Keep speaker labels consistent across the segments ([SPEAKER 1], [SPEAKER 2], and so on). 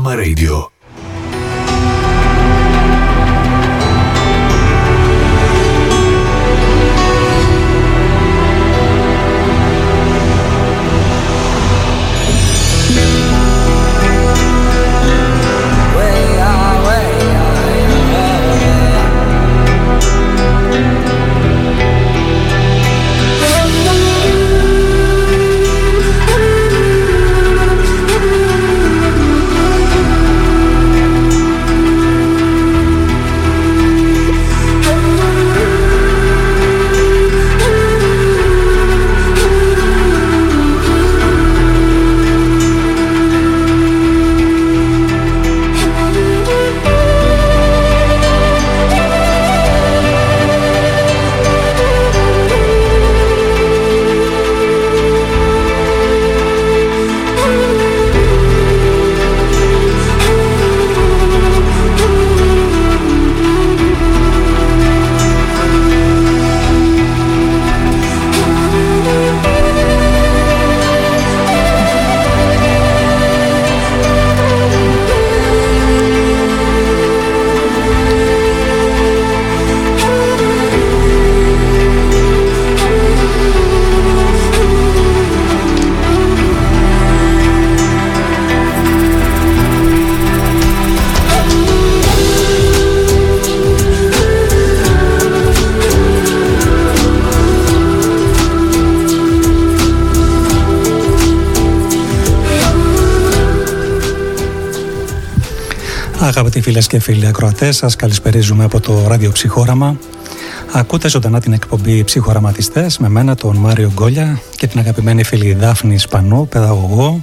[SPEAKER 1] Ψυχόραμα Radio.
[SPEAKER 2] Αγαπητοί φίλες και φίλοι ακροατές, σας καλησπερίζουμε από το ράδιο Ψυχόραμα. Ακούτε ζωντανά την εκπομπή Ψυχοραματιστές με μένα, τον Μάριο Γκόλια και την αγαπημένη φίλη Δάφνη Σπανού, παιδαγωγό,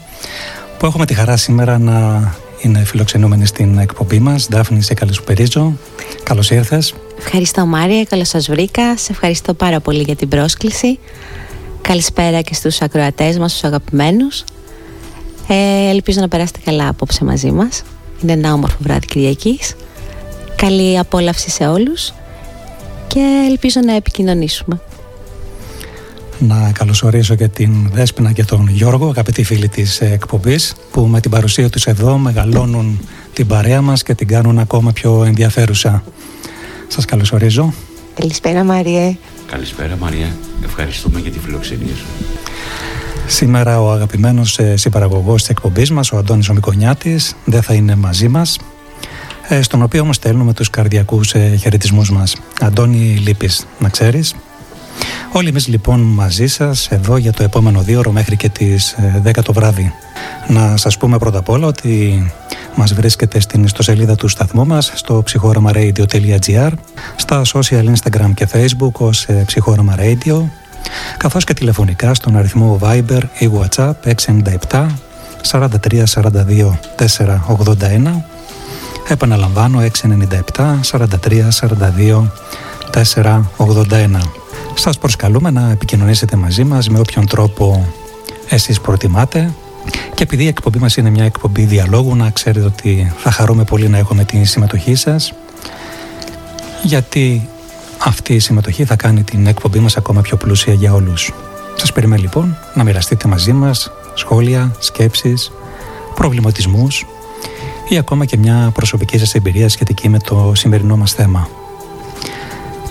[SPEAKER 2] που έχουμε τη χαρά σήμερα να είναι φιλοξενούμενη στην εκπομπή μας. Δάφνη, σε καλησπερίζω. Καλώς ήρθες.
[SPEAKER 3] Ευχαριστώ, Μάριο. Καλώς σας βρήκα. Σε ευχαριστώ πάρα πολύ για την πρόσκληση. Καλησπέρα και στους ακροατές μας, τους αγαπημένους. Ε, ελπίζω να περάσετε καλά απόψε μαζί μας. Είναι ένα όμορφο βράδυ Κυριακής. Καλή απόλαυση σε όλους και ελπίζω να επικοινωνήσουμε.
[SPEAKER 2] Να καλωσορίσω και την Δέσποινα και τον Γιώργο, αγαπητοί φίλοι της εκπομπής, που με την παρουσία τους εδώ μεγαλώνουν την παρέα μας και την κάνουν ακόμα πιο ενδιαφέρουσα. Σας καλωσορίζω.
[SPEAKER 3] Καλησπέρα Μαριέ.
[SPEAKER 4] Καλησπέρα Μαρία. Ευχαριστούμε για τη φιλοξενία σου.
[SPEAKER 2] Σήμερα ο αγαπημένος ε, συμπαραγωγός της εκπομπής μας, ο Αντώνης Ομικονιάτης, δεν θα είναι μαζί μας, ε, στον οποίο όμως στέλνουμε τους καρδιακούς ε, χαιρετισμούς μας. Αντώνη, λείπεις, να ξέρεις. Όλοι εμείς λοιπόν μαζί σας εδώ για το επόμενο δύο ώρο μέχρι και τις 10 το βράδυ. Να σας πούμε πρώτα απ' όλα ότι μας βρίσκεται στην ιστοσελίδα του σταθμού μας στο ψυχόραμαradio.gr στα social Instagram και Facebook ως ψυχόραμα radio καθώς και τηλεφωνικά στον αριθμό Viber ή WhatsApp 697 43 42 481 επαναλαμβάνω 697 43 42 481 Σας προσκαλούμε να επικοινωνήσετε μαζί μας με όποιον τρόπο εσείς προτιμάτε. Και επειδή η εκπομπή μας είναι μια εκπομπή διαλόγου να ξέρετε ότι θα χαρούμε πολύ να έχουμε τη συμμετοχή σας. Γιατί αυτή η συμμετοχή θα κάνει την εκπομπή μας ακόμα πιο πλούσια για όλους. Σας περιμένω λοιπόν να μοιραστείτε μαζί μας σχόλια, σκέψεις, προβληματισμούς ή ακόμα και μια προσωπική σας εμπειρία σχετική με το σημερινό μας θέμα.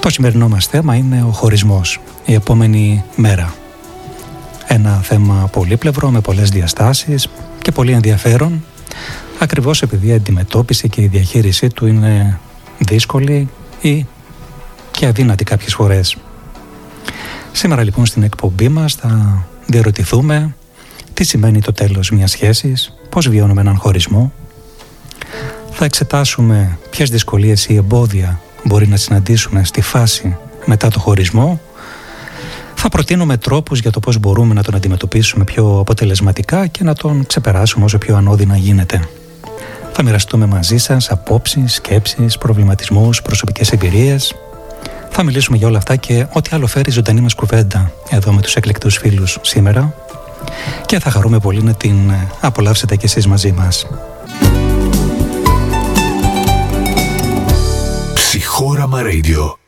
[SPEAKER 2] Το σημερινό μας θέμα είναι ο χωρισμός, η επόμενη μέρα. Ένα θέμα πολύπλευρο με πολλές διαστάσεις και πολύ ενδιαφέρον ακριβώς επειδή η αντιμετώπιση και η διαχείρισή του είναι δύσκολη ή και αδύνατη κάποιες φορές. Σήμερα λοιπόν στην εκπομπή μας θα διαρωτηθούμε τι σημαίνει το τέλος μιας σχέσης, πώς βιώνουμε έναν χωρισμό. Θα εξετάσουμε ποιες δυσκολίες ή εμπόδια μπορεί να συναντήσουμε στη φάση μετά το χωρισμό. Θα προτείνουμε τρόπους για το πώς μπορούμε να τον αντιμετωπίσουμε πιο αποτελεσματικά και να τον ξεπεράσουμε όσο πιο ανώδυνα γίνεται. Θα μοιραστούμε μαζί σας απόψεις, σκέψεις, προβληματισμούς, προσωπικές εμπειρίες θα μιλήσουμε για όλα αυτά και ό,τι άλλο φέρει η ζωντανή μας κουβέντα εδώ με τους εκλεκτούς φίλους σήμερα και θα χαρούμε πολύ να την απολαύσετε κι εσείς μαζί μας.
[SPEAKER 1] Ψυχόραμα Radio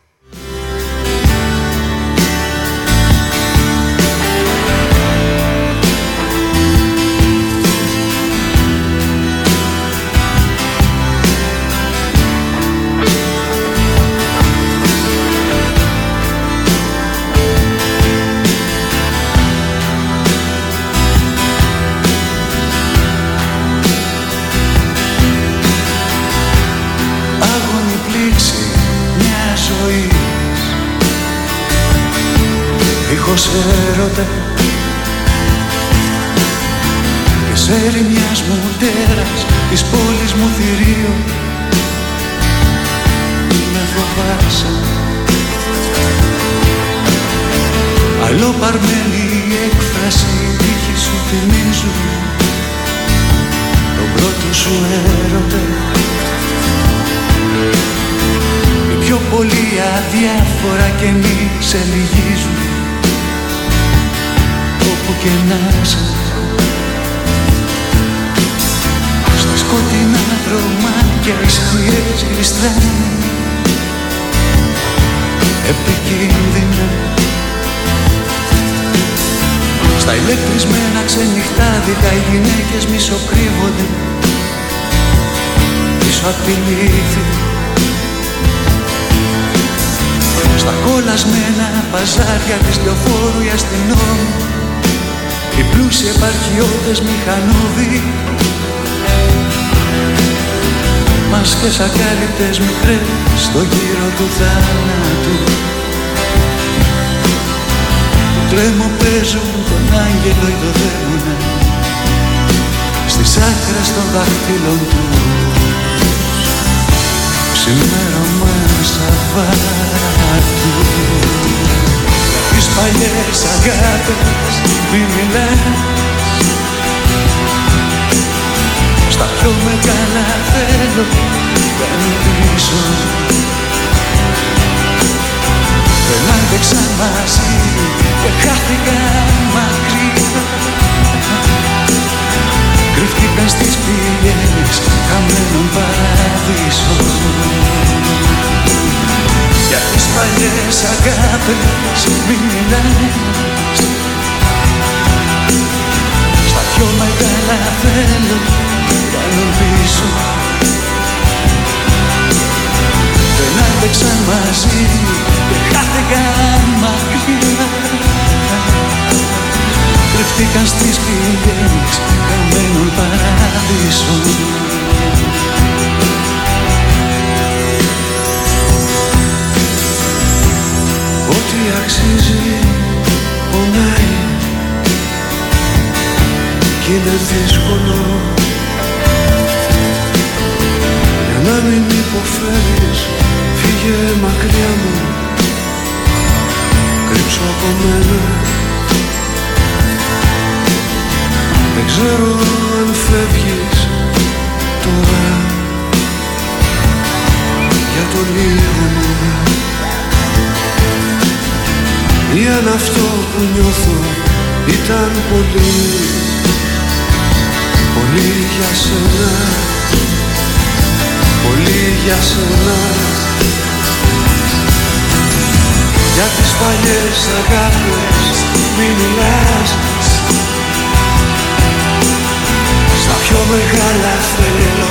[SPEAKER 5] έρωτες Της ερημιάς μου τέρας Της πόλης μου θηρίο. Με φοβάσαι Αλλό παρμένη η έκφραση η τύχη σου θυμίζουν Τον πρώτο σου έρωτα. Οι πιο πολύ αδιάφορα και μη σε λυγίζουν Όπου και να σε Στα σκοτεινά δρομάκια οι σκιές γλιστράνε. Επικίνδυνα. Στα ηλεκτρισμένα ξενυχτάδικα οι γυναίκες μισοκρύβονται. Πίσω απ' τη λύθη Στα κολλασμένα μπαζάρια της λεωφόρου οι αστυνόμοι οι πλούσιοι επαρχιώτες μηχανόβοι Μάσκες ακάλυπτες μικρές στο γύρο του θάνατου. Τρέμω παίζουν τον άγγελο ή το δαίμονα στις άκρες των δάχτυλων του. Ξημέρωμα Σαββάτου Για τις παλιές αγάπες μη μιλάς. Στα πιο μεγάλα θέλω δεν πίσω Δεν άντεξα μαζί και χάθηκα μακριά. Κρύφτηκαν στις πηγές χαμένων παραδείσων Για τις παλιές αγάπες μην μιλάς Στα πιο μεγάλα θέλω κάνουν πίσω Δεν άντεξαν μαζί και χάθηκαν μακριά. Κρυφτήκαν στις πηγές ξέρω αν φεύγεις τώρα. Για το λίγο μου ή αν αυτό που νιώθω ήταν πολύ. Πολύ για σένα. Πολύ για σένα. Για τις παλιές αγάπες μη μιλάς μεγάλα θέλω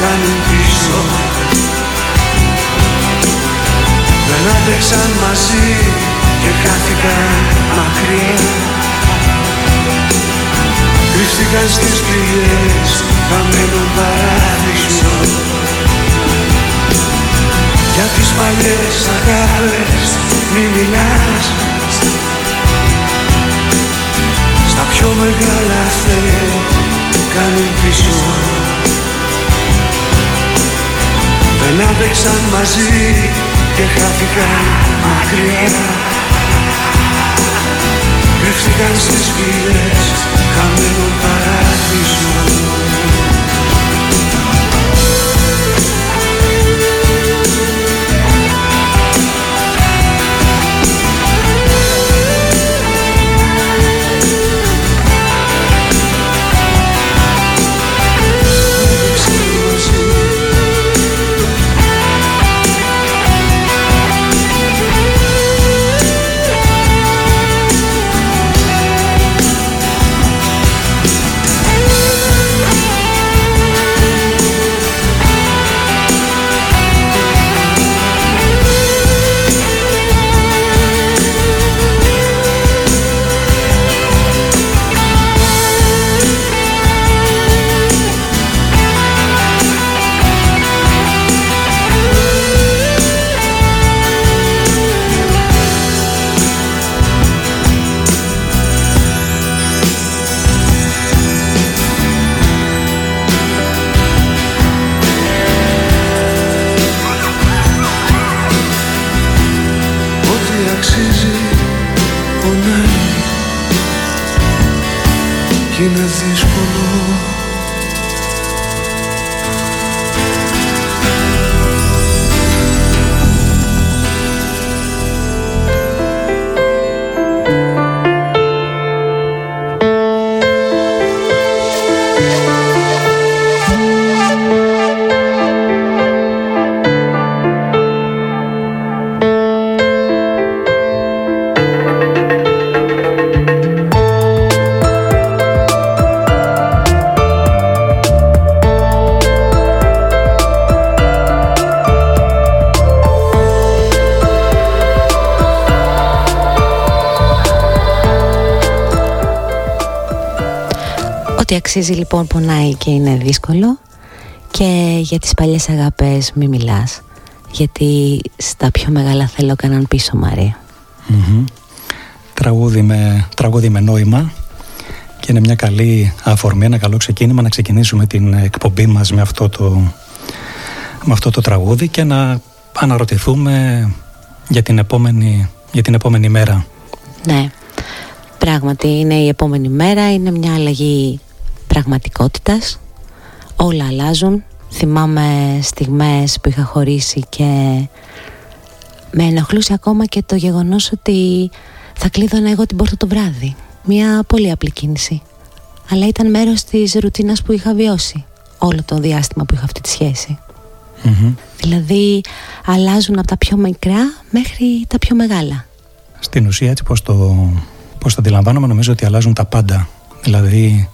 [SPEAKER 5] κάνουν πίσω Δεν άντεξαν μαζί και χάθηκαν μακριά. Κρύφτηκαν στις πληγές χαμένων παράδεισων. Για τις παλιές αγάπες μη μιλάς. Στα πιο μεγάλα θέλω κάνουν πίσω. Δεν άντεξαν μαζί και χάθηκαν μακριά. Κρύφτηκαν στις πηγές χαμένων παράδεισων
[SPEAKER 3] Ό,τι αξίζει λοιπόν πονάει και είναι δύσκολο. Και για τις παλιές αγάπες μη μιλάς. Γιατί στα πιο μεγάλα θέλω κανέναν πίσω Μαρία.
[SPEAKER 2] Τραγούδι, με, τραγούδι με νόημα. Και είναι μια καλή αφορμή, ένα καλό ξεκίνημα να ξεκινήσουμε την εκπομπή μας με αυτό το, με αυτό το τραγούδι και να αναρωτηθούμε για την επόμενη, για την επόμενη μέρα.
[SPEAKER 3] Ναι, πράγματι είναι η επόμενη μέρα, είναι μια αλλαγή πραγματικότητας. Όλα αλλάζουν. Θυμάμαι στιγμές που είχα χωρίσει και με ενοχλούσε ακόμα και το γεγονός ότι θα κλείδωνα εγώ την πόρτα το βράδυ. Μια πολύ απλή κίνηση. Αλλά ήταν μέρος της ρουτίνας που είχα βιώσει όλο το διάστημα που είχα αυτή τη σχεση δηλαδή αλλάζουν από τα πιο μικρά μέχρι τα πιο μεγάλα.
[SPEAKER 2] Στην ουσία έτσι πως το, πως το αντιλαμβάνομαι νομίζω ότι αλλάζουν τα πάντα. Δηλαδή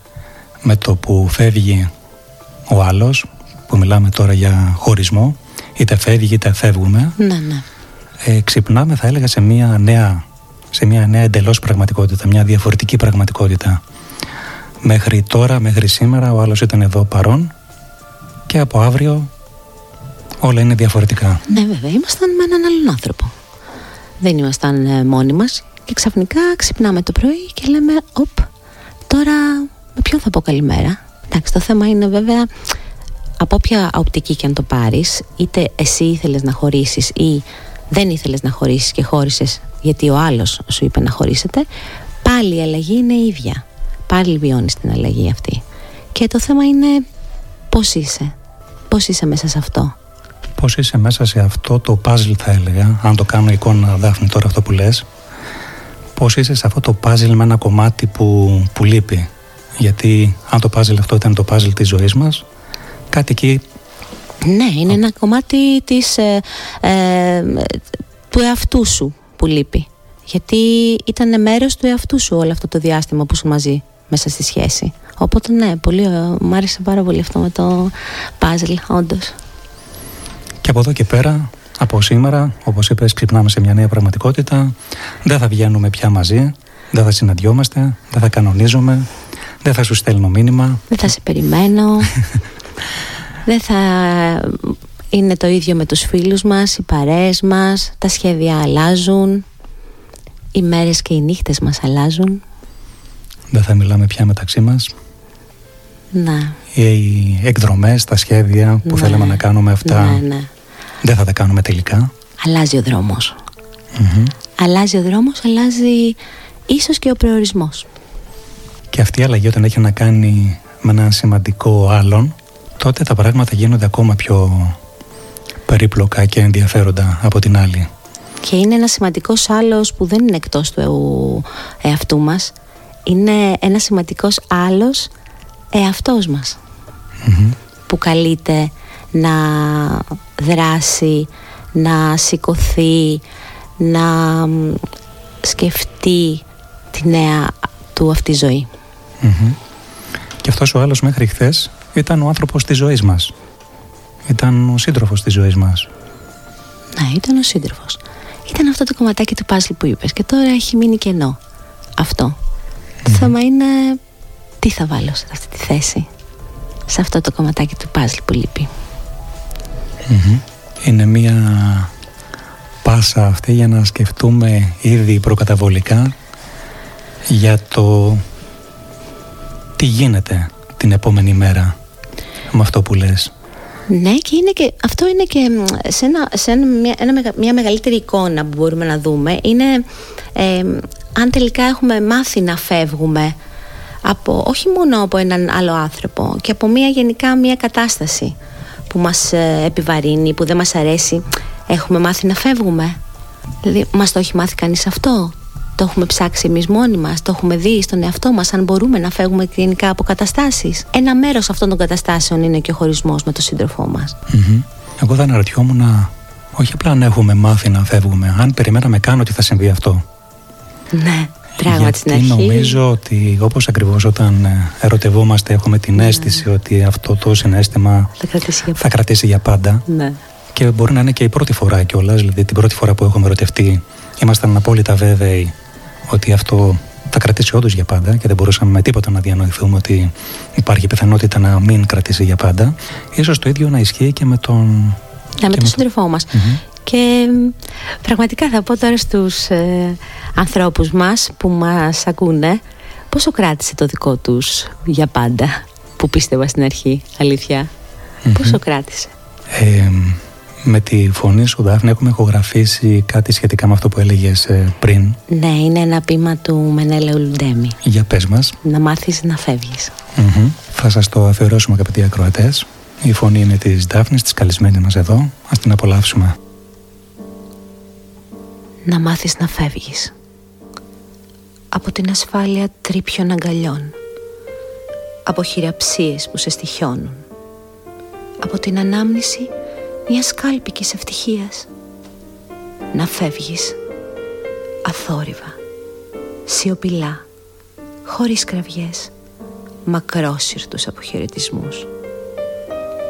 [SPEAKER 2] με το που φεύγει ο άλλος που μιλάμε τώρα για χωρισμό είτε φεύγει είτε φεύγουμε
[SPEAKER 3] ναι, ναι.
[SPEAKER 2] Ε, ξυπνάμε θα έλεγα σε μια νέα σε μια νέα εντελώς πραγματικότητα μια διαφορετική πραγματικότητα. Μέχρι τώρα, μέχρι σήμερα ο άλλος ήταν εδώ παρόν και από αύριο όλα είναι διαφορετικά.
[SPEAKER 3] Ναι βέβαια, ήμασταν με έναν άλλον άνθρωπο. Δεν ήμασταν ε, μόνοι μας και ξαφνικά ξυπνάμε το πρωί και λέμε οπ, τώρα με ποιον θα πω καλημέρα; Εντάξει, το θέμα είναι βέβαια από όποια οπτική και αν το πάρεις, είτε εσύ ήθελες να χωρίσεις ή δεν ήθελες να χωρίσεις και χώρισες γιατί ο άλλος σου είπε να χωρίσετε, πάλι η αλλαγή είναι η ίδια. Πάλι βιώνεις την αλλαγή αυτή. Και το θέμα είναι πώς είσαι. Πώς είσαι μέσα σε αυτό.
[SPEAKER 2] Πώς είσαι μέσα σε αυτό το puzzle θα έλεγα, αν το κάνω εικόνα Δάφνη τώρα αυτό που λες, πώς είσαι σε αυτό το puzzle με ένα κομμάτι που, που λείπει γιατί αν το puzzle αυτό ήταν το puzzle της ζωής μας κάτι εκεί
[SPEAKER 3] ναι είναι ένα κομμάτι της, ε, ε, του εαυτού σου που λείπει. Γιατί ήταν μέρος του εαυτού σου όλο αυτό το διάστημα που σου μαζί μέσα στη σχέση. Οπότε ναι πολύ, μου άρεσε πάρα πολύ αυτό με το puzzle όντως.
[SPEAKER 2] Και από εδώ και πέρα από σήμερα, όπως είπες, ξυπνάμε σε μια νέα πραγματικότητα. Δεν θα βγαίνουμε πια μαζί, δεν θα συναντιόμαστε, δεν θα κανονίζουμε, δεν θα σου στέλνω μήνυμα.
[SPEAKER 3] Δεν θα σε περιμένω. δεν θα είναι το ίδιο με τους φίλους μας, οι παρέες μας, τα σχέδια αλλάζουν, οι μέρες και οι νύχτες μας αλλάζουν.
[SPEAKER 2] Δεν θα μιλάμε πια μεταξύ μας.
[SPEAKER 3] Να.
[SPEAKER 2] Οι εκδρομές, τα σχέδια που ναι. θέλαμε να κάνουμε αυτά
[SPEAKER 3] ναι, ναι.
[SPEAKER 2] δεν θα τα κάνουμε τελικά.
[SPEAKER 3] Αλλάζει ο δρόμος. Αλλάζει ο δρόμος, αλλάζει ίσως και ο προορισμός.
[SPEAKER 2] Και αυτή η αλλαγή όταν έχει να κάνει με έναν σημαντικό άλλον, τότε τα πράγματα γίνονται ακόμα πιο περίπλοκα και ενδιαφέροντα από την άλλη.
[SPEAKER 3] Και είναι ένας σημαντικός άλλος που δεν είναι εκτός του εαυτού μας. Είναι ένας σημαντικός άλλος εαυτός μας. Που καλείται να δράσει, να σηκωθεί, να σκεφτεί τη νέα του αυτή ζωή.
[SPEAKER 2] Και αυτός ο άλλος μέχρι χθες ήταν ο άνθρωπος της ζωής μας. Ήταν ο σύντροφος της ζωής μας.
[SPEAKER 3] Ναι, ήταν ο σύντροφος. Ήταν αυτό το κομματάκι του πάζλ που είπες και τώρα έχει μείνει κενό. Αυτό. Το θέμα είναι τι θα βάλω σε αυτή τη θέση. Σε αυτό το κομματάκι του πάζλ που λειπει
[SPEAKER 2] Είναι μία πάσα αυτή για να σκεφτούμε ήδη προκαταβολικά για το τι γίνεται την επόμενη μέρα με αυτό που λες;
[SPEAKER 3] Ναι και, είναι και αυτό είναι και σε, ένα, σε μια, μια μεγαλύτερη εικόνα που μπορούμε να δούμε είναι αν τελικά έχουμε μάθει να φεύγουμε από, όχι μόνο από έναν άλλο άνθρωπο και από μια γενικά μια κατάσταση που μας ε, επιβαρύνει, που δεν μας αρέσει έχουμε μάθει να φεύγουμε δηλαδή μας το έχει μάθει κανείς αυτό; Το έχουμε ψάξει εμείς μόνοι μας το έχουμε δει στον εαυτό μας αν μπορούμε να φεύγουμε γενικά από καταστάσεις ένα μέρος αυτών των καταστάσεων είναι και ο χωρισμός με τον σύντροφό μας
[SPEAKER 2] mm-hmm. Εγώ θα αναρωτιόμουν όχι απλά αν έχουμε μάθει να φεύγουμε αν περιμέναμε καν ότι θα συμβεί αυτό
[SPEAKER 3] ναι Πράγματι
[SPEAKER 2] Γιατί νομίζω ότι όπως ακριβώς όταν ε, ερωτευόμαστε έχουμε την ναι. αίσθηση ότι αυτό το συνέστημα
[SPEAKER 3] θα κρατήσει για,
[SPEAKER 2] θα κρατήσει για πάντα.
[SPEAKER 3] Ναι.
[SPEAKER 2] Και μπορεί να είναι και η πρώτη φορά κιόλας, δηλαδή την πρώτη φορά που έχουμε ερωτευτεί ήμασταν απόλυτα βέβαιοι ότι αυτό θα κρατήσει όντως για πάντα και δεν μπορούσαμε με τίποτα να διανοηθούμε ότι υπάρχει πιθανότητα να μην κρατήσει για πάντα. Ίσως το ίδιο να ισχύει και με τον.
[SPEAKER 3] Ναι, με τον σύντροφό μας. Και πραγματικά θα πω τώρα στους ε, ανθρώπους μας που μας ακούνε πόσο κράτησε το δικό τους για πάντα που πίστευα στην αρχή, Πόσο κράτησε.
[SPEAKER 2] Ε, με τη φωνή σου Δάφνη έχουμε ηχογραφήσει κάτι σχετικά με αυτό που έλεγες ε, πριν.
[SPEAKER 3] Ναι, είναι ένα πείμα του Μενέλεου Λουντέμι.
[SPEAKER 2] Για πες μας.
[SPEAKER 3] Να μάθεις να φεύγεις.
[SPEAKER 2] Θα σας το αφιερώσουμε αγαπητοί ακροατές. Η φωνή είναι της Δάφνης, της καλεσμένη μας εδώ. Ας την απολαύσουμε
[SPEAKER 3] να μάθεις να φεύγεις από την ασφάλεια τρίπιων αγκαλιών από χειραψίες που σε στοιχιώνουν από την ανάμνηση μιας κάλπικης ευτυχίας να φεύγεις αθόρυβα σιωπηλά χωρίς κραυγές μακρόσυρτους αποχαιρετισμούς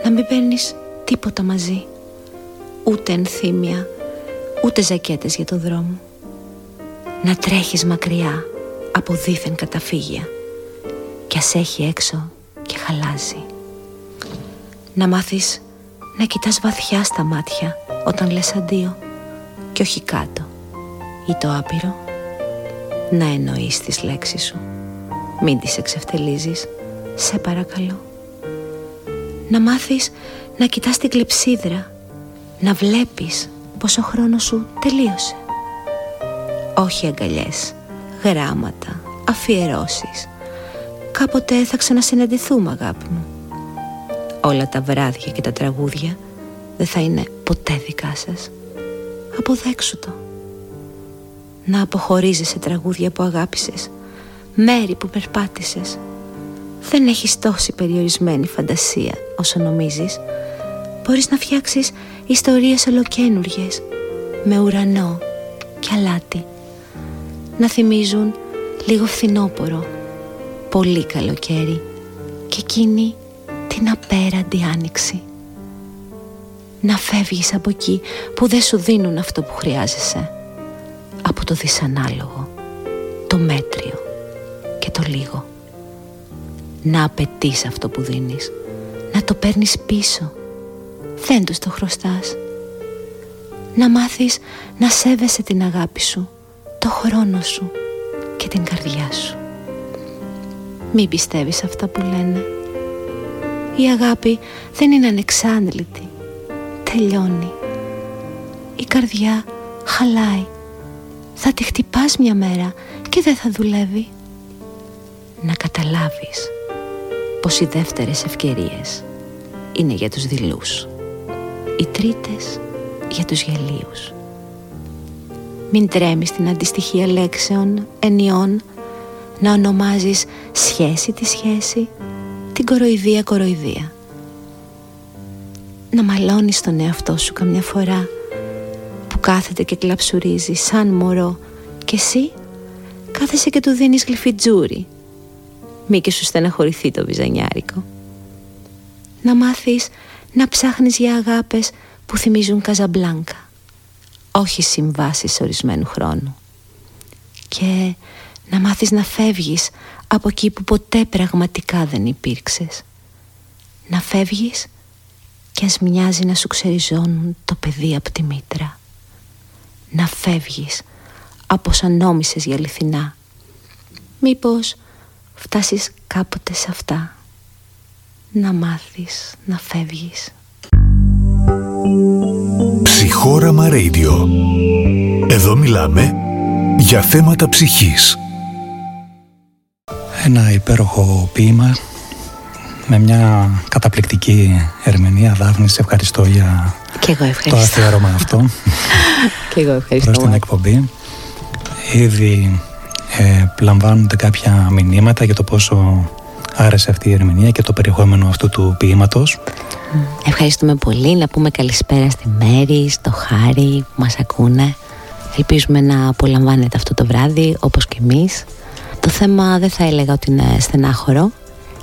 [SPEAKER 3] να μην παίρνεις τίποτα μαζί ούτε ενθύμια ούτε ζακέτες για το δρόμο. Να τρέχεις μακριά από δίθεν καταφύγια κι ας έχει έξω και χαλάζει. Να μάθεις να κοιτάς βαθιά στα μάτια όταν λες αντίο και όχι κάτω ή το άπειρο. Να εννοείς τις λέξεις σου. Μην τις εξευτελίζεις. Σε παρακαλώ. Να μάθεις να κοιτάς την κλεψίδρα. Να βλέπεις πως ο χρόνος σου τελείωσε. Όχι αγκαλιές, γράμματα, αφιερώσεις. Κάποτε θα ξανασυναντηθούμε αγάπη μου. Όλα τα βράδια και τα τραγούδια δεν θα είναι ποτέ δικά σας. Αποδέξου το. Να αποχωρίζεσαι τραγούδια που αγάπησες, μέρη που περπάτησες. Δεν έχεις τόση περιορισμένη φαντασία όσο νομίζεις. Μπορείς να φτιάξεις ιστορίες ολοκένουργες με ουρανό και αλάτι να θυμίζουν λίγο φθινόπορο πολύ καλοκαίρι και εκείνη την απέραντη άνοιξη να φεύγεις από εκεί που δεν σου δίνουν αυτό που χρειάζεσαι από το δυσανάλογο το μέτριο και το λίγο να απαιτείς αυτό που δίνεις να το παίρνεις πίσω δεν τους το χρωστάς. Να μάθεις να σέβεσαι την αγάπη σου, το χρόνο σου και την καρδιά σου. Μην πιστεύεις αυτά που λένε. Η αγάπη δεν είναι ανεξάντλητη. Τελειώνει. Η καρδιά χαλάει. Θα τη χτυπάς μια μέρα και δεν θα δουλεύει. Να καταλάβεις πως οι δεύτερες ευκαιρίες είναι για τους δειλούς οι τρίτες για τους γελίους. Μην τρέμεις την αντιστοιχεία λέξεων, ενιών, να ονομάζεις σχέση τη σχέση, την κοροϊδία κοροϊδία. Να μαλώνεις τον εαυτό σου καμιά φορά που κάθεται και κλαψουρίζει σαν μωρό και εσύ κάθεσαι και του δίνεις γλυφιτζούρι. Μη και σου στεναχωρηθεί το βυζανιάρικο. Να μάθεις να ψάχνεις για αγάπες που θυμίζουν Καζαμπλάνκα όχι συμβάσεις ορισμένου χρόνου και να μάθεις να φεύγεις από εκεί που ποτέ πραγματικά δεν υπήρξες να φεύγεις και ας μοιάζει να σου ξεριζώνουν το παιδί από τη μήτρα να φεύγεις από σαν νόμισες για αληθινά μήπως φτάσεις κάποτε σε αυτά να μάθεις να φεύγεις.
[SPEAKER 1] Ψυχόραμα Radio. Εδώ μιλάμε για θέματα ψυχής.
[SPEAKER 2] Ένα υπέροχο ποίημα με μια καταπληκτική ερμηνεία. Δάφνη, σε ευχαριστώ για
[SPEAKER 3] και εγώ ευχαριστώ.
[SPEAKER 2] το αφιέρωμα αυτό.
[SPEAKER 3] και εγώ ευχαριστώ.
[SPEAKER 2] Προς την εκπομπή. Ήδη ε, λαμβάνονται κάποια μηνύματα για το πόσο άρεσε αυτή η ερμηνεία και το περιεχόμενο αυτού του ποίηματος.
[SPEAKER 3] Ευχαριστούμε πολύ. Να πούμε καλησπέρα στη Μέρη, στο Χάρη που μας ακούνε. Ελπίζουμε να απολαμβάνετε αυτό το βράδυ όπως και εμείς. Το θέμα δεν θα έλεγα ότι είναι στενάχωρο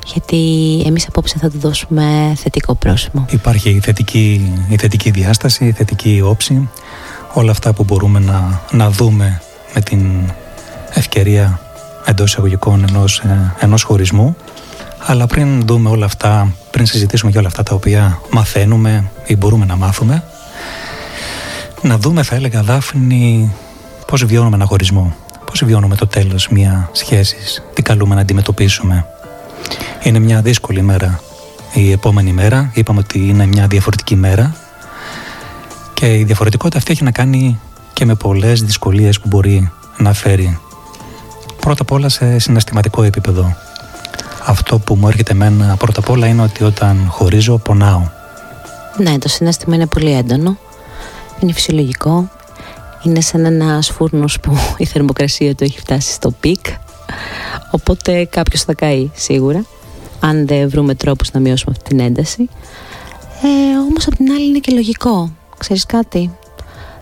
[SPEAKER 3] γιατί εμείς απόψε θα του δώσουμε θετικό πρόσημο.
[SPEAKER 2] Υπάρχει η θετική, η θετική διάσταση, η θετική όψη, όλα αυτά που μπορούμε να, να δούμε με την ευκαιρία εντός εισαγωγικών ενός, ε, ενός χωρισμού αλλά πριν δούμε όλα αυτά, πριν συζητήσουμε για όλα αυτά τα οποία μαθαίνουμε ή μπορούμε να μάθουμε να δούμε θα έλεγα Δάφνη πώς βιώνουμε ένα χωρισμό πώς βιώνουμε το τέλος μιας σχέσης; Τι καλούμε να αντιμετωπίσουμε; Είναι μια δύσκολη μέρα. Η επόμενη μέρα είπαμε ότι είναι μια διαφορετική μέρα. Και η διαφορετικότητα αυτή έχει να κάνει και με πολλές δυσκολίες που μπορεί να φέρει. Πρώτα απ' όλα σε συναισθηματικό επίπεδο. Αυτό που μου έρχεται εμένα πρώτα απ' όλα είναι ότι όταν χωρίζω πονάω.
[SPEAKER 3] Ναι, το συνέστημα είναι πολύ έντονο. Είναι φυσιολογικό είναι σαν ένα φούρνος που η θερμοκρασία του έχει φτάσει στο peak. Οπότε κάποιος θα καεί σίγουρα αν δεν βρούμε τρόπους να μειώσουμε αυτή την ένταση. Ε, όμως από την άλλη είναι και λογικό. Ξέρεις κάτι;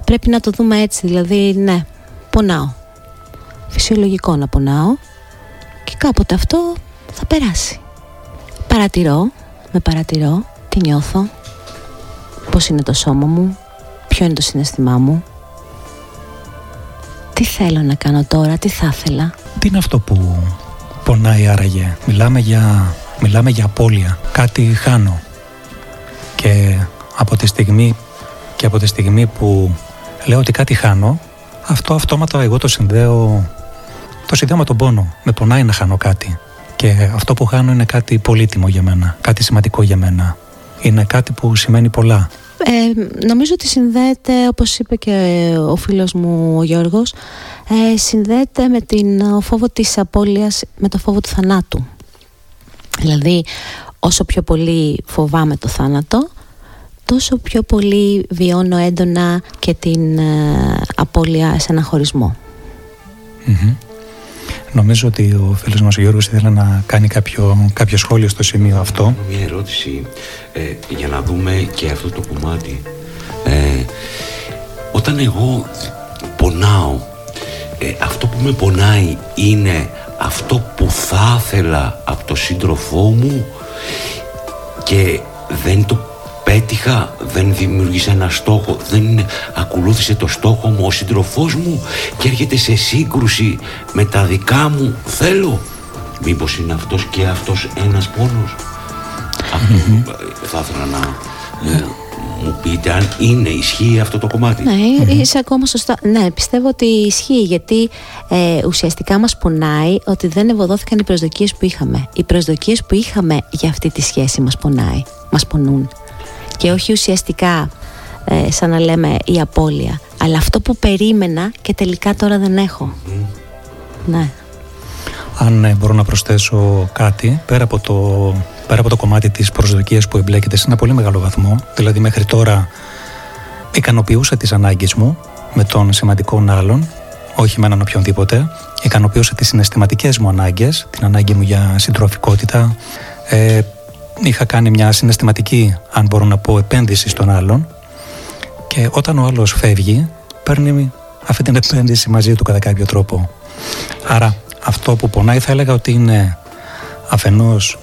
[SPEAKER 3] Πρέπει να το δούμε έτσι δηλαδή ναι πονάω. Φυσιολογικό να πονάω και κάποτε αυτό θα περάσει. Παρατηρώ με παρατηρώ τι νιώθω πώς είναι το σώμα μου ποιο είναι το συναισθημά μου τι θέλω να κάνω τώρα, τι θα ήθελα;
[SPEAKER 2] Τι είναι αυτό που πονάει άραγε; Μιλάμε για, μιλάμε για απώλεια. Κάτι χάνω. Και από τη στιγμή Και από τη στιγμή που λέω ότι κάτι χάνω Αυτό αυτόματα εγώ το συνδέω Το συνδέω με τον πόνο. Με πονάει να χάνω κάτι. Και αυτό που χάνω είναι κάτι πολύτιμο για μένα. Κάτι σημαντικό για μένα. Είναι κάτι που σημαίνει πολλά
[SPEAKER 3] ε, νομίζω ότι συνδέεται, όπως είπε και ο φίλος μου ο Γιώργος, ε, συνδέεται με την φόβο της απώλειας, με το φόβο του θανάτου. Δηλαδή, όσο πιο πολύ φοβάμαι το θάνατο, τόσο πιο πολύ βιώνω έντονα και την ε, απώλεια σε ένα
[SPEAKER 2] Νομίζω ότι ο φίλος μας ο Γιώργος ήθελε να κάνει κάποιο, κάποιο σχόλιο στο σημείο αυτό.
[SPEAKER 4] Μια ερώτηση ε, για να δούμε και αυτό το κομμάτι. Ε, όταν εγώ πονάω, ε, αυτό που με πονάει είναι αυτό που θα ήθελα από το σύντροφό μου και δεν το πέτυχα, δεν δημιούργησα ένα στόχο, δεν ακολούθησε το στόχο μου ο σύντροφός μου και έρχεται σε σύγκρουση με τα δικά μου θέλω. Μήπως είναι αυτός και αυτός ένας πόνος; Αυτό θα ήθελα να ε, μου πείτε αν είναι, ισχύει αυτό το κομμάτι.
[SPEAKER 3] Ναι, είσαι ακόμα σωστά. Ναι, πιστεύω ότι ισχύει γιατί ε, ουσιαστικά μας πονάει ότι δεν ευωδόθηκαν οι προσδοκίες που είχαμε. Οι προσδοκίες που είχαμε για αυτή τη σχέση μας πονάει, μας πονούν και όχι ουσιαστικά ε, σαν να λέμε η απώλεια. Αλλά αυτό που περίμενα και τελικά τώρα δεν έχω. Ναι.
[SPEAKER 2] Αν ε, μπορώ να προσθέσω κάτι πέρα από το, πέρα από το κομμάτι της προσδοκίας που εμπλέκεται σε ένα πολύ μεγάλο βαθμό δηλαδή μέχρι τώρα ικανοποιούσα τις ανάγκες μου με τον σημαντικό άλλον όχι με έναν οποιονδήποτε ικανοποιούσα τις συναισθηματικές μου ανάγκες την ανάγκη μου για συντροφικότητα ε, είχα κάνει μια συναισθηματική, αν μπορώ να πω, επένδυση στον άλλον και όταν ο άλλος φεύγει, παίρνει αυτή την επένδυση μαζί του κατά κάποιο τρόπο. Άρα αυτό που πονάει θα έλεγα ότι είναι αφενός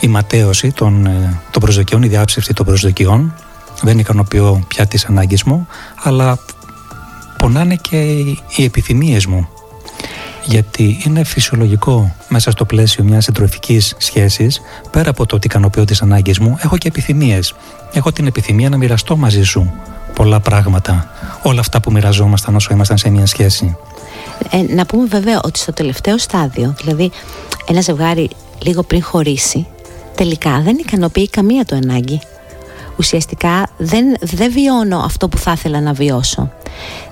[SPEAKER 2] η ματέωση των, ε, των προσδοκιών, η διάψευση των προσδοκιών. Δεν ικανοποιώ πια τις ανάγκες μου, αλλά πονάνε και οι επιθυμίες μου γιατί είναι φυσιολογικό μέσα στο πλαίσιο μιας συντροφικής σχέσης, πέρα από το ότι ικανοποιώ τις ανάγκες μου, έχω και επιθυμίες. Έχω την επιθυμία να μοιραστώ μαζί σου πολλά πράγματα. Όλα αυτά που μοιραζόμασταν όσο ήμασταν σε μια σχέση.
[SPEAKER 3] Ε, να πούμε βέβαια ότι στο τελευταίο στάδιο, δηλαδή ένα ζευγάρι λίγο πριν χωρίσει, τελικά δεν ικανοποιεί καμία του ανάγκη. Ουσιαστικά δεν, δεν βιώνω αυτό που θα ήθελα να βιώσω.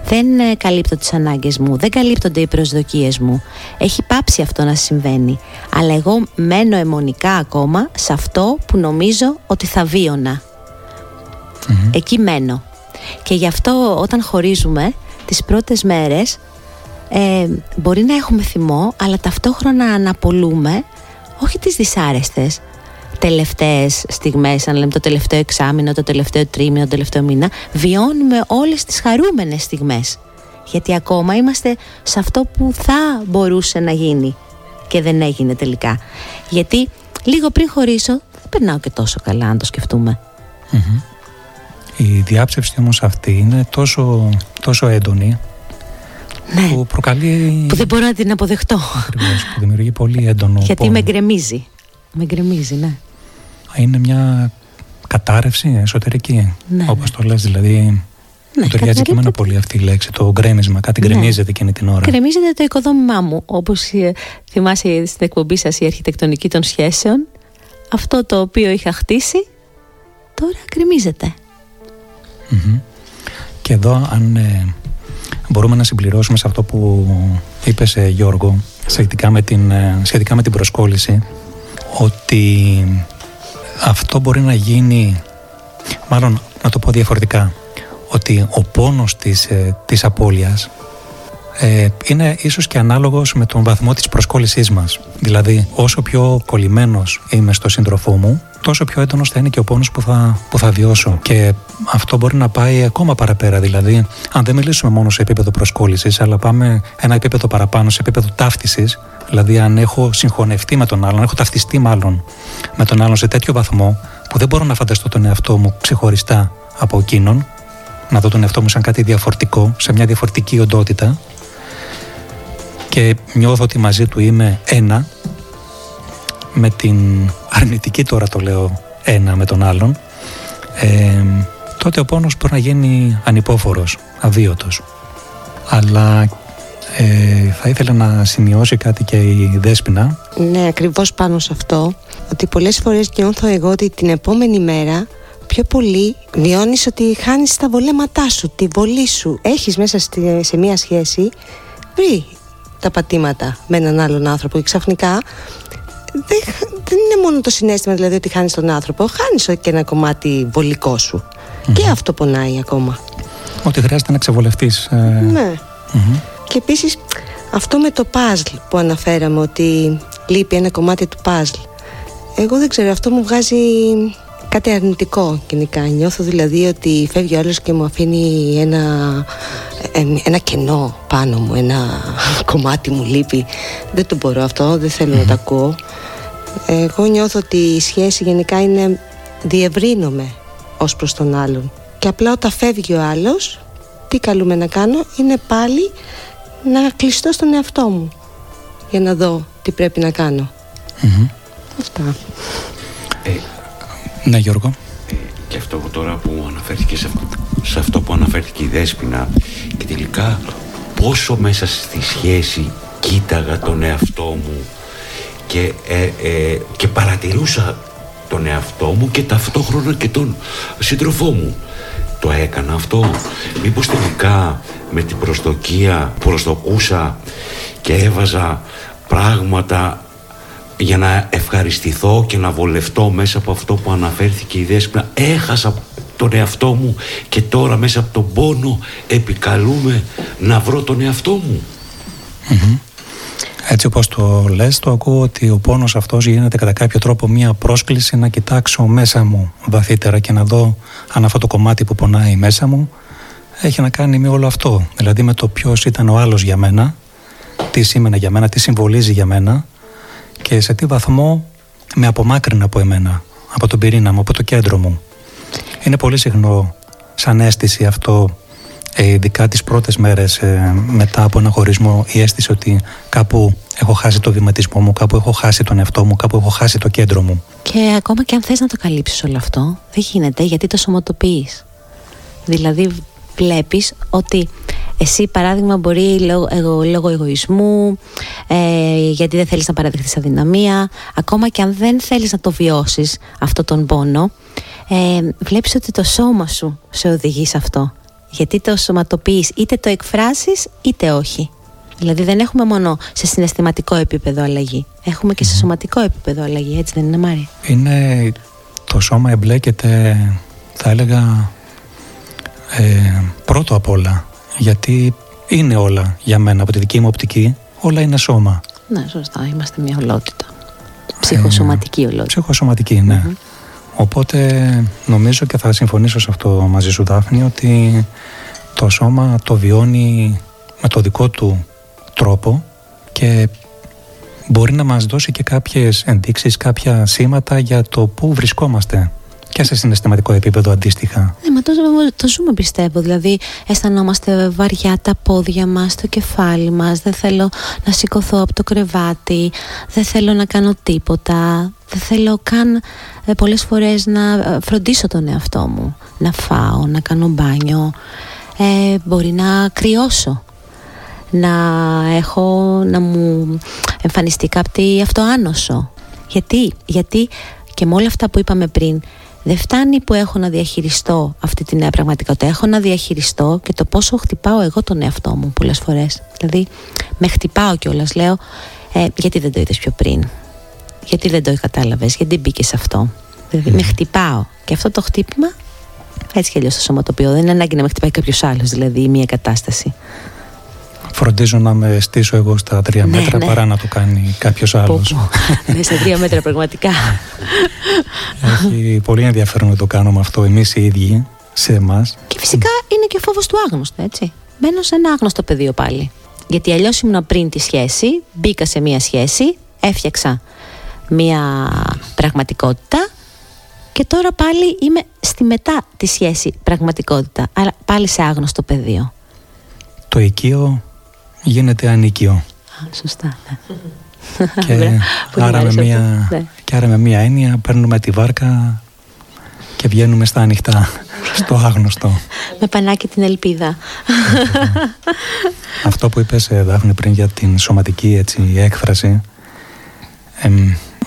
[SPEAKER 3] Δεν ε, καλύπτω τις ανάγκες μου, δεν καλύπτονται οι προσδοκίες μου. Έχει πάψει αυτό να συμβαίνει. Αλλά εγώ μένω αιμονικά ακόμα σε αυτό που νομίζω ότι θα βιωνα Εκεί μένω. Και γι' αυτό όταν χωρίζουμε τις πρώτες μέρες ε, μπορεί να έχουμε θυμό αλλά ταυτόχρονα αναπολούμε όχι τις δυσάρεστες τελευταίες στιγμές, αν λέμε το τελευταίο εξάμεινο, το τελευταίο τρίμηνο, το τελευταίο μήνα, βιώνουμε όλες τις χαρούμενες στιγμές. Γιατί ακόμα είμαστε σε αυτό που θα μπορούσε να γίνει και δεν έγινε τελικά. Γιατί λίγο πριν χωρίσω δεν περνάω και τόσο καλά αν το σκεφτουμε
[SPEAKER 2] Η διάψευση όμως αυτή είναι τόσο, τόσο έντονη
[SPEAKER 3] ναι.
[SPEAKER 2] που προκαλεί...
[SPEAKER 3] Που δεν μπορώ να την αποδεχτώ.
[SPEAKER 2] Ακριβώς, που δημιουργεί πολύ έντονο
[SPEAKER 3] Γιατί με γκρεμίζει. Με γκρεμίζει, ναι
[SPEAKER 2] είναι μια κατάρρευση εσωτερική,
[SPEAKER 3] ναι,
[SPEAKER 2] όπως το λες δηλαδή. Ναι, μου ταιριάζει και εμένα πολύ αυτή η λέξη, το γκρέμισμα, κάτι ναι. γκρεμίζεται εκείνη την ώρα.
[SPEAKER 3] Γκρεμίζεται το οικοδόμημά μου, όπως ε, θυμάσαι στην εκπομπή σας η αρχιτεκτονική των σχέσεων. Αυτό το οποίο είχα χτίσει, τώρα γκρεμίζεται.
[SPEAKER 2] Και εδώ αν ε, μπορούμε να συμπληρώσουμε σε αυτό που είπες ε, Γιώργο, σχετικά με την, σχετικά με την προσκόλληση, ότι αυτό μπορεί να γίνει, μάλλον να το πω διαφορετικά, ότι ο πόνος της, ε, της απώλειας ε, είναι ίσως και ανάλογος με τον βαθμό της προσκόλλησής μας. Δηλαδή, όσο πιο κολλημένος είμαι στο σύντροφό μου, τόσο πιο έντονος θα είναι και ο πόνος που θα, που θα βιώσω. Και αυτό μπορεί να πάει ακόμα παραπέρα. Δηλαδή, αν δεν μιλήσουμε μόνο σε επίπεδο προσκόλλησης, αλλά πάμε ένα επίπεδο παραπάνω, σε επίπεδο ταύτισης, Δηλαδή, αν έχω συγχωνευτεί με τον άλλον, έχω ταυτιστεί μάλλον με τον άλλον σε τέτοιο βαθμό που δεν μπορώ να φανταστώ τον εαυτό μου ξεχωριστά από εκείνον, να δω τον εαυτό μου σαν κάτι διαφορετικό, σε μια διαφορετική οντότητα και νιώθω ότι μαζί του είμαι ένα, με την αρνητική τώρα το λέω ένα με τον άλλον, ε, τότε ο πόνος μπορεί να γίνει ανυπόφορος, αβίωτος. Αλλά ε, θα ήθελα να σημειώσει κάτι και η Δέσποινα.
[SPEAKER 6] Ναι, ακριβώς πάνω σε αυτό. Ότι πολλές φορές νιώθω εγώ ότι την επόμενη μέρα πιο πολύ βιώνεις ότι χάνεις τα βολέματά σου, τη βολή σου. Έχεις μέσα σε μια σχέση βρει τα πατήματα με έναν άλλον άνθρωπο και ξαφνικά δεν, δεν είναι μόνο το συνέστημα δηλαδή ότι χάνεις τον άνθρωπο, χάνεις και ένα κομμάτι βολικό σου. Και αυτό πονάει ακόμα.
[SPEAKER 2] Ότι χρειάζεται να ξεβολευτείς.
[SPEAKER 6] Ε... Ναι. Και επίσης αυτό με το puzzle που αναφέραμε ότι λείπει ένα κομμάτι του puzzle. Εγώ δεν ξέρω, αυτό μου βγάζει κάτι αρνητικό γενικά. Νιώθω δηλαδή ότι φεύγει ο άλλος και μου αφήνει ένα, ένα κενό πάνω μου, ένα κομμάτι μου λείπει. Δεν το μπορώ αυτό, δεν θέλω να το ακούω. Εγώ νιώθω ότι η σχέση γενικά είναι διευρύνομαι ως προς τον άλλον. Και απλά όταν φεύγει ο άλλος, τι καλούμε να κάνω είναι πάλι να κλειστώ στον εαυτό μου για να δω τι πρέπει να κάνω. Αυτά.
[SPEAKER 2] Ε, ναι Γιώργο.
[SPEAKER 4] Ε, και αυτό τώρα που αναφέρθηκε σε αυτό, σε αυτό που αναφέρθηκε η Δέσποινα και τελικά πόσο μέσα στη σχέση κοίταγα τον εαυτό μου και, ε, ε, και παρατηρούσα τον εαυτό μου και ταυτόχρονα και τον σύντροφό μου το έκανα αυτό. Μήπως τελικά με την προσδοκία προσδοκούσα και έβαζα πράγματα για να ευχαριστηθώ και να βολευτώ μέσα από αυτό που αναφέρθηκε η Δέσποινα. Έχασα τον εαυτό μου και τώρα μέσα από τον πόνο επικαλούμε να βρω τον εαυτό μου.
[SPEAKER 2] Έτσι όπως το λες, το ακούω ότι ο πόνος αυτός γίνεται κατά κάποιο τρόπο μία πρόσκληση να κοιτάξω μέσα μου βαθύτερα και να δω αν αυτό το κομμάτι που πονάει μέσα μου έχει να κάνει με όλο αυτό. Δηλαδή με το ποιος ήταν ο άλλος για μένα, τι σήμαινε για μένα, τι συμβολίζει για μένα και σε τι βαθμό με απομάκρυνε από εμένα, από τον πυρήνα μου, από το κέντρο μου. Είναι πολύ συχνό σαν αίσθηση αυτό ε, ειδικά τις πρώτες μέρες ε, μετά από ένα χωρισμό η αίσθηση ότι κάπου έχω χάσει το βηματισμό μου, κάπου έχω χάσει τον εαυτό μου, κάπου έχω χάσει το κέντρο μου.
[SPEAKER 3] Και ακόμα και αν θες να το καλύψεις όλο αυτό, δεν γίνεται γιατί το σωματοποιείς. Δηλαδή βλέπεις ότι εσύ παράδειγμα μπορεί λόγω, εγω, λόγω εγωισμού, ε, γιατί δεν θέλεις να παραδεχτείς αδυναμία, ακόμα και αν δεν θέλεις να το βιώσεις αυτό τον πόνο, ε, βλέπεις ότι το σώμα σου σε οδηγεί σε αυτό Γιατί το σωματοποιείς είτε το εκφράσεις είτε όχι. Δηλαδή δεν έχουμε μόνο σε συναισθηματικό επίπεδο αλλαγή. Έχουμε και σε σωματικό επίπεδο αλλαγή, έτσι δεν είναι Μάρια;
[SPEAKER 2] Είναι το σώμα εμπλέκεται, θα έλεγα, ε, πρώτο απ' όλα. Γιατί είναι όλα για μένα, από τη δική μου οπτική, όλα είναι σώμα.
[SPEAKER 3] Ναι, σωστά. Είμαστε μια ολότητα. Ψυχοσωματική ολότητα.
[SPEAKER 2] Ψυχοσωματική, ναι. Οπότε νομίζω και θα συμφωνήσω σε αυτό μαζί σου Δάφνη ότι το σώμα το βιώνει με το δικό του τρόπο και μπορεί να μας δώσει και κάποιες ενδείξεις, κάποια σήματα για το πού βρισκόμαστε και σε συναισθηματικό επίπεδο αντίστοιχα.
[SPEAKER 3] Ναι, μα το, το ζούμε πιστεύω. Δηλαδή, αισθανόμαστε βαριά τα πόδια μας, το κεφάλι μας. Δεν θέλω να σηκωθώ από το κρεβάτι. Δεν θέλω να κάνω τίποτα. Δεν θέλω καν ε, πολλές φορές να ε, φροντίσω τον εαυτό μου. Να φάω, να κάνω μπάνιο. Ε, μπορεί να κρυώσω να έχω να μου εμφανιστεί κάτι αυτοάνωσο γιατί, γιατί και με όλα αυτά που είπαμε πριν δεν φτάνει που έχω να διαχειριστώ αυτή τη νέα πραγματικότητα. Έχω να διαχειριστώ και το πόσο χτυπάω εγώ τον εαυτό μου πολλές φορές. Δηλαδή, με χτυπάω κιόλας. Λέω, ε, γιατί δεν το είδες πιο πριν; Γιατί δεν το κατάλαβες, γιατί μπήκες σε αυτό; Δηλαδή, με χτυπάω. Και αυτό το χτύπημα, έτσι κι αλλιώς το σωματοποιώ. Δεν είναι ανάγκη να με χτυπάει κάποιος άλλος, δηλαδή, η μία κατάσταση
[SPEAKER 2] φροντίζω να με στήσω εγώ στα τρία ναι, μέτρα ναι. παρά να το κάνει κάποιος άλλος.
[SPEAKER 3] ναι, στα τρία μέτρα πραγματικά.
[SPEAKER 2] Έχει πολύ ενδιαφέρον να το κάνουμε αυτό εμείς οι ίδιοι σε εμάς.
[SPEAKER 3] Και φυσικά είναι και φόβος του άγνωστου, έτσι. Μπαίνω σε ένα άγνωστο πεδίο πάλι. Γιατί αλλιώς ήμουν πριν τη σχέση, μπήκα σε μία σχέση, έφτιαξα μία πραγματικότητα και τώρα πάλι είμαι στη μετά τη σχέση πραγματικότητα, αλλά πάλι σε άγνωστο πεδίο.
[SPEAKER 2] Το οικείο γίνεται ανίκιο. Α,
[SPEAKER 3] σωστά, ναι.
[SPEAKER 2] Και, άρα με μια, ναι. και άρα με μια έννοια παίρνουμε τη βάρκα και βγαίνουμε στα ανοιχτά, στο άγνωστο.
[SPEAKER 3] Με πανάκι την ελπίδα.
[SPEAKER 2] Αυτό που είπες ε, Δάφνη πριν για την σωματική έτσι, έκφραση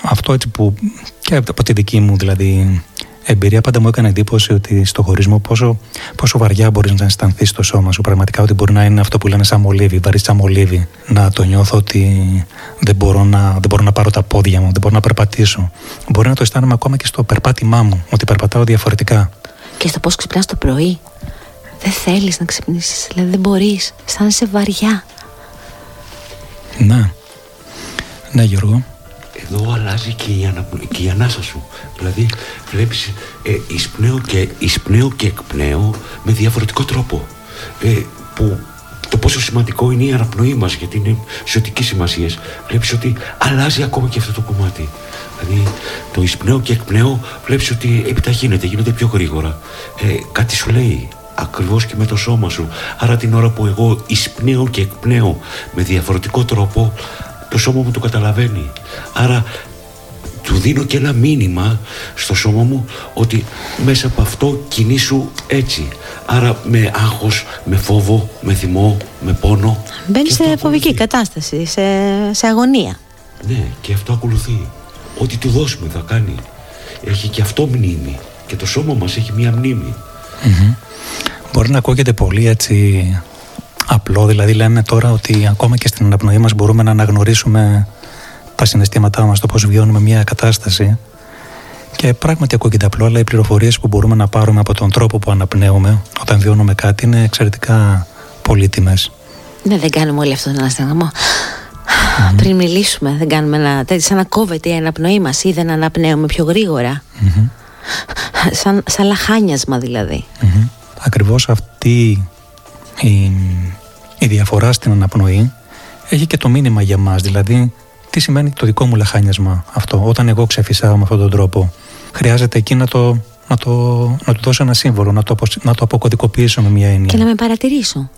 [SPEAKER 2] αυτό έτσι που και από τη δική μου δηλαδή εμπειρία πάντα μου έκανε εντύπωση ότι στο χωρισμό πόσο, πόσο βαριά μπορείς να αισθανθείς στο σώμα σου. Πραγματικά ότι μπορεί να είναι αυτό που λένε σαν μολύβι, βαρύς σαν μολύβι. Να το νιώθω ότι δεν μπορώ, να, δεν μπορώ να πάρω τα πόδια μου, δεν μπορώ να περπατήσω. Μπορεί να το αισθάνομαι ακόμα και στο περπάτημά μου, ότι περπατάω διαφορετικά.
[SPEAKER 3] Και στο πώς ξυπνάς το πρωί. Δεν θέλεις να ξυπνήσεις, δηλαδή δεν μπορείς. Αισθάνεσαι βαριά.
[SPEAKER 2] Ναι. Ναι, Γιώργο
[SPEAKER 4] εδώ αλλάζει και η, ανα, και η ανάσα σου. Δηλαδή βλέπεις ε, εισπνέω, και, εισπνέω και εκπνέω με διαφορετικό τρόπο. Ε, που το πόσο σημαντικό είναι η αναπνοή μας γιατί είναι ζωτικής σημασίας. Βλέπεις ότι αλλάζει ακόμα και αυτό το κομμάτι. Δηλαδή το εισπνέω και εκπνέω βλέπεις ότι επιταχύνεται, γίνεται πιο γρήγορα. Ε, κάτι σου λέει ακριβώς και με το σώμα σου. Άρα την ώρα που εγώ εισπνέω και εκπνέω με διαφορετικό τρόπο το σώμα μου το καταλαβαίνει. Άρα του δίνω και ένα μήνυμα στο σώμα μου ότι μέσα από αυτό κινήσου έτσι. Άρα με άγχος, με φόβο, με θυμό, με πόνο.
[SPEAKER 3] Μπαίνει σε φοβική κατάσταση, σε, σε αγωνία.
[SPEAKER 4] Ναι, και αυτό ακολουθεί. Ό,τι του δώσουμε θα κάνει. Έχει και αυτό μνήμη. Και το σώμα μας έχει μία μνήμη.
[SPEAKER 2] Μπορεί να ακούγεται πολύ έτσι απλό. Δηλαδή λέμε τώρα ότι ακόμα και στην αναπνοή μας μπορούμε να αναγνωρίσουμε τα συναισθήματά μας, το πώς βιώνουμε μια κατάσταση. Και πράγματι ακούγεται απλό, αλλά οι πληροφορίες που μπορούμε να πάρουμε από τον τρόπο που αναπνέουμε όταν βιώνουμε κάτι είναι εξαιρετικά πολύτιμες.
[SPEAKER 3] Ναι, δεν κάνουμε όλοι αυτό τον αναστεναμό. Mm-hmm. Πριν μιλήσουμε, δεν κάνουμε ένα τέτοιο, σαν να κόβεται η αναπνοή μας ή δεν αναπνέουμε πιο γρήγορα. Mm-hmm. Σαν, σαν λαχάνιασμα δηλαδή.
[SPEAKER 2] Mm-hmm. Ακριβώς αυτή η η διαφορά στην αναπνοή έχει και το μήνυμα για μας, δηλαδή τι σημαίνει το δικό μου λαχάνιασμα αυτό, όταν εγώ ξεφυσάω με αυτόν τον τρόπο. Χρειάζεται εκεί να το, να το, να του δώσω ένα σύμβολο, να το, να το αποκωδικοποιήσω με μια έννοια.
[SPEAKER 3] Και να με παρατηρήσω.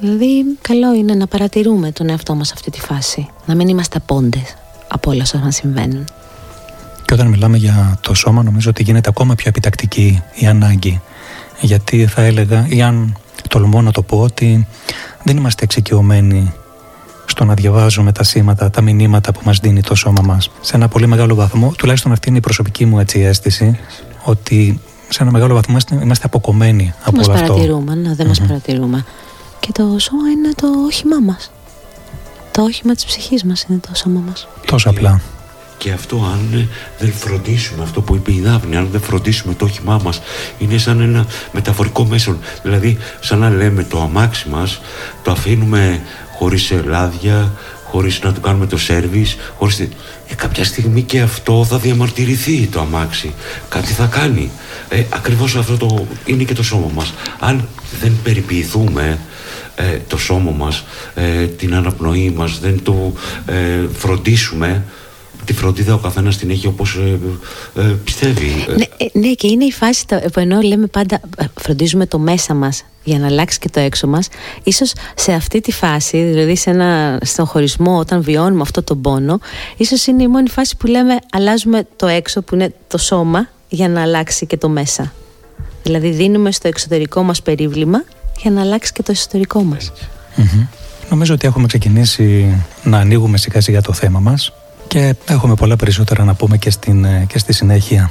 [SPEAKER 3] Δηλαδή, καλό είναι να παρατηρούμε τον εαυτό μας αυτή τη φάση. Να μην είμαστε πόντες από όλα όσα συμβαίνουν.
[SPEAKER 2] Και όταν μιλάμε για το σώμα, νομίζω ότι γίνεται ακόμα πιο επιτακτική η ανάγκη. Γιατί θα έλεγα, ή αν τολμώ να το πω, ότι δεν είμαστε εξοικειωμένοι στο να διαβάζουμε τα σήματα, τα μηνύματα που μας δίνει το σώμα μας. Σε ένα πολύ μεγάλο βαθμό, τουλάχιστον αυτή είναι η προσωπική μου έτσι αίσθηση, ότι σε ένα μεγάλο βαθμό είμαστε αποκομμένοι από
[SPEAKER 3] μας
[SPEAKER 2] όλο
[SPEAKER 3] αυτό. Παρατηρούμε, ναι, δεν μας παρατηρούμε. Και το σώμα είναι το όχημά μας. Το όχημα της ψυχής μας είναι το σώμα μας.
[SPEAKER 2] Τόσο απλά.
[SPEAKER 4] Και αυτό αν δεν φροντίσουμε, αυτό που είπε η Δάφνη, αν δεν φροντίσουμε το όχημά μας, είναι σαν ένα μεταφορικό μέσο. Δηλαδή, σαν να λέμε το αμάξι μας, το αφήνουμε χωρίς λάδια, χωρίς να του κάνουμε το σέρβις, χωρίς... Ε, κάποια στιγμή και αυτό θα διαμαρτυρηθεί το αμάξι. Κάτι θα κάνει. Ε, ακριβώς αυτό το... είναι και το σώμα μας. Αν δεν περιποιηθούμε ε, το σώμα μας, ε, την αναπνοή μας, δεν το ε, φροντίσουμε, τη φροντίδα ο καθένας την έχει όπως ε, ε, πιστεύει.
[SPEAKER 3] Ναι, ναι, και είναι η φάση που ενώ λέμε πάντα φροντίζουμε το μέσα μας για να αλλάξει και το έξω μας ίσως σε αυτή τη φάση δηλαδή σε ένα, στον χωρισμό όταν βιώνουμε αυτό το πόνο ίσως είναι η μόνη φάση που λέμε αλλάζουμε το έξω που είναι το σώμα για να αλλάξει και το μέσα. Δηλαδή δίνουμε στο εξωτερικό μας περίβλημα για να αλλάξει και το εσωτερικό μας.
[SPEAKER 2] Νομίζω ότι έχουμε ξεκινήσει να ανοίγουμε σιγά σιγά το θέμα μας και έχουμε πολλά περισσότερα να πούμε και, στην, και στη συνέχεια.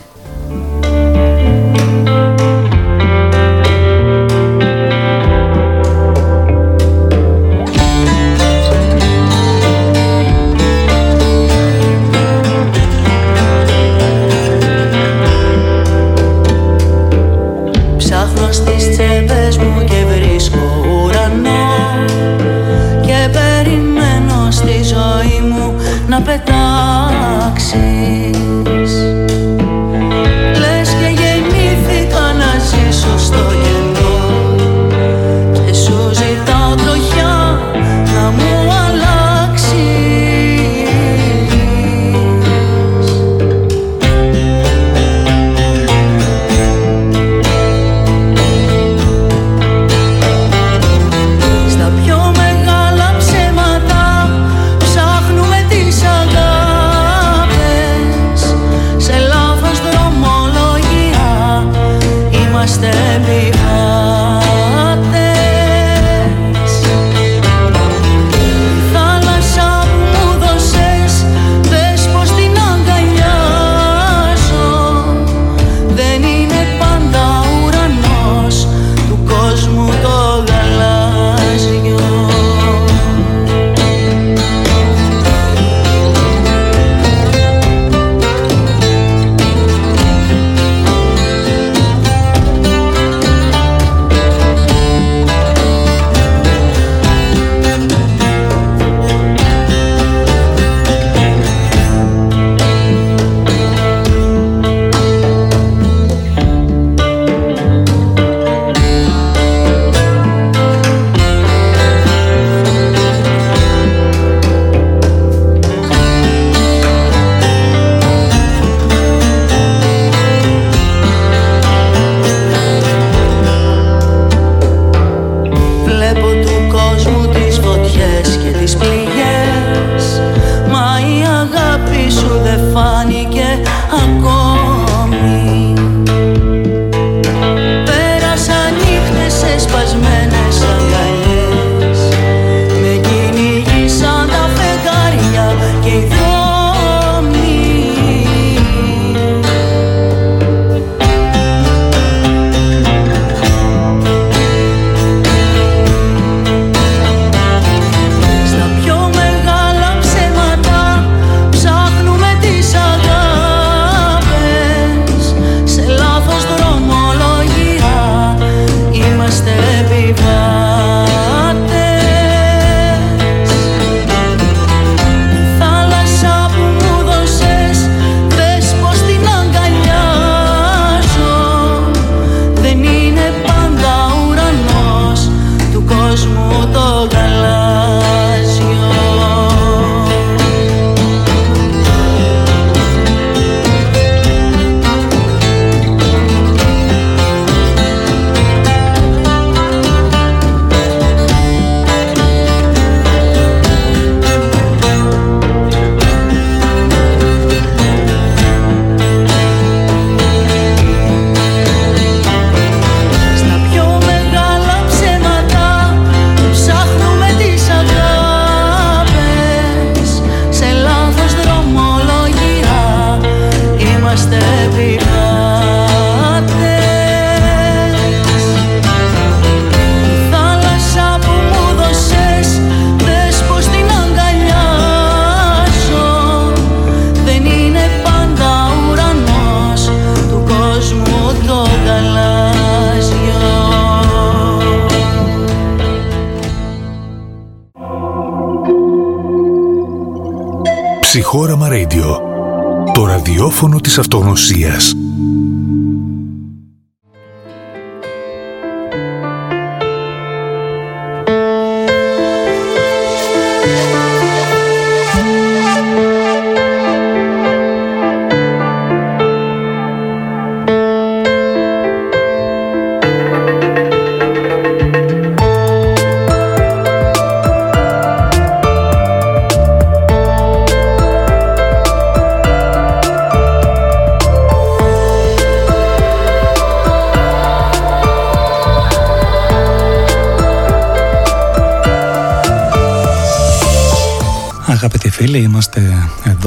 [SPEAKER 1] Αυτογνωσίας.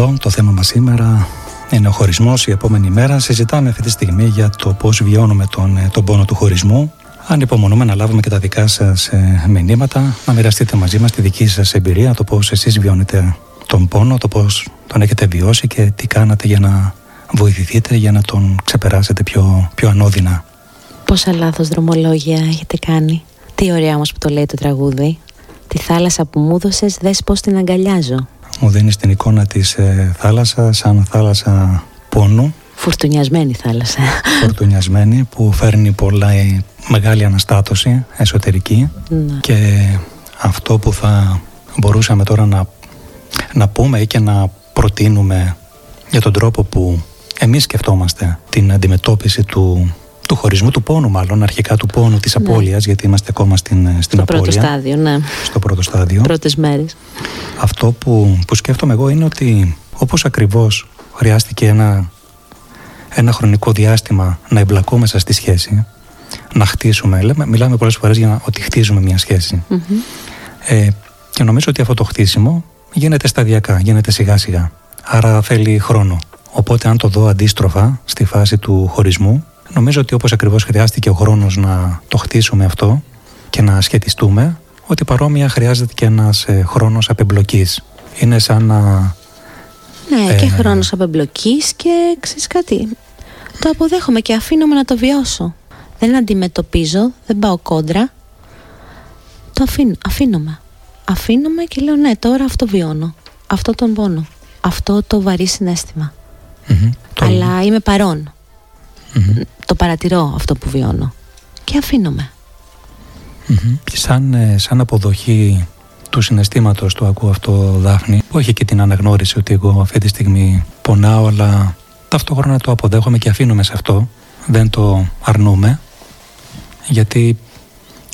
[SPEAKER 2] Εδώ. Το θέμα μας σήμερα είναι ο χωρισμός. Η επόμενη μέρα συζητάμε αυτή τη στιγμή για το πώς βιώνουμε τον, τον πόνο του χωρισμού. Αν υπομονούμε να λάβουμε και τα δικά σας ε, μηνύματα, να μοιραστείτε μαζί μας τη δική σας εμπειρία, το πώς εσείς βιώνετε τον πόνο, το πώς τον έχετε βιώσει και τι κάνατε για να βοηθηθείτε, για να τον ξεπεράσετε πιο, πιο ανώδυνα.
[SPEAKER 3] Πόσα λάθος δρομολόγια έχετε κάνει; Τι ωραία όμως που το λέει το τραγούδι. Τη θάλασσα που μου έδωσες, δες πώς την αγκαλιάζω
[SPEAKER 2] μου δίνεις την εικόνα της ε, θάλασσα σαν θάλασσα πόνου
[SPEAKER 3] Φουρτουνιασμένη θάλασσα
[SPEAKER 2] Φουρτουνιασμένη που φέρνει πολλά ε, μεγάλη αναστάτωση εσωτερική
[SPEAKER 3] ναι.
[SPEAKER 2] και αυτό που θα μπορούσαμε τώρα να, να πούμε ή και να προτείνουμε για τον τρόπο που εμείς σκεφτόμαστε την αντιμετώπιση του του χωρισμού, του πόνου μάλλον, αρχικά του πόνου της ναι. απώλειας, γιατί είμαστε ακόμα στην, στην
[SPEAKER 3] Στο
[SPEAKER 2] απώλεια.
[SPEAKER 3] πρώτο στάδιο, ναι.
[SPEAKER 2] Στο πρώτο στάδιο.
[SPEAKER 3] Πρώτες μέρες.
[SPEAKER 2] Αυτό που, που σκέφτομαι εγώ είναι ότι όπως ακριβώς χρειάστηκε ένα, ένα χρονικό διάστημα να εμπλακώ στη σχέση, να χτίσουμε, λέμε, μιλάμε πολλές φορές για ότι χτίζουμε μια σχεση Ε, και νομίζω ότι αυτό το χτίσιμο γίνεται σταδιακά, γίνεται σιγά σιγά. Άρα θέλει χρόνο. Οπότε αν το δω αντίστροφα στη φάση του χωρισμού, Νομίζω ότι όπως ακριβώς χρειάστηκε ο χρόνος να το χτίσουμε αυτό και να σχετιστούμε, ότι παρόμοια χρειάζεται και ένας ε, χρόνος απεμπλοκής. Είναι σαν να...
[SPEAKER 3] Ναι, και ε, χρόνος απεμπλοκής και ξέρεις κάτι. Το αποδέχομαι και αφήνομαι να το βιώσω. Δεν αντιμετωπίζω, δεν πάω κόντρα. Το αφήνω, αφήνομαι. Αφήνομαι και λέω ναι, τώρα αυτό βιώνω. Αυτό τον πόνο. Αυτό το βαρύ Αλλά είμαι παρόν το παρατηρώ αυτό που βιώνω και αφήνομαι.
[SPEAKER 2] Σαν, ε, σαν αποδοχή του συναισθήματος του ακούω αυτό Δάφνη που έχει και την αναγνώριση ότι εγώ αυτή τη στιγμή πονάω αλλά ταυτόχρονα το αποδέχομαι και αφήνομαι σε αυτό δεν το αρνούμε γιατί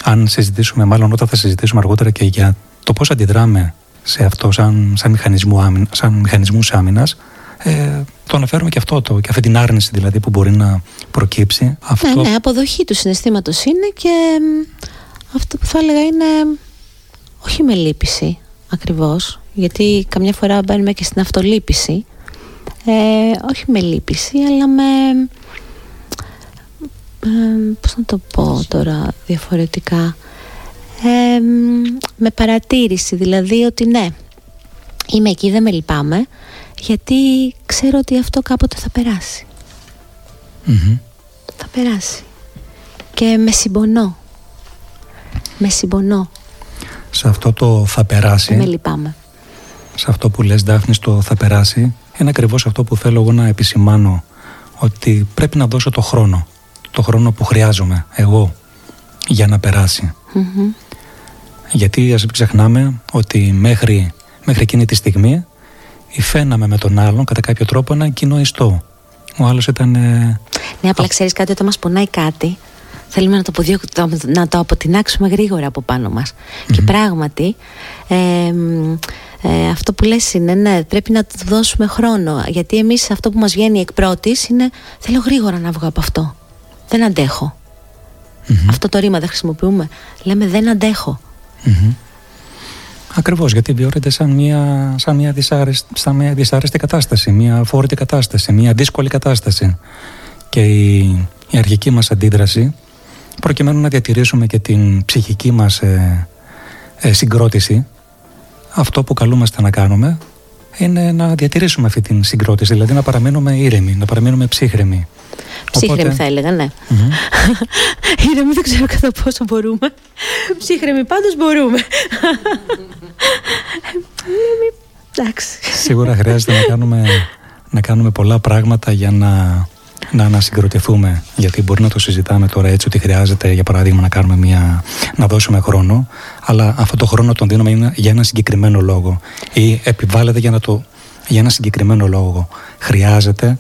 [SPEAKER 2] αν συζητήσουμε μάλλον όταν θα συζητήσουμε αργότερα και για το πώς αντιδράμε σε αυτό σαν, σαν, μηχανισμού, σαν μηχανισμούς άμυνας ε, το αναφέρουμε και αυτό, το, και αυτή την άρνηση δηλαδή που μπορεί να προκύψει. Αυτό...
[SPEAKER 3] Ναι, ναι, αποδοχή του συναισθήματος είναι και αυτό που θα έλεγα είναι όχι με λύπηση ακριβώς, γιατί καμιά φορά μπαίνουμε και στην αυτολύπηση, ε, όχι με λύπηση, αλλά με... Ε, πώς να το πω τώρα διαφορετικά ε, με παρατήρηση δηλαδή ότι ναι είμαι εκεί δεν με λυπάμαι γιατί ξέρω ότι αυτό κάποτε θα περασει Θα περάσει. Και με συμπονώ. Με συμπονώ.
[SPEAKER 2] Σε αυτό το θα περάσει.
[SPEAKER 3] Δεν με λυπάμαι.
[SPEAKER 2] Σε αυτό που λες Δάφνη το θα περάσει είναι ακριβώς αυτό που θέλω εγώ να επισημάνω ότι πρέπει να δώσω το χρόνο. Το χρόνο που χρειάζομαι εγώ για να περασει Γιατί ας μην ξεχνάμε ότι μέχρι, μέχρι εκείνη τη στιγμή υφαίναμε με τον άλλον κατά κάποιο τρόπο ένα κοινό ιστό. Ο άλλος ήταν. Ε,
[SPEAKER 3] ναι, απλά ξέρεις κάτι, όταν μας πονάει κάτι, θέλουμε να το, να το αποτινάξουμε γρήγορα από πάνω μας. Και πράγματι, ε, ε, αυτό που λες είναι, ναι, πρέπει να του δώσουμε χρόνο. Γιατί εμείς αυτό που μας βγαίνει εκ πρώτης είναι, θέλω γρήγορα να βγω από αυτό. Δεν αντεχω Αυτό το ρήμα δεν χρησιμοποιούμε. Λέμε δεν αντεχω
[SPEAKER 2] Ακριβώς, γιατί βιώνεται σαν μια, σαν μια, δυσάρεστη, σαν μια δυσάρεστη κατάσταση, μια φόρητη κατάσταση, μια δύσκολη κατάσταση. Και η, η αρχική μας αντίδραση, προκειμένου να διατηρήσουμε και την ψυχική μας ε, ε, συγκρότηση, αυτό που καλούμαστε να κάνουμε είναι να διατηρήσουμε αυτή την συγκρότηση, δηλαδή να παραμείνουμε ήρεμοι, να παραμείνουμε ψύχρεμοι.
[SPEAKER 3] Ψύχρεμη Οπότε... θα έλεγα, ναι. Mm-hmm. Ήρεμη δεν ξέρω κατά πόσο μπορούμε. Ψύχρεμη πάντως μπορούμε. Εντάξει.
[SPEAKER 2] Σίγουρα χρειάζεται να κάνουμε, να κάνουμε πολλά πράγματα για να, να ανασυγκροτηθούμε. Γιατί μπορεί να το συζητάμε τώρα έτσι ότι χρειάζεται, για παράδειγμα, να, κάνουμε μια, να δώσουμε χρόνο, αλλά αυτό το χρόνο τον δίνουμε για ένα συγκεκριμένο λόγο ή επιβάλλεται για, να το, για ένα συγκεκριμένο λόγο. Χρειάζεται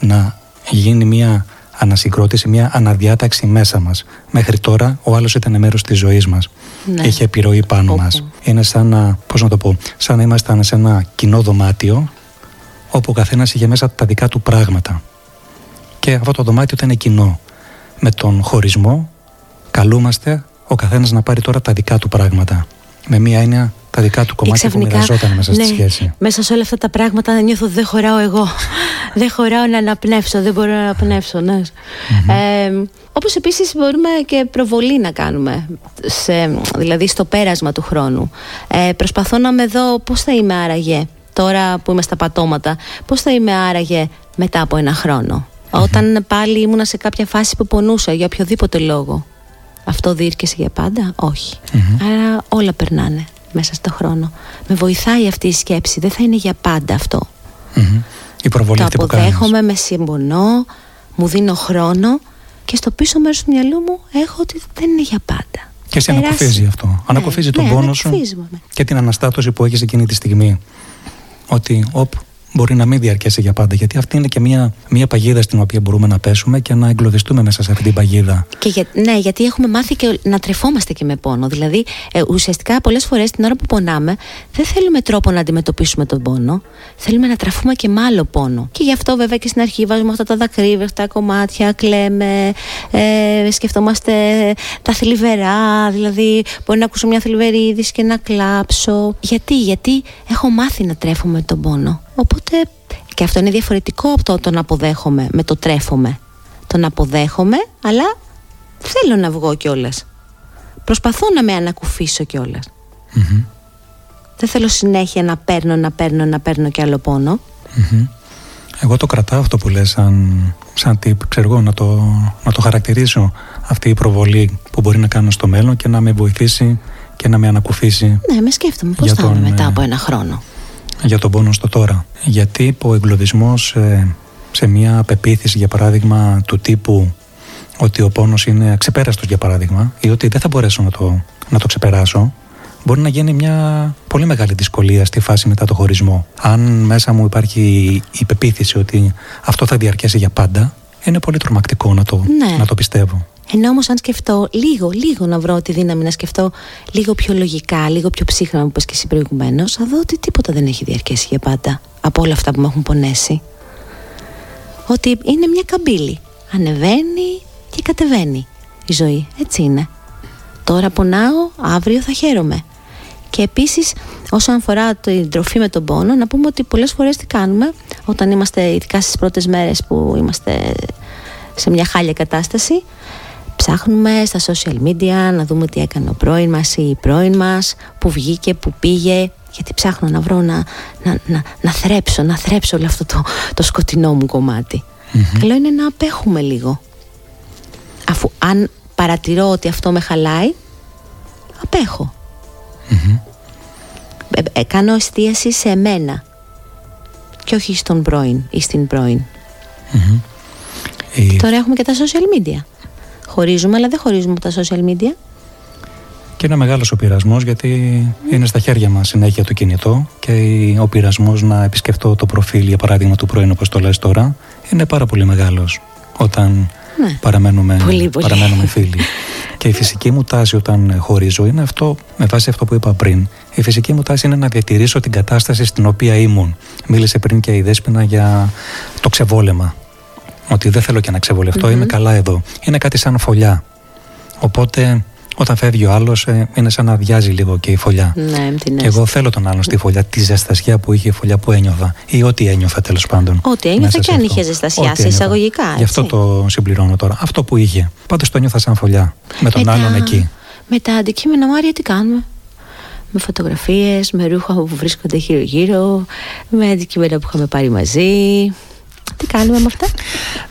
[SPEAKER 2] να γίνει μια ανασυγκρότηση, μια αναδιάταξη μέσα μας. Μέχρι τώρα ο άλλος ήταν μέρος της ζωής μας. Ναι. Είχε επιρροή πάνω μας. Είναι σαν να, πώς να το πω, σαν να ήμασταν σε ένα κοινό δωμάτιο όπου ο καθένας είχε μέσα τα δικά του πράγματα. Και αυτό το δωμάτιο ήταν κοινό. Με τον χωρισμό καλούμαστε ο καθένας να πάρει τώρα τα δικά του πράγματα. Με μία έννοια τα δικά του κομμάτια που μοιραζόταν μέσα ναι, στη σχέση.
[SPEAKER 3] Μέσα σε όλα αυτά τα πράγματα νιώθω ότι δεν χωράω εγώ. δεν χωράω να αναπνεύσω, δεν μπορώ να αναπνεύσω. Ναι. Mm-hmm. Ε, όπως επίσης μπορούμε και προβολή να κάνουμε, σε, δηλαδή στο πέρασμα του χρόνου. Ε, προσπαθώ να με δω πώς θα είμαι άραγε τώρα που είμαι στα πατώματα, πώς θα είμαι άραγε μετά από ένα χρόνο. Όταν πάλι ήμουνα σε κάποια φάση που πονούσα για οποιοδήποτε λόγο. Αυτό διήρκεσε για πάντα, όχι. Άρα όλα περνάνε μέσα στο χρόνο. Με βοηθάει αυτή η σκέψη. Δεν θα είναι για πάντα αυτό.
[SPEAKER 2] Mm-hmm. Η προβολή
[SPEAKER 3] το αποδέχομαι, με συμπονώ, μου δίνω χρόνο και στο πίσω μέρος του μυαλού μου έχω ότι δεν είναι για πάντα.
[SPEAKER 2] Και σε ανακοφίζει αυτό. Ναι, ανακοφίζει τον ναι, πόνο σου και την αναστάτωση που έχεις εκείνη τη στιγμή. Ότι, οπ, μπορεί να μην διαρκέσει για πάντα. Γιατί αυτή είναι και μια, μια παγίδα στην οποία μπορούμε να πέσουμε και να εγκλωβιστούμε μέσα σε αυτή την παγίδα.
[SPEAKER 3] Και για, ναι, γιατί έχουμε μάθει και να τρεφόμαστε και με πόνο. Δηλαδή, ε, ουσιαστικά πολλές φορές την ώρα που πονάμε, δεν θέλουμε τρόπο να αντιμετωπίσουμε τον πόνο. Θέλουμε να τραφούμε και με άλλο πόνο. Και γι' αυτό, βέβαια, και στην αρχή βάζουμε αυτά τα δακρύβια, αυτά τα κομμάτια, κλαίμε, ε, σκεφτόμαστε τα θλιβερά. Δηλαδή, μπορεί να ακούσω μια θλιβερή είδηση και να κλάψω. Γιατί, γιατί έχω μάθει να τρέφομαι τον πόνο. Οπότε και αυτό είναι διαφορετικό από το, το να αποδέχομαι με το τρέφομαι. Το να αποδέχομαι, αλλά θέλω να βγω κιόλας. Προσπαθώ να με ανακουφίσω κιόλας. Δεν θέλω συνέχεια να παίρνω, να παίρνω, να παίρνω κι άλλο πόνο.
[SPEAKER 2] Εγώ το κρατάω αυτό που λες σαν, σαν tip, ξέρω εγώ, να το, να το χαρακτηρίσω αυτή η προβολή που μπορεί να κάνω στο μέλλον και να με βοηθήσει και να με ανακουφίσει.
[SPEAKER 3] Ναι, με σκέφτομαι πώς θα είμαι μετά από ένα χρόνο;
[SPEAKER 2] Για τον πόνο στο τώρα. Γιατί ο εγκλωβισμός ε, σε μια πεποίθηση για παράδειγμα του τύπου ότι ο πόνος είναι ξεπέραστος για παράδειγμα ή ότι δεν θα μπορέσω να το, να το ξεπεράσω μπορεί να γίνει μια πολύ μεγάλη δυσκολία στη φάση μετά το χωρισμό. Αν μέσα μου υπάρχει η πεποίθηση ότι αυτό θα διαρκέσει για πάντα είναι πολύ τρομακτικό να το, ναι. να το πιστεύω.
[SPEAKER 3] Ενώ όμως, αν σκεφτώ λίγο, λίγο να βρω τη δύναμη να σκεφτώ λίγο πιο λογικά, λίγο πιο ψύχραμα, που πες και εσύ προηγουμένως, θα δω ότι τίποτα δεν έχει διαρκέσει για πάντα από όλα αυτά που με έχουν πονέσει. Ότι είναι μια καμπύλη. Ανεβαίνει και κατεβαίνει η ζωή. Έτσι είναι. Τώρα πονάω, αύριο θα χαίρομαι. Και επίσης, όσον αφορά την τροφή με τον πόνο, να πούμε ότι πολλές φορές τι κάνουμε όταν είμαστε, ειδικά στις πρώτες μέρες που είμαστε σε μια χάλια κατάσταση, ψάχνουμε στα social media να δούμε τι έκανε ο πρώην μας ή η πρώην μας, που βγήκε, που πήγε, γιατί ψάχνω να βρω να, να, να, να θρέψω, να θρέψω όλο αυτό το, το σκοτεινό μου κομμάτι. Mm-hmm. Καλό είναι να απέχουμε λίγο. Αφού αν παρατηρώ ότι αυτό με χαλάει, απέχω. Ε, ε, κάνω εστίαση σε μένα και όχι στον πρώην ή στην πρώην. Τώρα έχουμε και τα social media χωρίζουμε, αλλά δεν χωρίζουμε από τα social media.
[SPEAKER 2] Και είναι μεγάλος ο πειρασμός γιατί είναι στα χέρια μας συνέχεια το κινητό και ο πειρασμός να επισκεφτώ το προφίλ, για παράδειγμα, του πρώην, όπω το λε τώρα, είναι πάρα πολύ μεγάλος όταν ναι. παραμένουμε, πολύ, πολύ. παραμένουμε φίλοι. και η φυσική μου τάση όταν χωρίζω είναι αυτό, με βάση αυτό που είπα πριν. Η φυσική μου τάση είναι να διατηρήσω την κατάσταση στην οποία ήμουν. Μίλησε πριν και η Δέσποινα για το ξεβόλεμα ότι δεν θέλω και να ξεβολευτω είμαι καλά εδώ. Είναι κάτι σαν φωλιά. Οπότε όταν φεύγει ο άλλος, ε, είναι σαν να αδειάζει λίγο και η φωλιά.
[SPEAKER 3] Ναι,
[SPEAKER 2] και εγώ θέλω τον άλλον στη φωλιά, τη ζεστασιά που είχε η φωλιά που ένιωθα ή ό,τι ένιωθα τέλος πάντων.
[SPEAKER 3] Ό,τι ένιωθα και αν είχε ζεστασιά, σε εισαγωγικά. Έτσι.
[SPEAKER 2] Γι' αυτό το συμπληρώνω τώρα. Αυτό που είχε. Πάντως το ένιωθα σαν φωλιά. Με τον άλλον εκεί.
[SPEAKER 3] Με τα αντικείμενα, Μάρια, τι κάνουμε; Με φωτογραφίες, με ρούχα που βρίσκονται γύρω-γύρω, με αντικείμενα που είχαμε πάρει μαζί. Τι κάνουμε με αυτά;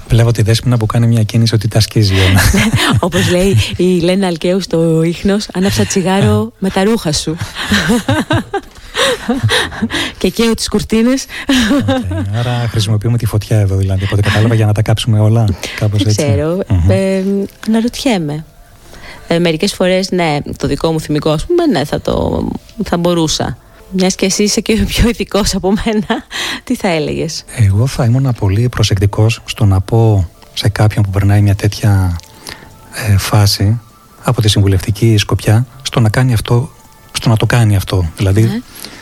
[SPEAKER 2] Βλέπω τη δέσποινα που κάνει μια κίνηση ότι τα σκίζει όλα.
[SPEAKER 3] Όπως λέει η Λένα Αλκαίου στο ίχνος, άναψα τσιγάρο με τα ρούχα σου. και καίω τις κουρτίνες.
[SPEAKER 2] Okay, άρα χρησιμοποιούμε τη φωτιά εδώ δηλαδή, οπότε κατάλαβα για να τα κάψουμε όλα, κάπως
[SPEAKER 3] Δεν ξέρω, ε, να ρωτιέμαι. Ε, μερικές φορές, ναι, το δικό μου θυμικό, ας πούμε, ναι, θα, το, θα μπορούσα. Μιας και εσύ είσαι και πιο ειδικός από μένα, τι θα έλεγες;
[SPEAKER 2] Εγώ θα ήμουν πολύ προσεκτικός στο να πω σε κάποιον που περνάει μια τέτοια ε, φάση από τη συμβουλευτική σκοπιά στο να κάνει αυτό, στο να το κάνει αυτό. Δηλαδή, ναι.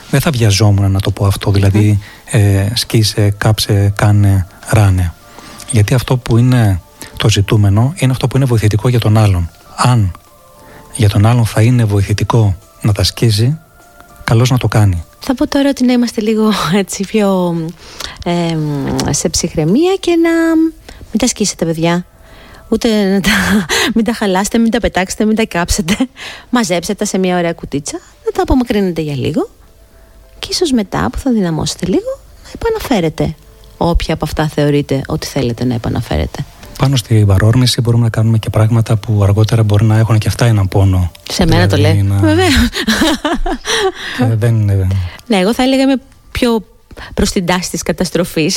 [SPEAKER 2] δεν θα βιαζόμουν να το πω αυτό. Δηλαδή, ε, σκίσε, κάψε, κάνε, ράνε. Γιατί αυτό που είναι το ζητούμενο είναι αυτό που είναι βοηθητικό για τον άλλον. Αν για τον άλλον θα είναι βοηθητικό να τα σκίζει, καλώς να το κάνει.
[SPEAKER 3] Θα πω τώρα ότι να είμαστε λίγο έτσι πιο ε, σε ψυχραιμία και να μην τα σκίσετε παιδιά. Ούτε να τα, μην τα χαλάσετε, μην τα πετάξετε, μην τα κάψετε. Μαζέψτε τα σε μια ωραία κουτίτσα, να τα απομακρύνετε για λίγο και ίσως μετά που θα δυναμώσετε λίγο να επαναφέρετε όποια από αυτά θεωρείτε ότι θέλετε να επαναφέρετε
[SPEAKER 2] πάνω στη παρόρμηση μπορούμε να κάνουμε και πράγματα που αργότερα μπορεί να έχουν και αυτά έναν πόνο.
[SPEAKER 3] Σε μένα το δηλαδή λέει. Βεβαίως.
[SPEAKER 2] δεν
[SPEAKER 3] Ναι, εγώ θα έλεγα είμαι πιο προς την τάση της καταστροφη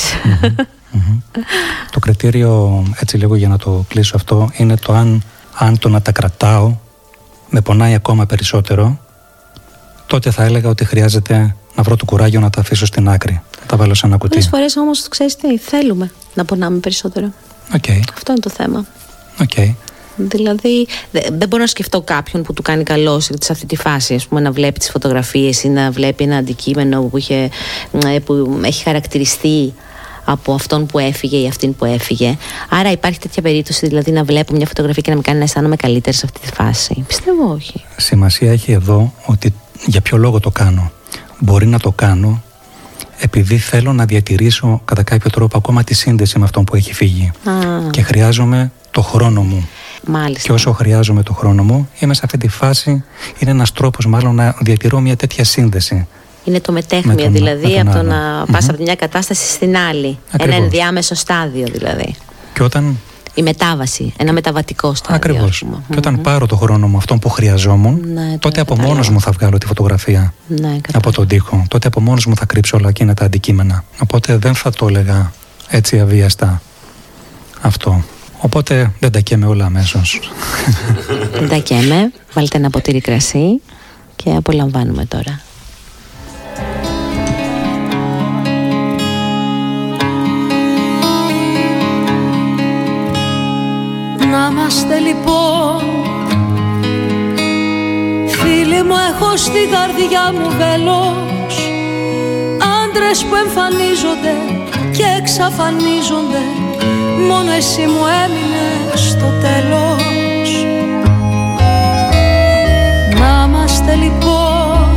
[SPEAKER 2] Το κριτήριο, έτσι λίγο για να το κλείσω αυτό, είναι το αν, αν το να τα κρατάω με πονάει ακόμα περισσότερο, τότε θα έλεγα ότι χρειάζεται να βρω το κουράγιο να τα αφήσω στην άκρη. Να τα βάλω σε ένα κουτί.
[SPEAKER 3] Πολλές φορές όμως, ξέρεις τι, θέλουμε να πονάμε περισσότερο.
[SPEAKER 2] Okay.
[SPEAKER 3] Αυτό είναι το θέμα.
[SPEAKER 2] Okay.
[SPEAKER 3] Δηλαδή, δεν μπορώ να σκεφτώ κάποιον που του κάνει καλό σε αυτή τη φάση, ας πούμε, να βλέπει τις φωτογραφίες ή να βλέπει ένα αντικείμενο που, είχε, ε, που έχει χαρακτηριστεί από αυτόν που έφυγε ή αυτήν που έφυγε. Άρα υπάρχει τέτοια περίπτωση, δηλαδή να βλέπω μια φωτογραφία και να με κάνει να αισθάνομαι καλύτερα σε αυτή τη φάση. Πιστεύω όχι.
[SPEAKER 2] Σημασία έχει εδώ ότι για ποιο λόγο το κάνω. Μπορεί να το κάνω επειδή θέλω να διατηρήσω κατά κάποιο τρόπο ακόμα τη σύνδεση με αυτόν που έχει φύγει. Και χρειάζομαι το χρόνο μου.
[SPEAKER 3] Μάλιστα.
[SPEAKER 2] Και όσο χρειάζομαι το χρόνο μου, είμαι σε αυτή τη φάση. Είναι ένας τρόπος μάλλον να διατηρώ μια τέτοια σύνδεση.
[SPEAKER 3] Είναι το μετέχμιο δηλαδή από το να πας από μια κατάσταση στην άλλη. Ακριβώς. Ένα ενδιάμεσο στάδιο δηλαδή.
[SPEAKER 2] Και όταν
[SPEAKER 3] η μετάβαση, ένα μεταβατικό στάδιο.
[SPEAKER 2] Ακριβώς. Και όταν πάρω το χρόνο μου αυτόν που χρειαζόμουν, ναι, τότε από μόνος μου θα βγάλω τη φωτογραφία
[SPEAKER 3] ναι,
[SPEAKER 2] από τον τοίχο. Τότε από μόνος μου θα κρύψω όλα εκείνα τα αντικείμενα. Οπότε δεν θα το έλεγα έτσι αβίαστα αυτό. Οπότε δεν τα καίμε όλα αμέσως.
[SPEAKER 3] Δεν τα καίμε. Βάλτε ένα ποτήρι κρασί και απολαμβάνουμε τώρα.
[SPEAKER 7] Είμαστε λοιπόν. Φίλοι μου έχω στην καρδιά μου βέλος. Άντρες που εμφανίζονται και εξαφανίζονται. Μόνο εσύ μου έμεινες στο τέλος. Να είμαστε λοιπόν.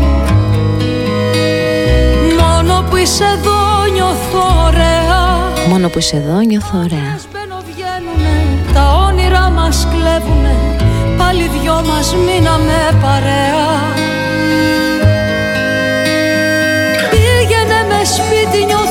[SPEAKER 7] Μόνο που είσαι εδώ νιώθω ωραία.
[SPEAKER 3] Μόνο που είσαι εδώ νιώθω ωραία
[SPEAKER 7] μας κλέβουνε Πάλι δυο μας μείναμε παρέα. Πήγαινε με σπίτι νιώθω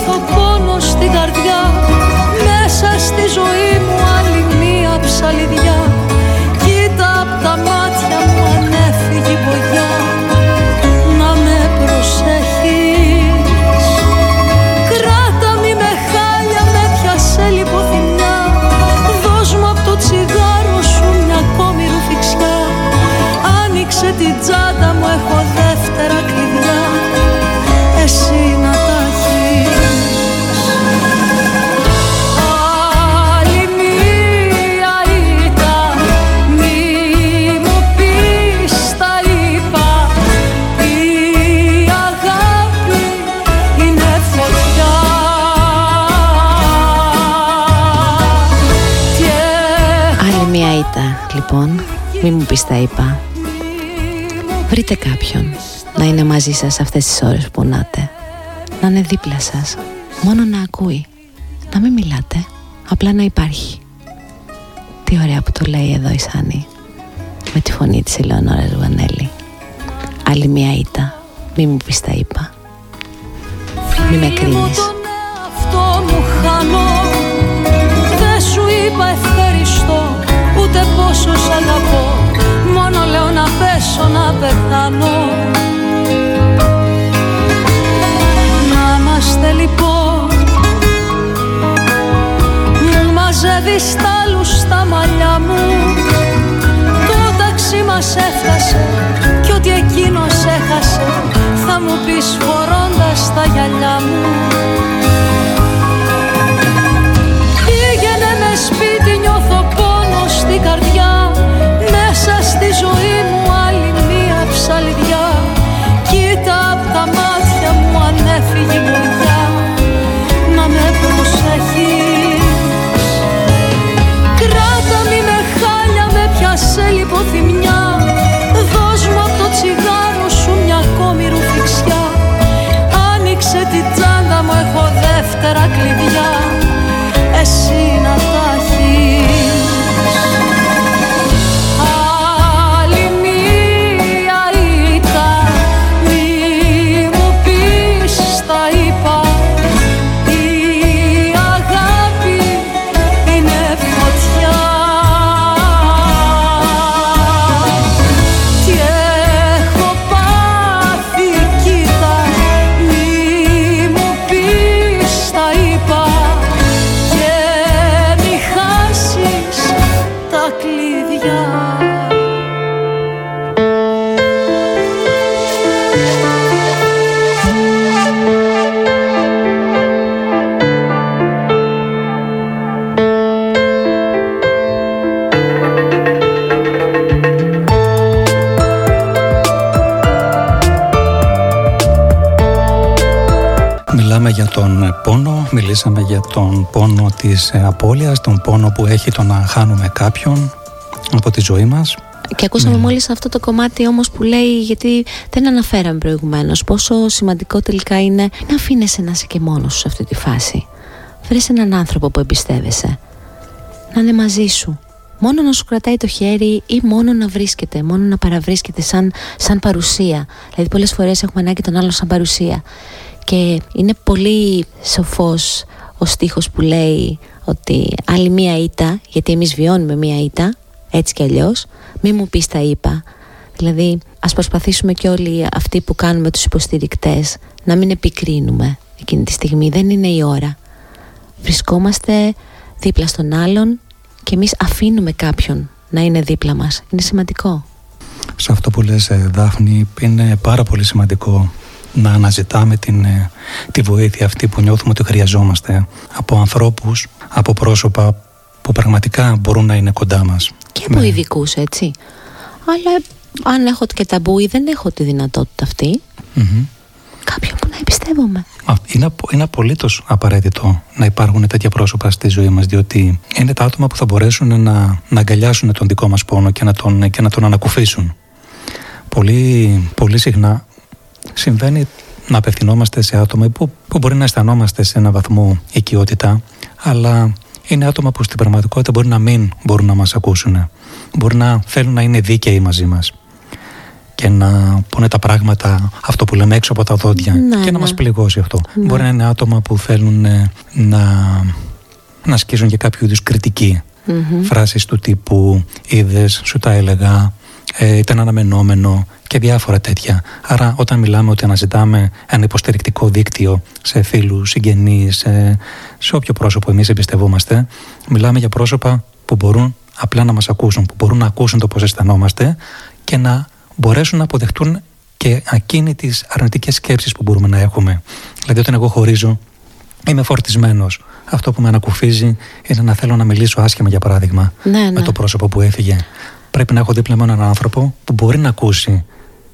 [SPEAKER 7] μη μου πεις τα είπα
[SPEAKER 3] Βρείτε κάποιον να είναι μαζί σας αυτές τις ώρες που πονάτε. Να είναι δίπλα σας. Μόνο να ακούει. Να μην μιλάτε. Απλά να υπάρχει. Τι ωραία που το λέει εδώ η Σάνη. Με τη φωνή της Ελεονόρας Βανέλη. Άλλη μια ήττα. Μη μου πεις τα είπα. Μη με κρίνεις.
[SPEAKER 7] αυτό μου χάνω Δεν σου είπα ευχαριστώ ούτε πόσο σ' αγαπώ. Μόνο λέω να πέσω να πεθάνω. Να είμαστε λοιπόν. Μου μαζεύεις τα στα μαλλιά μου. Το ταξί μας έφτασε Κι ό,τι εκείνος έχασε. Θα μου πεις φορώντας τα γυαλιά μου. Καρδιά
[SPEAKER 2] μιλήσαμε για τον πόνο της ε, απώλειας, τον πόνο που έχει το να χάνουμε κάποιον από τη ζωή μας.
[SPEAKER 3] Και ακούσαμε ναι. μόλις αυτό το κομμάτι όμως που λέει, γιατί δεν αναφέραμε προηγουμένως, πόσο σημαντικό τελικά είναι να αφήνεσαι να είσαι και μόνος σου σε αυτή τη φάση. Βρες έναν άνθρωπο που εμπιστεύεσαι, να είναι μαζί σου, μόνο να σου κρατάει το χέρι ή μόνο να βρίσκεται, μόνο να παραβρίσκεται σαν, σαν παρουσία. Δηλαδή πολλές φορές έχουμε ανάγκη τον άλλον σαν παρουσία και είναι πολύ σοφός ο στίχος που λέει ότι άλλη μία ήττα, γιατί εμείς βιώνουμε μία ήττα, έτσι κι αλλιώς, μη μου πεις τα είπα. Δηλαδή ας προσπαθήσουμε και όλοι αυτοί που κάνουμε τους υποστηρικτές να μην επικρίνουμε εκείνη τη στιγμή, δεν είναι η ώρα. Βρισκόμαστε δίπλα στον άλλον και εμείς αφήνουμε κάποιον να είναι δίπλα μας. Είναι σημαντικό.
[SPEAKER 2] Σε αυτό που λες ε, Δάφνη είναι πάρα πολύ σημαντικό να αναζητάμε την, ε, τη βοήθεια αυτή που νιώθουμε ότι χρειαζόμαστε από ανθρώπους, από πρόσωπα που πραγματικά μπορούν να είναι κοντά μας.
[SPEAKER 3] Και από ναι. ειδικούς, έτσι. Αλλά αν έχω και ταμπού ή δεν έχω τη δυνατότητα αυτή, mm-hmm. κάποιον που να εμπιστεύομαι.
[SPEAKER 2] είναι, είναι απολύτως απαραίτητο να υπάρχουν τέτοια πρόσωπα στη ζωή μας διότι είναι τα άτομα που θα μπορέσουν να, να αγκαλιάσουν τον δικό μας πόνο και να τον, και να τον ανακουφίσουν. Πολύ, πολύ συχνά συμβαίνει να απευθυνόμαστε σε άτομα που, που μπορεί να αισθανόμαστε σε ένα βαθμό οικειότητα, αλλά είναι άτομα που στην πραγματικότητα μπορεί να μην μπορούν να μας ακούσουν. Μπορεί να θέλουν να είναι δίκαιοι μαζί μας και να πούνε τα πράγματα αυτό που λέμε έξω από τα δόντια
[SPEAKER 3] ναι,
[SPEAKER 2] και να
[SPEAKER 3] ναι.
[SPEAKER 2] μας πληγώσει αυτό.
[SPEAKER 3] Ναι.
[SPEAKER 2] Μπορεί να είναι άτομα που θέλουν ε, να, να ασκήσουν και κάποιο είδους κριτική. Φράσεις του τύπου είδες, σου τα έλεγα, ε, ήταν αναμενόμενο και διάφορα τέτοια. Άρα, όταν μιλάμε ότι αναζητάμε ένα υποστηρικτικό δίκτυο σε φίλους, συγγενείς, σε, σε όποιο πρόσωπο εμείς εμπιστευόμαστε, μιλάμε για πρόσωπα που μπορούν απλά να μας ακούσουν, που μπορούν να ακούσουν το πώς αισθανόμαστε και να μπορέσουν να αποδεχτούν και εκείνη τι αρνητικές σκέψεις που μπορούμε να έχουμε. Δηλαδή, όταν εγώ χωρίζω, είμαι φορτισμένος. Αυτό που με ανακουφίζει είναι να θέλω να μιλήσω άσχημα, για παράδειγμα,
[SPEAKER 3] ναι, ναι.
[SPEAKER 2] με το πρόσωπο που έφυγε πρέπει να έχω δίπλα με έναν άνθρωπο που μπορεί να ακούσει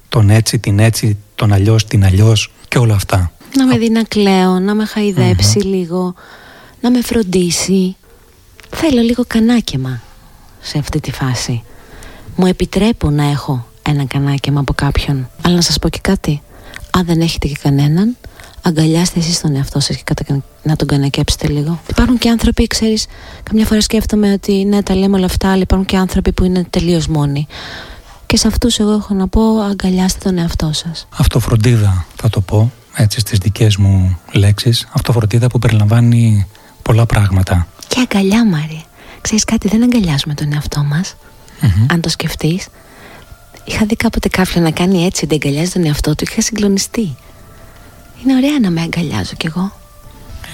[SPEAKER 2] τον έτσι, την έτσι, τον αλλιώς, την αλλιώς και όλα αυτά.
[SPEAKER 3] Να με δει να κλαίω, να με χαϊδεψει λίγο, να με φροντίσει. Θέλω λίγο κανάκεμα σε αυτή τη φάση. Μου επιτρέπω να έχω ένα κανάκεμα από κάποιον. Αλλά να σας πω και κάτι. Αν δεν έχετε και κανέναν, αγκαλιάστε εσείς τον εαυτό σας και να τον κανακέψετε λίγο. Υπάρχουν και άνθρωποι, ξέρεις, καμιά φορά σκέφτομαι ότι ναι, τα λέμε όλα αυτά, αλλά υπάρχουν και άνθρωποι που είναι τελείως μόνοι. Και σε αυτούς εγώ έχω να πω αγκαλιάστε τον εαυτό σας.
[SPEAKER 2] Αυτοφροντίδα θα το πω, έτσι στις δικές μου λέξεις. Αυτοφροντίδα που περιλαμβάνει πολλά πράγματα.
[SPEAKER 3] Και αγκαλιά Μάρια. Ξέρεις κάτι, δεν αγκαλιάζουμε τον εαυτό μας. Αν το σκεφτείς. Είχα δει κάποτε κάποιον να κάνει έτσι, δεν αγκαλιάζει τον εαυτό του και είχα συγκλονιστεί. Είναι ωραία να με αγκαλιάζω κι εγώ.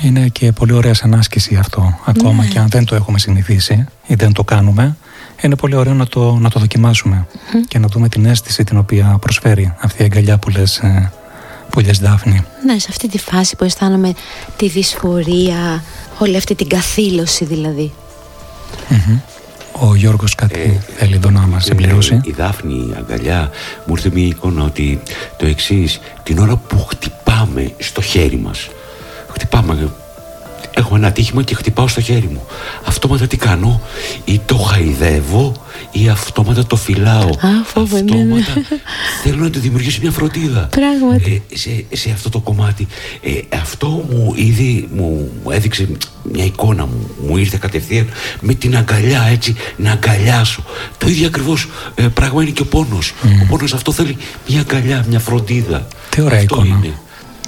[SPEAKER 2] Είναι και πολύ ωραία σαν άσκηση αυτό, ακόμα
[SPEAKER 3] Ναι.
[SPEAKER 2] και αν δεν το έχουμε συνηθίσει ή δεν το κάνουμε. Είναι πολύ ωραίο να το, να το δοκιμάσουμε και να δούμε την αίσθηση την οποία προσφέρει αυτή η αγκαλιά που λες, ε, που λες Δάφνη.
[SPEAKER 3] Ναι, σε αυτή τη φάση που αισθάνομαι τη δυσφορία, όλη αυτή την καθήλωση δηλαδή.
[SPEAKER 2] Μμμ. Ο Γιώργος κάτι θέλει εδώ να μας συμπληρώσει.
[SPEAKER 4] Ε, η Δάφνη, η αγκαλιά, μου ήρθε μια εικόνα ότι το εξής, την ώρα που χτυπάμε στο χέρι μας, χτυπάμε, έχω ένα τύχημα και χτυπάω στο χέρι μου. Αυτόματα τι κάνω, ή το χαϊδεύω, ή αυτόματα το φυλάω.
[SPEAKER 3] φοβάμαι, ναι.
[SPEAKER 4] αυτόματα θέλω να του δημιουργήσω μια φροντίδα.
[SPEAKER 3] Πράγματι.
[SPEAKER 4] Ε, σε, σε αυτό το κομμάτι. Ε, αυτό μου ήδη μου, μου έδειξε μια εικόνα μου, μου ήρθε κατευθείαν με την αγκαλιά έτσι, να αγκαλιάσω. Το ίδιο ακριβώς ε, πράγμα είναι και ο πόνος. Ο πόνος αυτό θέλει μια αγκαλιά, μια φροντίδα.
[SPEAKER 2] Τι ωραία
[SPEAKER 4] αυτό
[SPEAKER 2] εικόνα.
[SPEAKER 4] είναι.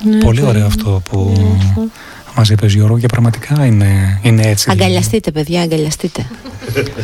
[SPEAKER 3] Ναι,
[SPEAKER 2] Πολύ ωραίο αυτό που μας είπες Γιώργο και πραγματικά είναι, είναι έτσι.
[SPEAKER 3] Αγκαλιαστείτε, παιδιά, αγκαλιαστείτε.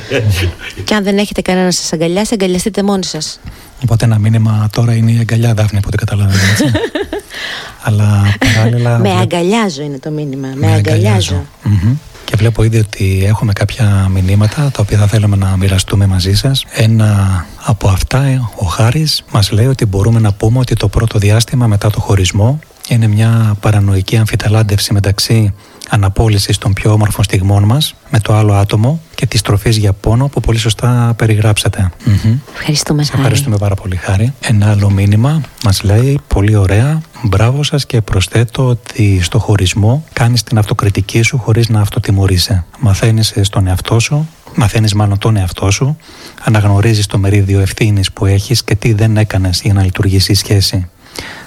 [SPEAKER 3] και αν δεν έχετε κανένα να σας αγκαλιάσει, αγκαλιαστείτε μόνοι σας.
[SPEAKER 2] Οπότε ένα μήνυμα τώρα είναι η αγκαλιά Δάφνη από ό,τι καταλαβαίνω έτσι. Αλλά παράλληλα...
[SPEAKER 3] Με
[SPEAKER 2] βλέπω-
[SPEAKER 3] αγκαλιάζω είναι το μήνυμα. Με,
[SPEAKER 2] Με
[SPEAKER 3] αγκαλιάζω.
[SPEAKER 2] Μμμ. Και βλέπω ήδη ότι έχουμε κάποια μηνύματα τα οποία θα θέλαμε να μοιραστούμε μαζί σας. Ένα από αυτά, ε, ο Χάρης, μας λέει ότι μπορούμε να πούμε ότι το πρώτο διάστημα μετά το χωρισμό είναι μια παρανοϊκή αμφιταλάντευση μεταξύ αναπόλυσης των πιο όμορφων στιγμών μας με το άλλο άτομο και της τροφής για πόνο που πολύ σωστά περιγράψατε. Μμμ.
[SPEAKER 3] Ευχαριστούμε,
[SPEAKER 2] Σε
[SPEAKER 3] Χάρη.
[SPEAKER 2] ευχαριστούμε πάρα πολύ, Χάρη. Ένα άλλο μήνυμα μας λέει πολύ ωραία. Μπράβο σας και προσθέτω ότι στο χωρισμό κάνεις την αυτοκριτική σου χωρίς να αυτοτιμωρείσαι. Μαθαίνεις στον εαυτό σου, μαθαίνεις μάλλον τον εαυτό σου, αναγνωρίζεις το μερίδιο ευθύνης που έχεις και τι δεν έκανες για να λειτουργήσει η σχέση.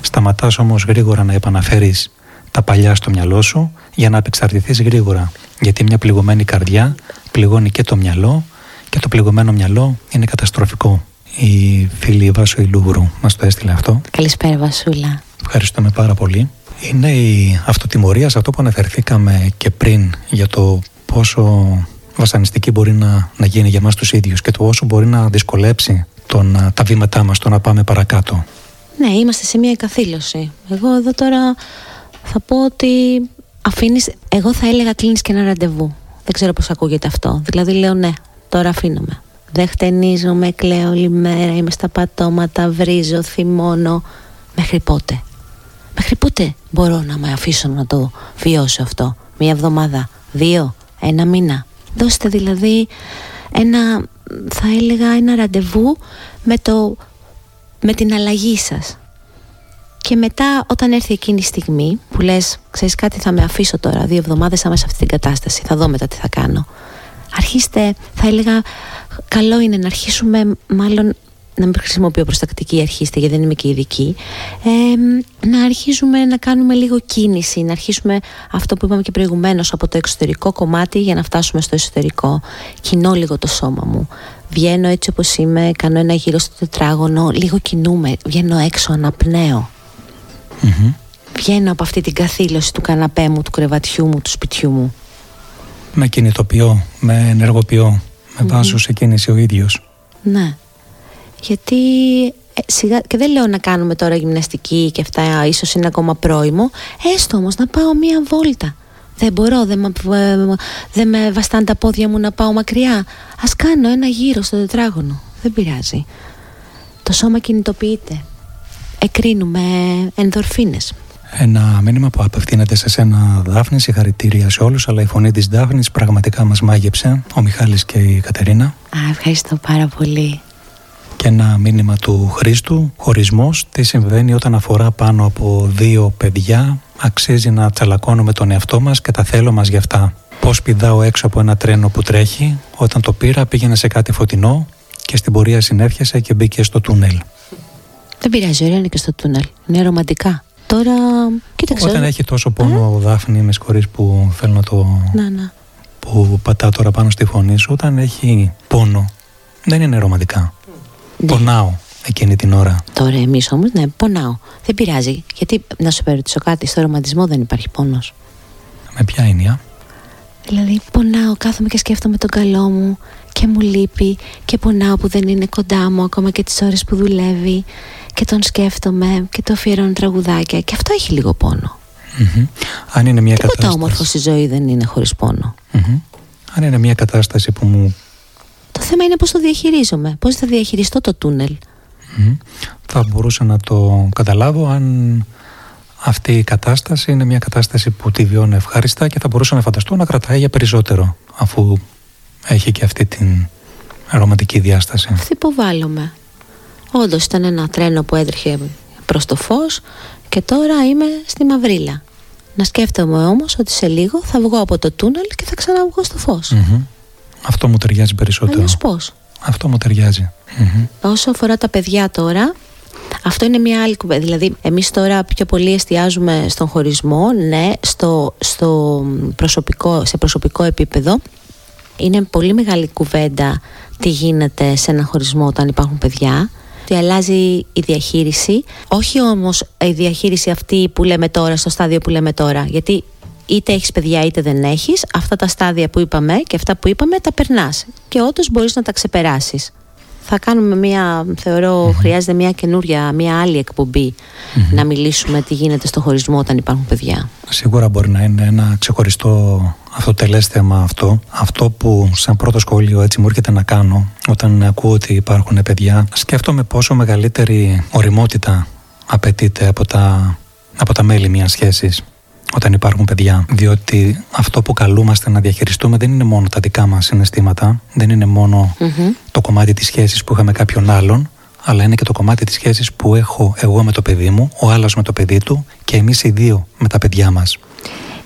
[SPEAKER 2] Σταματάς όμως γρήγορα να επαναφέρεις τα παλιά στο μυαλό σου για να απεξαρτηθείς γρήγορα. Γιατί μια πληγωμένη καρδιά πληγώνει και το μυαλό και το πληγωμένο μυαλό είναι καταστροφικό. Η φίλη Βάσο Ηλούβρου μας το έστειλε αυτό.
[SPEAKER 3] Καλησπέρα, Βασούλα.
[SPEAKER 2] Ευχαριστούμε πάρα πολύ. Είναι η αυτοτιμωρία σε αυτό που αναφερθήκαμε και πριν για το πόσο βασανιστική μπορεί να, να γίνει για μας τους ίδιους και το όσο μπορεί να δυσκολέψει τον, τα βήματά μας το να πάμε παρακάτω.
[SPEAKER 3] Ναι, είμαστε σε μια καθήλωση. Εγώ εδώ τώρα θα πω ότι αφήνει. Εγώ θα έλεγα κλείνεις και ένα ραντεβού. Δεν ξέρω πώς ακούγεται αυτό. Δηλαδή λέω ναι, τώρα αφήνομαι. Δεν χτενίζομαι, κλαίω όλη μέρα, είμαι στα πατώματα, βρίζω, θυμώνω. Μέχρι πότε; Μέχρι πότε μπορώ να με αφήσω να το βιώσω αυτό; Μία εβδομάδα, δύο, ένα μήνα; Δώστε δηλαδή ένα, θα έλεγα, ένα ραντεβού με, το, με την αλλαγή σας. Και μετά όταν έρθει εκείνη η στιγμή που λες ξέρεις κάτι θα με αφήσω τώρα δύο εβδομάδες θα είμαι σε αυτή την κατάσταση. Θα δω μετά τι θα κάνω αρχίστε θα έλεγα καλό είναι να αρχίσουμε μάλλον να μην χρησιμοποιώ προστακτική αρχίστε γιατί δεν είμαι και ειδική ε, να αρχίσουμε να κάνουμε λίγο κίνηση να αρχίσουμε αυτό που είπαμε και προηγουμένως από το εξωτερικό κομμάτι για να φτάσουμε στο εσωτερικό. Κινώ λίγο το σώμα μου βγαίνω έτσι όπως είμαι κάνω ένα γύρο στο τετράγωνο λίγο κινούμε βγαίνω έξω αναπνέω
[SPEAKER 2] Μμμ.
[SPEAKER 3] Βγαίνω από αυτή την καθήλωση του καναπέ μου, του κρεβατιού μου, του σπιτιού μου.
[SPEAKER 2] Με κινητοποιώ, με ενεργοποιώ, με βάζω σε κίνηση ο ίδιος.
[SPEAKER 3] Ναι. Γιατί ε, σιγά, και δεν λέω να κάνουμε τώρα γυμναστική και αυτά ίσως είναι ακόμα πρόημο, έστω όμως να πάω μία βόλτα. Δεν μπορώ, δεν, με- ε, δεν με βαστάνε τα πόδια μου να πάω μακριά. Ας κάνω ένα γύρο στο τετράγωνο. Δεν πειράζει. Το σώμα κινητοποιείται. Εκρίνουμε ενδορφίνες.
[SPEAKER 2] Ένα μήνυμα που απευθύνεται σε σένα Δάφνη, συγχαρητήρια σε όλους, αλλά η φωνή της Δάφνης πραγματικά μας μάγεψε, ο Μιχάλης και η Κατερίνα.
[SPEAKER 3] Α, ευχαριστώ πάρα πολύ.
[SPEAKER 2] Και ένα μήνυμα του Χρήστου, χωρισμός, τι συμβαίνει όταν αφορά πάνω από δύο παιδιά, αξίζει να τσαλακώνουμε τον εαυτό μας και τα θέλω μας γι' αυτά. Πώς πηδάω έξω από ένα τρένο που τρέχει, όταν το πήρα πήγαινε σε κάτι φωτεινό και στην πορεία συνέρχεσαι και μπήκε στο τούνελ.
[SPEAKER 3] Δεν πειράζει, ωραία είναι και στο τούνελ. Είναι ρομαντικά. Τώρα, κοίταξε.
[SPEAKER 2] Όταν έχει τόσο πόνο ο Δάφνη, με συγχωρείς που θέλω να το...
[SPEAKER 3] Να, να.
[SPEAKER 2] που πατά τώρα πάνω στη φωνή σου, όταν έχει πόνο, δεν είναι ρομαντικά.
[SPEAKER 3] Ναι.
[SPEAKER 2] Πονάω εκείνη την ώρα.
[SPEAKER 3] Τώρα εμείς όμως, ναι, πονάω. Δεν πειράζει. Γιατί να σου περιτήσω κάτι, στο ρομαντισμό δεν υπάρχει πόνος.
[SPEAKER 2] Με ποια έννοια;
[SPEAKER 3] Δηλαδή, πονάω, κάθομαι και σκέφτομαι τον καλό μου και μου λείπει και πονάω που δεν είναι κοντά μου ακόμα και τις ώρες που δουλεύει και τον σκέφτομαι και το αφιερώνω τραγουδάκια και αυτό έχει λίγο πόνο.
[SPEAKER 2] Αν είναι μια
[SPEAKER 3] Τίποτα
[SPEAKER 2] κατάσταση.
[SPEAKER 3] όμορφος στη ζωή δεν είναι χωρίς πόνο.
[SPEAKER 2] Αν είναι μια κατάσταση που μου.
[SPEAKER 3] Το θέμα είναι πώς το διαχειρίζομαι. Πώς θα διαχειριστώ το τούνελ.
[SPEAKER 2] Θα μπορούσα να το καταλάβω αν αυτή η κατάσταση είναι μια κατάσταση που τη βιώνω ευχάριστα και θα μπορούσα να φανταστώ να κρατάει για περισσότερο αφού έχει και αυτή την ρομαντική διάσταση.
[SPEAKER 3] Αυτή υποβάλλομαι. Όντως ήταν ένα τρένο που έτρεχε προς το φως και τώρα είμαι στη μαυρίλα. Να σκέφτομαι όμως ότι σε λίγο θα βγω από το τούνελ και θα ξαναβγώ στο φως.
[SPEAKER 2] Μμμ. Αυτό μου ταιριάζει περισσότερο.
[SPEAKER 3] Αλλιώς πώς;
[SPEAKER 2] Αυτό μου ταιριάζει. Μμμ.
[SPEAKER 3] Όσο αφορά τα παιδιά τώρα, αυτό είναι μια άλλη κουβέντα. Δηλαδή, εμείς τώρα πιο πολύ εστιάζουμε στον χωρισμό, ναι, στο, στο προσωπικό, σε προσωπικό επίπεδο. Είναι πολύ μεγάλη κουβέντα τι γίνεται σε ένα χωρισμό όταν υπάρχουν παιδιά. Ότι αλλάζει η διαχείριση. Όχι όμως η διαχείριση αυτή που λέμε τώρα, στο στάδιο που λέμε τώρα. Γιατί είτε έχεις παιδιά είτε δεν έχεις, αυτά τα στάδια που είπαμε και αυτά που είπαμε τα περνάς. Και όντως μπορείς να τα ξεπεράσεις. Θα κάνουμε μια, θεωρώ, χρειάζεται μια καινούρια, μια άλλη εκπομπή να μιλήσουμε τι γίνεται στο χωρισμό όταν υπάρχουν παιδιά.
[SPEAKER 2] Σίγουρα μπορεί να είναι ένα ξεχωριστό αυτοτελές θέμα αυτό. Αυτό που σαν πρώτο σχόλιο έτσι μου έρχεται να κάνω όταν ακούω ότι υπάρχουν παιδιά, σκέφτομαι πόσο μεγαλύτερη οριμότητα απαιτείται από τα, από τα μέλη μιας σχέσης όταν υπάρχουν παιδιά. Διότι αυτό που καλούμαστε να διαχειριστούμε δεν είναι μόνο τα δικά μας συναισθήματα, δεν είναι μόνο το κομμάτι της σχέσης που είχαμε κάποιον άλλον, αλλά είναι και το κομμάτι της σχέσης που έχω εγώ με το παιδί μου, ο άλλος με το παιδί του και εμείς οι δύο με τα παιδιά μας.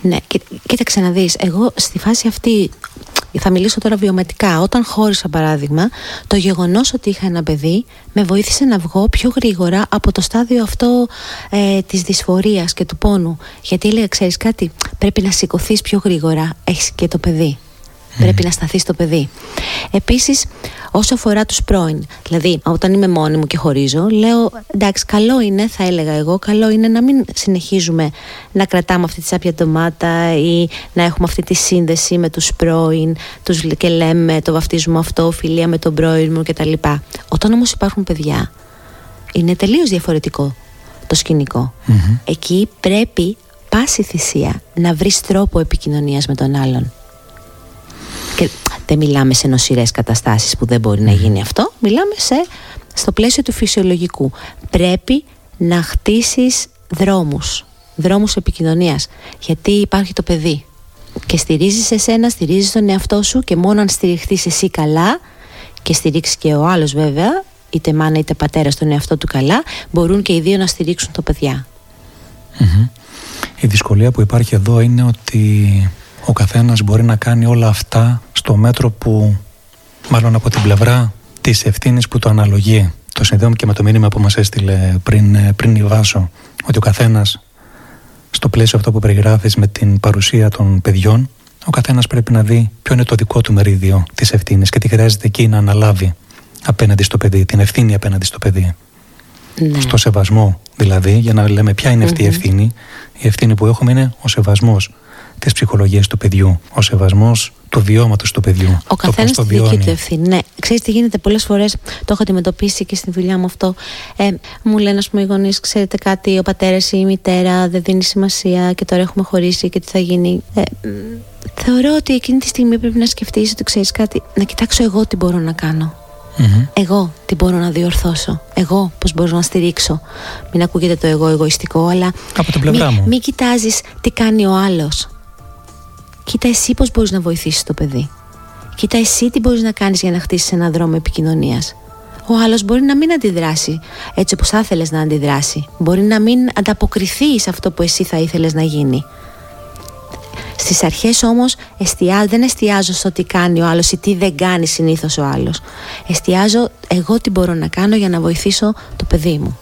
[SPEAKER 3] Ναι, και, κοίταξε να δεις, εγώ στη φάση αυτή θα μιλήσω τώρα βιωματικά. Όταν χώρισα παράδειγμα, το γεγονός ότι είχα ένα παιδί με βοήθησε να βγω πιο γρήγορα από το στάδιο αυτό ε, της δυσφορίας και του πόνου. Γιατί έλεγα, ξέρεις κάτι, πρέπει να σηκωθείς πιο γρήγορα, έχεις και το παιδί. Πρέπει να σταθεί στο παιδί. Επίσης, όσο αφορά τους πρώην, δηλαδή όταν είμαι μόνη μου και χωρίζω, λέω εντάξει, καλό είναι, θα έλεγα εγώ, καλό είναι να μην συνεχίζουμε να κρατάμε αυτή τη σάπια ντομάτα ή να έχουμε αυτή τη σύνδεση με τους πρώην τους, και λέμε το βαφτίζουμε αυτό, φιλία με τον πρώην μου κτλ. Όταν όμως υπάρχουν παιδιά, είναι τελείως διαφορετικό το σκηνικο Εκεί πρέπει πάση θυσία να βρεις τρόπο επικοινωνίας με τον άλλον. Και δεν μιλάμε σε νοσηρές καταστάσεις που δεν μπορεί να γίνει αυτό. Μιλάμε σε, στο πλαίσιο του φυσιολογικού. Πρέπει να χτίσεις δρόμους, δρόμους επικοινωνίας. Γιατί υπάρχει το παιδί. Και στηρίζεις εσένα, στηρίζεις τον εαυτό σου και μόνο αν στηριχθείς εσύ καλά και στηρίξεις και ο άλλος βέβαια, είτε μάνα είτε πατέρα στον εαυτό του καλά, μπορούν και οι δύο να στηρίξουν το παιδιά.
[SPEAKER 2] Η δυσκολία που υπάρχει εδώ είναι ότι ο καθένας μπορεί να κάνει όλα αυτά στο μέτρο που μάλλον από την πλευρά της ευθύνης που το αναλογεί. Το συνδέομαι και με το μήνυμα που μας έστειλε πριν, ε, πριν η Βάσο, ότι ο καθένας στο πλαίσιο αυτό που περιγράφεις με την παρουσία των παιδιών, ο καθένας πρέπει να δει ποιο είναι το δικό του μερίδιο της ευθύνης και τι χρειάζεται εκεί να αναλάβει απέναντι στο παιδί, την ευθύνη απέναντι στο παιδί.
[SPEAKER 3] Ναι.
[SPEAKER 2] Στο σεβασμό δηλαδή, για να λέμε ποια είναι αυτή η ευθύνη. Η ευθύνη που έχουμε είναι ο σεβασμός της ψυχολογίας του παιδιού, ο σεβασμός του βιώματος του παιδιού.
[SPEAKER 3] Ο
[SPEAKER 2] το πώς
[SPEAKER 3] καθένας
[SPEAKER 2] το
[SPEAKER 3] τη δική
[SPEAKER 2] βιώνει.
[SPEAKER 3] του ευθύνη. Ναι, ξέρεις τι γίνεται πολλές φορές. Το έχω αντιμετωπίσει και στη δουλειά μου αυτό. Ε, μου λένε, ας πούμε, οι γονείς, ξέρετε κάτι, ο πατέρας ή η μητέρα δεν δίνει σημασία και τώρα έχουμε χωρίσει και τι θα γίνει. Ε, μ, θεωρώ ότι εκείνη τη στιγμή πρέπει να σκεφτείς ότι ξέρεις κάτι, να κοιτάξω εγώ τι μπορώ να κάνω.
[SPEAKER 2] Μμμ.
[SPEAKER 3] Εγώ τι μπορώ να διορθώσω. Εγώ πώς μπορώ να στηρίξω. Μην ακούγεται το εγώ εγωιστικό, αλλά.
[SPEAKER 2] Από την πλευρά
[SPEAKER 3] μην,
[SPEAKER 2] μου.
[SPEAKER 3] Μην κοιτάζεις τι κάνει ο άλλος. Κοίτα εσύ πώς μπορείς να βοηθήσεις το παιδί. Κοίτα εσύ τι μπορείς να κάνεις για να χτίσεις ένα δρόμο επικοινωνίας. Ο άλλος μπορεί να μην αντιδράσει έτσι όπως θα ήθελες να αντιδράσει. Μπορεί να μην ανταποκριθεί σε αυτό που εσύ θα ήθελες να γίνει. Στις αρχές όμως εστιά, δεν εστιάζω στο τι κάνει ο άλλος ή τι δεν κάνει συνήθως ο άλλος. Εστιάζω εγώ τι μπορώ να κάνω για να βοηθήσω το παιδί μου.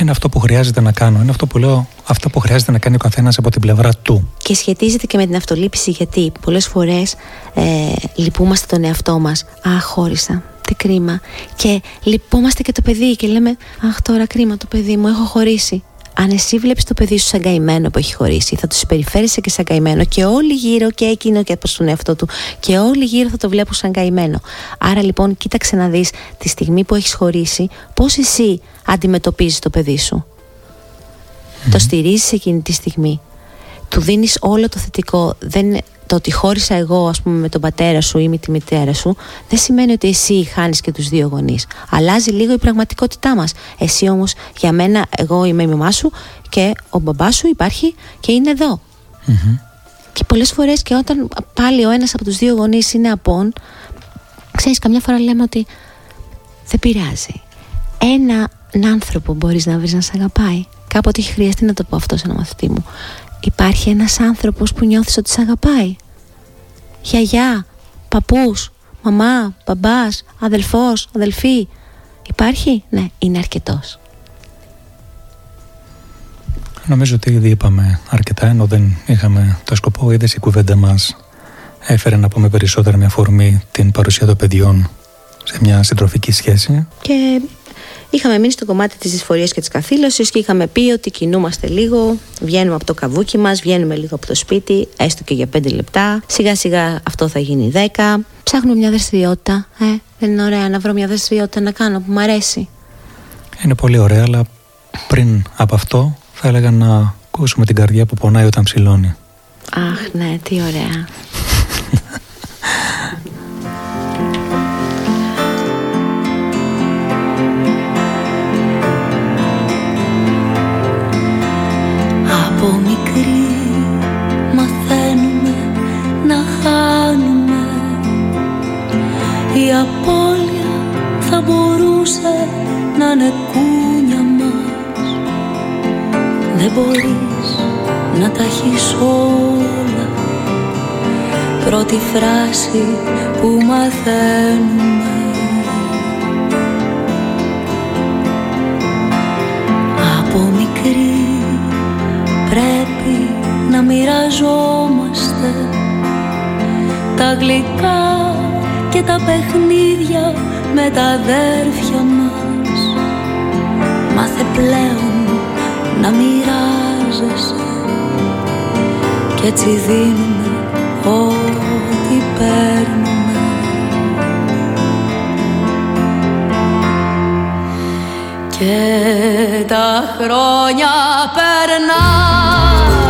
[SPEAKER 2] Είναι αυτό που χρειάζεται να κάνω. Είναι αυτό που λέω, αυτό που χρειάζεται να κάνει ο καθένας από την πλευρά του.
[SPEAKER 3] Και σχετίζεται και με την αυτολύπηση γιατί πολλές φορές ε, λυπούμαστε τον εαυτό μας. Αχ, χώρισα. Τι κρίμα. Και λυπόμαστε και το παιδί και λέμε Αχ, τώρα κρίμα το παιδί μου, έχω χωρίσει. Αν εσύ βλέπεις το παιδί σου σαν καημένο που έχει χωρίσει, θα το συμπεριφέρεσαι και σαν καημένο και όλοι γύρω και εκείνο και προς τον εαυτό του και όλοι γύρω θα το βλέπουν σαν καημένο. Άρα λοιπόν, κοίταξε να δεις τη στιγμή που έχεις χωρίσει, πώς εσύ αντιμετωπίζεις το παιδί σου. Το στηρίζεις εκείνη τη στιγμή. του δίνεις όλο το θετικό. Δεν, το ότι χώρισα εγώ ας πούμε με τον πατέρα σου ή με τη μητέρα σου δεν σημαίνει ότι εσύ χάνεις και τους δύο γονείς. Αλλάζει λίγο η πραγματικότητά μας. Εσύ όμως για μένα εγώ είμαι η μαμά σου και ο μπαμπάς σου υπάρχει και είναι Και πολλές φορές και όταν πάλι ο ένας από τους δύο γονείς είναι απόν ξέρεις καμιά φορά λέμε ότι δεν πειράζει. Ένα άνθρωπο μπορείς να βρεις να σε αγαπάει. Κάποτε έχει χρειαστεί να το πω αυτό σε ένα μαθητή μου. Υπάρχει ένας άνθρωπος που νιώθεις ότι σε αγαπάει. Γιαγιά, παππούς, μαμά, μπαμπάς, αδελφός, αδελφή. Υπάρχει, ναι, είναι αρκετός.
[SPEAKER 2] Νομίζω ότι ήδη είπαμε αρκετά ενώ δεν είχαμε το σκοπό. Είδες η κουβέντα μας έφερε να πούμε περισσότερα με αφορμή την παρουσία των παιδιών σε μια συντροφική σχέση.
[SPEAKER 3] Και είχαμε μείνει στο κομμάτι της δυσφορίας και της καθήλωσης και είχαμε πει ότι κινούμαστε λίγο, βγαίνουμε από το καβούκι μας, βγαίνουμε λίγο από το σπίτι, έστω και για πέντε λεπτά. Σιγά σιγά αυτό θα γίνει δέκα. Ψάχνουμε μια δραστηριότητα, ε, δεν είναι ωραία να βρω μια δραστηριότητα να κάνω που μου αρέσει.
[SPEAKER 2] Είναι πολύ ωραία, αλλά πριν από αυτό θα έλεγα να ακούσουμε την καρδιά που πονάει όταν ψηλώνει.
[SPEAKER 3] Αχ, ναι, τι ωραία.
[SPEAKER 7] Από μικρή μαθαίνουμε να χάνουμε. Η απώλεια θα μπορούσε να είναι κούνια μας. Δεν μπορείς να τα έχεις όλα. Πρώτη φράση που μαθαίνουμε. Από μικρή πρέπει να μοιραζόμαστε τα γλυκά και τα παιχνίδια με τα αδέρφια μας. Μάθε πλέον να μοιράζεσαι κι έτσι δίνουμε ό,τι παίρνουμε και τα χρόνια περνάνε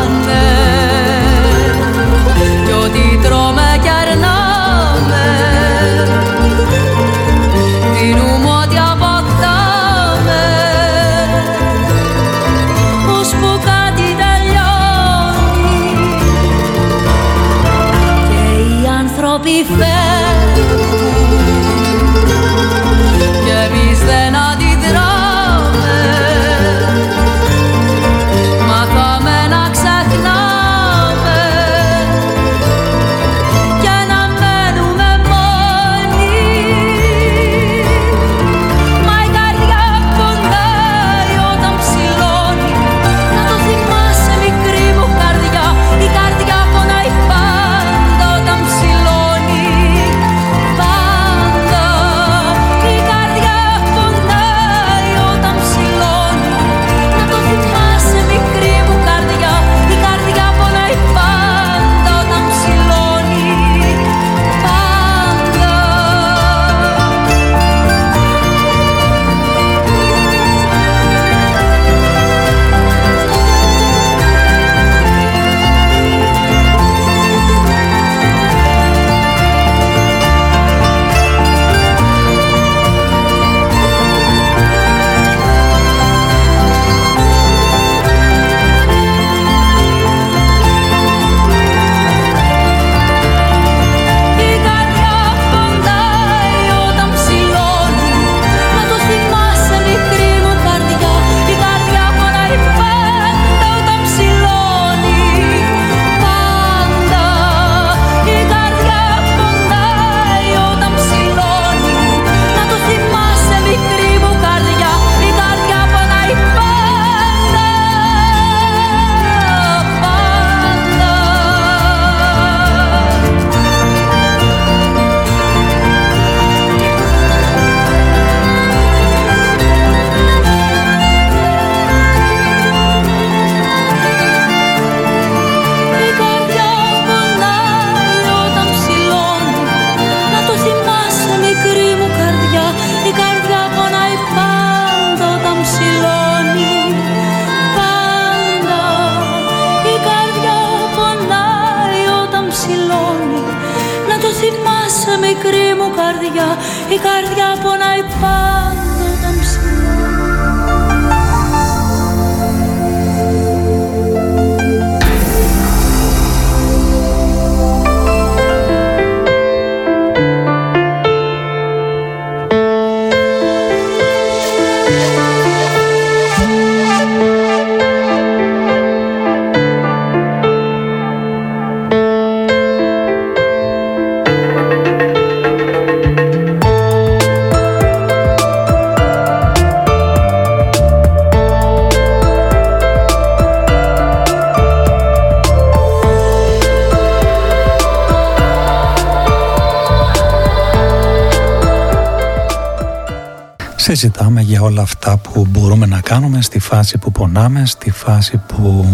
[SPEAKER 2] συζητάμε για όλα αυτά που μπορούμε να κάνουμε στη φάση που πονάμε, στη φάση που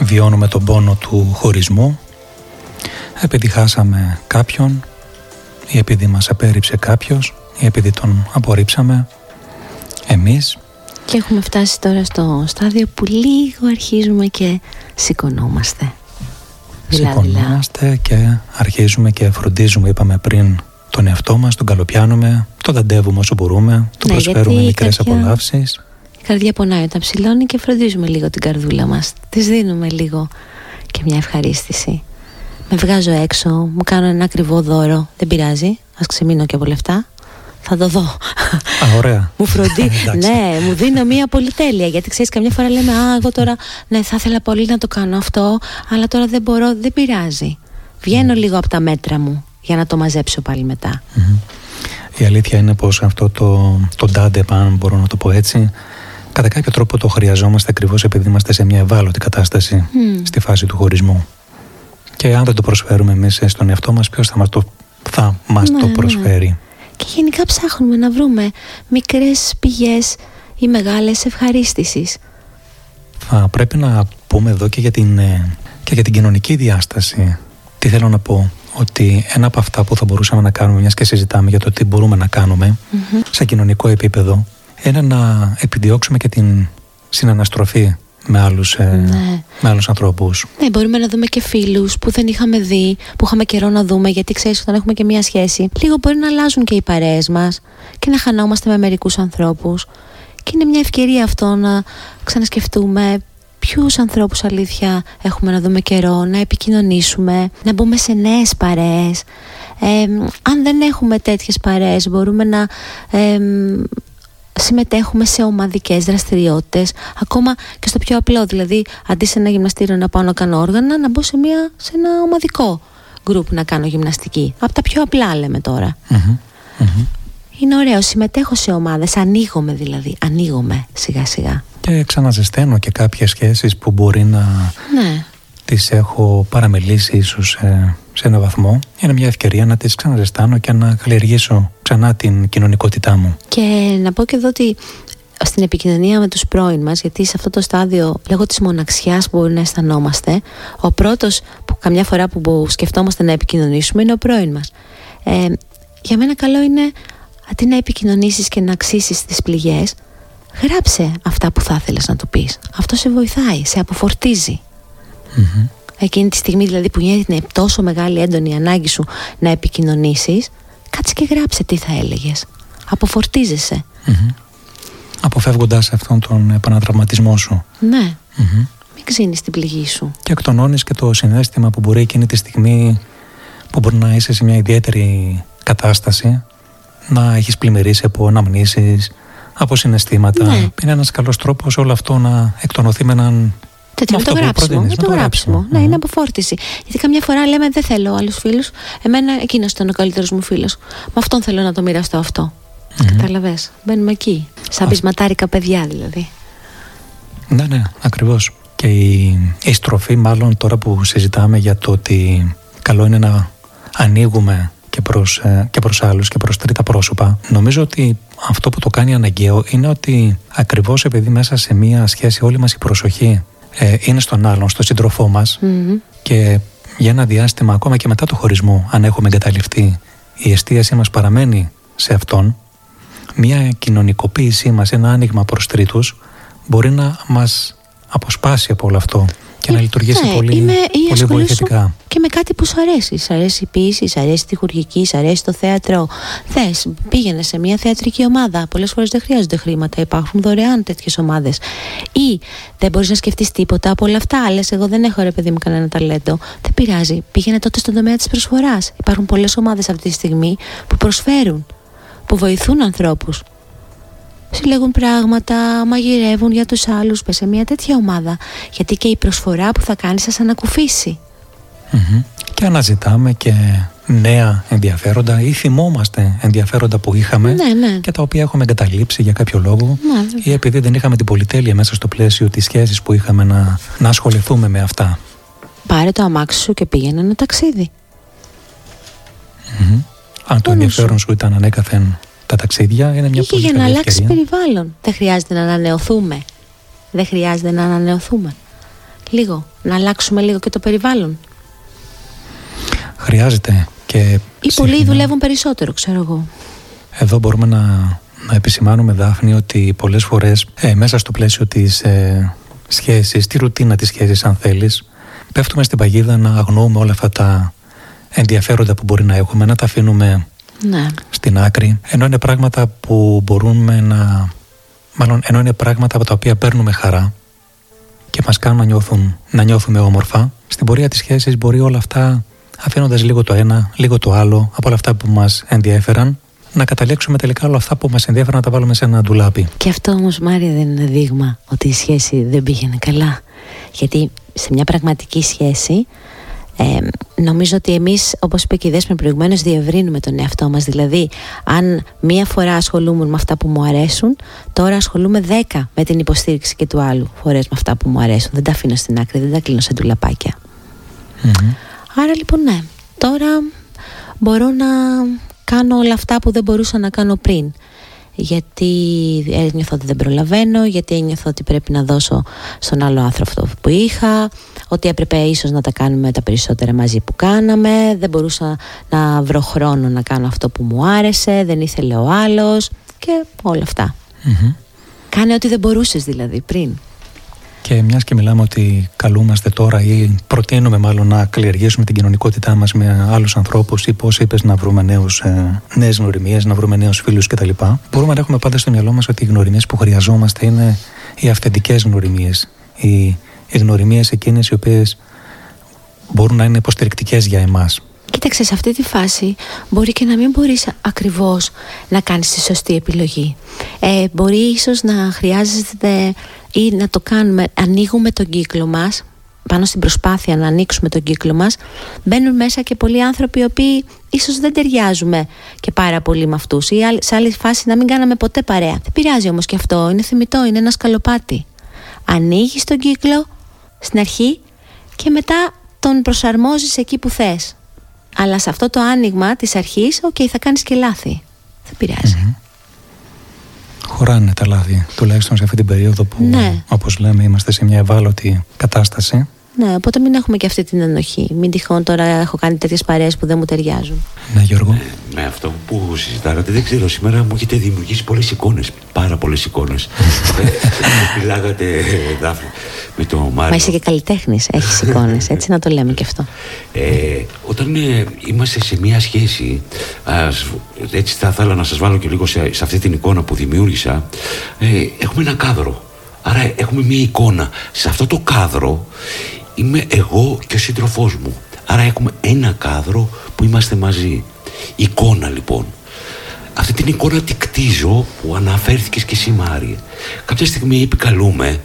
[SPEAKER 2] βιώνουμε τον πόνο του χωρισμού. Επειδή χάσαμε κάποιον ή επειδή μας απέρριψε κάποιος ή επειδή τον απορρίψαμε εμείς.
[SPEAKER 3] Και έχουμε φτάσει τώρα στο στάδιο που λίγο αρχίζουμε και σηκωνόμαστε.
[SPEAKER 2] Σηκωνόμαστε και αρχίζουμε και φροντίζουμε είπαμε πριν τον εαυτό μας, τον καλοπιάνουμε, τον δαντεύουμε όσο μπορούμε, του ναι, προσφέρουμε μικρές κάποια... απολαύσεις.
[SPEAKER 3] Η καρδιά πονάει όταν ψηλώνει και φροντίζουμε λίγο την καρδούλα μας. Της δίνουμε λίγο και μια ευχαρίστηση. Με βγάζω έξω, μου κάνω ένα ακριβό δώρο, δεν πειράζει, ας ξεμείνω και από λεφτά. Θα το δω.
[SPEAKER 2] Α, ωραία.
[SPEAKER 3] μου φροντί... ναι, μου δίνω μια πολυτέλεια. Γιατί ξέρεις, καμιά φορά λέμε Α, εγώ τώρα ναι, θα ήθελα πολύ να το κάνω αυτό, αλλά τώρα δεν μπορώ, δεν πειράζει. Βγαίνω λίγο από τα μέτρα μου για να το μαζέψω πάλι
[SPEAKER 2] Η αλήθεια είναι πως αυτό το, το ντάντε, αν μπορώ να το πω έτσι, κατά κάποιο τρόπο το χρειαζόμαστε ακριβώς επειδή είμαστε σε μια ευάλωτη κατάσταση στη φάση του χωρισμού. Και αν δεν το προσφέρουμε εμείς στον εαυτό μας, ποιος θα μας το, θα μας το ναι, ναι. προσφέρει;
[SPEAKER 3] Και γενικά ψάχνουμε να βρούμε μικρές πηγές ή μεγάλες ευχαρίστησης.
[SPEAKER 2] Θα πρέπει να πούμε εδώ και για την, ε, και για την κοινωνική διάσταση. Τι θέλω να πω; Ότι ένα από αυτά που θα μπορούσαμε να κάνουμε, μιας και συζητάμε για το τι μπορούμε να κάνουμε σε κοινωνικό επίπεδο, είναι να επιδιώξουμε και την συναναστροφή με άλλους, ε, ναι. με άλλους ανθρώπους.
[SPEAKER 3] Ναι, μπορούμε να δούμε και φίλους που δεν είχαμε δει, που είχαμε καιρό να δούμε, γιατί ξέρεις όταν έχουμε και μια σχέση, λίγο μπορεί να αλλάζουν και οι παρέες μας και να χανόμαστε με μερικούς ανθρώπους. Και είναι μια ευκαιρία αυτό να ξανασκεφτούμε ποιους ανθρώπους αλήθεια έχουμε να δούμε καιρό, να επικοινωνήσουμε, να μπούμε σε νέες παρέες. αν δεν έχουμε τέτοιες παρέες μπορούμε να συμμετέχουμε σε ομαδικές δραστηριότητες ακόμα και στο πιο απλό δηλαδή αντί σε ένα γυμναστήριο να πάω να κάνω όργανα να μπω σε, μια, σε ένα ομαδικό γκρουπ να κάνω γυμναστική. Από τα πιο απλά λέμε είναι ωραίο. Συμμετέχω σε ομάδες. Ανοίγομαι δηλαδή. Ανοίγομαι σιγά σιγά
[SPEAKER 2] και ξαναζεσταίνω και κάποιες σχέσεις που μπορεί να ναι. τις έχω παραμελήσει ίσως σε, σε ένα βαθμό. Είναι μια ευκαιρία να τις ξαναζεστάνω και να καλλιεργήσω ξανά την κοινωνικότητά μου.
[SPEAKER 3] Και να πω και εδώ ότι στην επικοινωνία με τους πρώην μας γιατί σε αυτό το στάδιο λόγω της μοναξιάς που μπορεί να αισθανόμαστε ο πρώτος που καμιά φορά που σκεφτόμαστε να επικοινωνήσουμε είναι ο πρώην μας ε, για μένα καλό είναι αντί να επικοινωνήσεις και να αξίσεις τις πληγές γράψε αυτά που θα ήθελες να του πεις. Αυτό σε βοηθάει, σε αποφορτιζει Εκείνη τη στιγμή δηλαδή που είναι τόσο μεγάλη έντονη ανάγκη σου να επικοινωνήσεις, κάτσε και γράψε τι θα έλεγες. Αποφορτίζεσαι. Mm-hmm.
[SPEAKER 2] Αποφεύγοντας αυτόν τον επανατραυματισμό σου.
[SPEAKER 3] Ναι. Μην ξύνεις την πληγή σου.
[SPEAKER 2] Και εκτονώνεις και το συνέστημα που μπορεί εκείνη τη στιγμή που μπορεί να είσαι σε μια ιδιαίτερη κατάσταση να έχεις πλημμυρίσει από αναμνήσεις, από συναισθήματα. Ναι. Είναι ένας καλός τρόπος όλο αυτό να εκτονωθεί με έναν
[SPEAKER 3] Τέτοιο, με το γράψιμο. Με το γράψιμο. Ναι, είναι αποφόρτιση. Γιατί καμιά φορά λέμε δεν θέλω άλλους φίλους. Εμένα εκείνος ήταν ο καλύτερος μου φίλος. Με αυτόν θέλω να το μοιραστώ αυτό. Mm-hmm. Καταλαβέ. Μπαίνουμε εκεί. Σαν πεισματάρικα παιδιά δηλαδή.
[SPEAKER 2] Ναι, ναι, ακριβώς. Και η, η στροφή, μάλλον τώρα που συζητάμε για το ότι καλό είναι να ανοίγουμε και προς, ε, και προς άλλους και προς τρίτα πρόσωπα νομίζω ότι αυτό που το κάνει αναγκαίο είναι ότι ακριβώς επειδή μέσα σε μία σχέση όλη μας η προσοχή ε, είναι στον άλλον, στον σύντροφό μας και για ένα διάστημα ακόμα και μετά το χωρισμό αν έχουμε εγκαταλειφθεί η εστίασή μας παραμένει σε αυτόν. Μια κοινωνικοποίησή μας, ένα άνοιγμα προς τρίτους μπορεί να μας αποσπάσει από όλο αυτό και να λειτουργήσει ναι, πολύ, είμαι, πολύ βοηθητικά.
[SPEAKER 3] Και με κάτι που σου αρέσει. Σ' αρέσει η ποιήση, σ' αρέσει τη χουργική, σ' αρέσει το θέατρο. Θες, πήγαινε σε μια θεατρική ομάδα. Πολλές φορές δεν χρειάζονται χρήματα. Υπάρχουν δωρεάν τέτοιες ομάδες. Ή δεν μπορείς να σκεφτείς τίποτα από όλα αυτά. Λες, εγώ δεν έχω ρε παιδί μου κανένα ταλέντο. Δεν πειράζει. Πήγαινε τότε στον τομέα της προσφοράς. Υπάρχουν πολλές ομάδες αυτή τη στιγμή που προσφέρουν, που βοηθούν ανθρώπους συλλέγουν πράγματα, μαγειρεύουν για τους άλλους, πες σε μια τέτοια ομάδα. Γιατί και η προσφορά που θα κάνεις θα ανακουφίσει.
[SPEAKER 2] Και αναζητάμε και νέα ενδιαφέροντα ή θυμόμαστε ενδιαφέροντα που είχαμε
[SPEAKER 3] ναι, ναι.
[SPEAKER 2] και τα οποία έχουμε εγκαταλείψει για κάποιο λόγο
[SPEAKER 3] ναι,
[SPEAKER 2] ή επειδή δεν είχαμε την πολυτέλεια μέσα στο πλαίσιο της σχέσης που είχαμε να, να ασχοληθούμε με αυτά.
[SPEAKER 3] Πάρε το αμάξι σου και πήγαινε ένα ταξίδι.
[SPEAKER 2] Αν το ενδιαφέρον σου ήταν ανέκαθεν τα ταξίδια είναι μια πολύ
[SPEAKER 3] για
[SPEAKER 2] να
[SPEAKER 3] αλλάξει περιβάλλον. Δεν χρειάζεται να ανανεωθούμε. Δεν χρειάζεται να ανανεωθούμε. Λίγο. Να αλλάξουμε λίγο και το περιβάλλον.
[SPEAKER 2] Χρειάζεται και.
[SPEAKER 3] Ή πολλοί δουλεύουν περισσότερο, ξέρω εγώ.
[SPEAKER 2] Εδώ μπορούμε να, να επισημάνουμε, Δάφνη, ότι πολλές φορές ε, μέσα στο πλαίσιο της ε, σχέσης, τη ρουτίνα της σχέσης αν θέλεις, πέφτουμε στην παγίδα να αγνοούμε όλα αυτά τα ενδιαφέροντα που μπορεί να έχουμε, να τα αφήνουμε
[SPEAKER 3] ναι.
[SPEAKER 2] στην άκρη, ενώ είναι πράγματα που μπορούμε να. Μάλλον, ενώ είναι πράγματα από τα οποία παίρνουμε χαρά και μας κάνουν να, νιώθουν, να νιώθουμε όμορφα, στην πορεία της σχέσης μπορεί όλα αυτά, αφήνοντας λίγο το ένα, λίγο το άλλο, από όλα αυτά που μας ενδιέφεραν, να καταλήξουμε τελικά όλα αυτά που μας ενδιαφέραν να τα βάλουμε σε ένα ντουλάπι.
[SPEAKER 3] Και αυτό όμως Μάρια δεν είναι δείγμα ότι η σχέση δεν πήγαινε καλά. Γιατί σε μια πραγματική σχέση ε, νομίζω ότι εμείς όπως είπε και η Δέσποινα προηγουμένως διευρύνουμε τον εαυτό μας. Δηλαδή αν μία φορά ασχολούμαι με αυτά που μου αρέσουν τώρα ασχολούμαι δέκα με την υποστήριξη και του άλλου φορές με αυτά που μου αρέσουν. Δεν τα αφήνω στην άκρη, δεν τα κλείνω σε ντουλαπάκια. Άρα λοιπόν ναι. Τώρα μπορώ να κάνω όλα αυτά που δεν μπορούσα να κάνω πριν γιατί ένιωθω ότι δεν προλαβαίνω, γιατί ένιωθω ότι πρέπει να δώσω στον άλλο άνθρωπο αυτό που είχα, ότι έπρεπε ίσως να τα κάνουμε τα περισσότερα μαζί που κάναμε, δεν μπορούσα να βρω χρόνο να κάνω αυτό που μου άρεσε, δεν ήθελε ο άλλος και όλα Κάνε ό,τι δεν μπορούσες δηλαδή πριν.
[SPEAKER 2] Και μιας και μιλάμε ότι καλούμαστε τώρα ή προτείνουμε μάλλον να καλλιεργήσουμε την κοινωνικότητά μας με άλλους ανθρώπους ή πώς είπες να βρούμε νέους, ε, νέες γνωριμίες, να βρούμε νέους φίλους κτλ. Μπορούμε να έχουμε πάντα στο μυαλό μας ότι οι γνωριμίες που χρειαζόμαστε είναι οι αυθεντικές γνωριμίες. Οι, οι γνωριμίες εκείνες οι οποίες μπορούν να είναι υποστηρικτικές για εμάς.
[SPEAKER 3] Κοίταξε, σε αυτή τη φάση μπορεί και να μην μπορείς ακριβώς να κάνεις τη σωστή επιλογή. Ε, μπορεί ίσως να χρειάζεται ή να το κάνουμε, ανοίγουμε τον κύκλο μας, πάνω στην προσπάθεια να ανοίξουμε τον κύκλο μας, μπαίνουν μέσα και πολλοί άνθρωποι οι οποίοι ίσως δεν ταιριάζουμε και πάρα πολύ με αυτούς ή σε άλλη φάση να μην κάναμε ποτέ παρέα. Δεν πειράζει όμως και αυτό, είναι θεμιτό, είναι ένα σκαλοπάτι. Ανοίγεις τον κύκλο στην αρχή και μετά τον προσαρμόζεις εκεί που θες. Αλλά σε αυτό το άνοιγμα της αρχής, οκ, θα κάνεις και λάθη. Δεν πειράζει.
[SPEAKER 2] Χωράνε τα λάθη, τουλάχιστον σε αυτή την περίοδο που,
[SPEAKER 3] ναι.
[SPEAKER 2] όπως λέμε, είμαστε σε μια ευάλωτη κατάσταση.
[SPEAKER 3] Ναι, οπότε μην έχουμε και αυτή την ενοχή. Μην τυχόν τώρα έχω κάνει τέτοιες παρέες που δεν μου ταιριάζουν.
[SPEAKER 2] Ναι, Γιώργο.
[SPEAKER 4] Ε, με αυτό που συζητάγατε, δεν ξέρω, σήμερα μου έχετε δημιουργήσει πολλές εικόνες. Πάρα πολλές εικόνες. Ε, μιλάγατε, Δάφνη, με το Μάριο.
[SPEAKER 3] Μα είσαι και καλλιτέχνης, έχεις εικόνες, έτσι να το λέμε και αυτό.
[SPEAKER 4] Ε, όταν ε, είμαστε σε μια σχέση, ας, έτσι θα ήθελα να σας βάλω και λίγο σε, σε αυτή την εικόνα που δημιούργησα, ε, έχουμε ένα κάδρο. Άρα έχουμε μια εικόνα. Σε αυτό το κάδρο είμαι εγώ και ο σύντροφός μου. Άρα έχουμε ένα κάδρο που είμαστε μαζί. Εικόνα λοιπόν. Αυτή την εικόνα τη κτίζω που αναφέρθηκες και εσύ Μάρια. Κάποια στιγμή επικαλούμε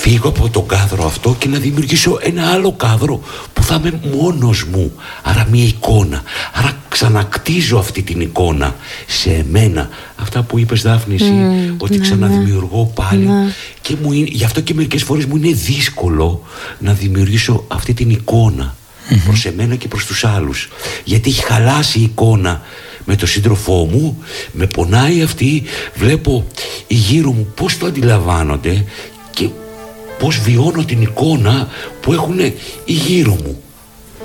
[SPEAKER 4] φύγω από τον κάδρο αυτό και να δημιουργήσω ένα άλλο κάδρο που θα είμαι μόνος μου. Άρα μια εικόνα. Άρα ξανακτίζω αυτή την εικόνα σε εμένα. Αυτά που είπες Δάφνη εσύ, ότι ναι, ξαναδημιουργώ ναι. πάλι. Ναι. Και μου είναι, γι' αυτό και μερικές φορές μου είναι δύσκολο να δημιουργήσω αυτή την εικόνα mm-hmm. προς εμένα και προς τους άλλους. Γιατί έχει χαλάσει η εικόνα με τον σύντροφό μου, με πονάει αυτή, βλέπω οι γύρω μου πώς το αντιλαμβάνονται και πώς βιώνω την εικόνα που έχουν οι γύρω μου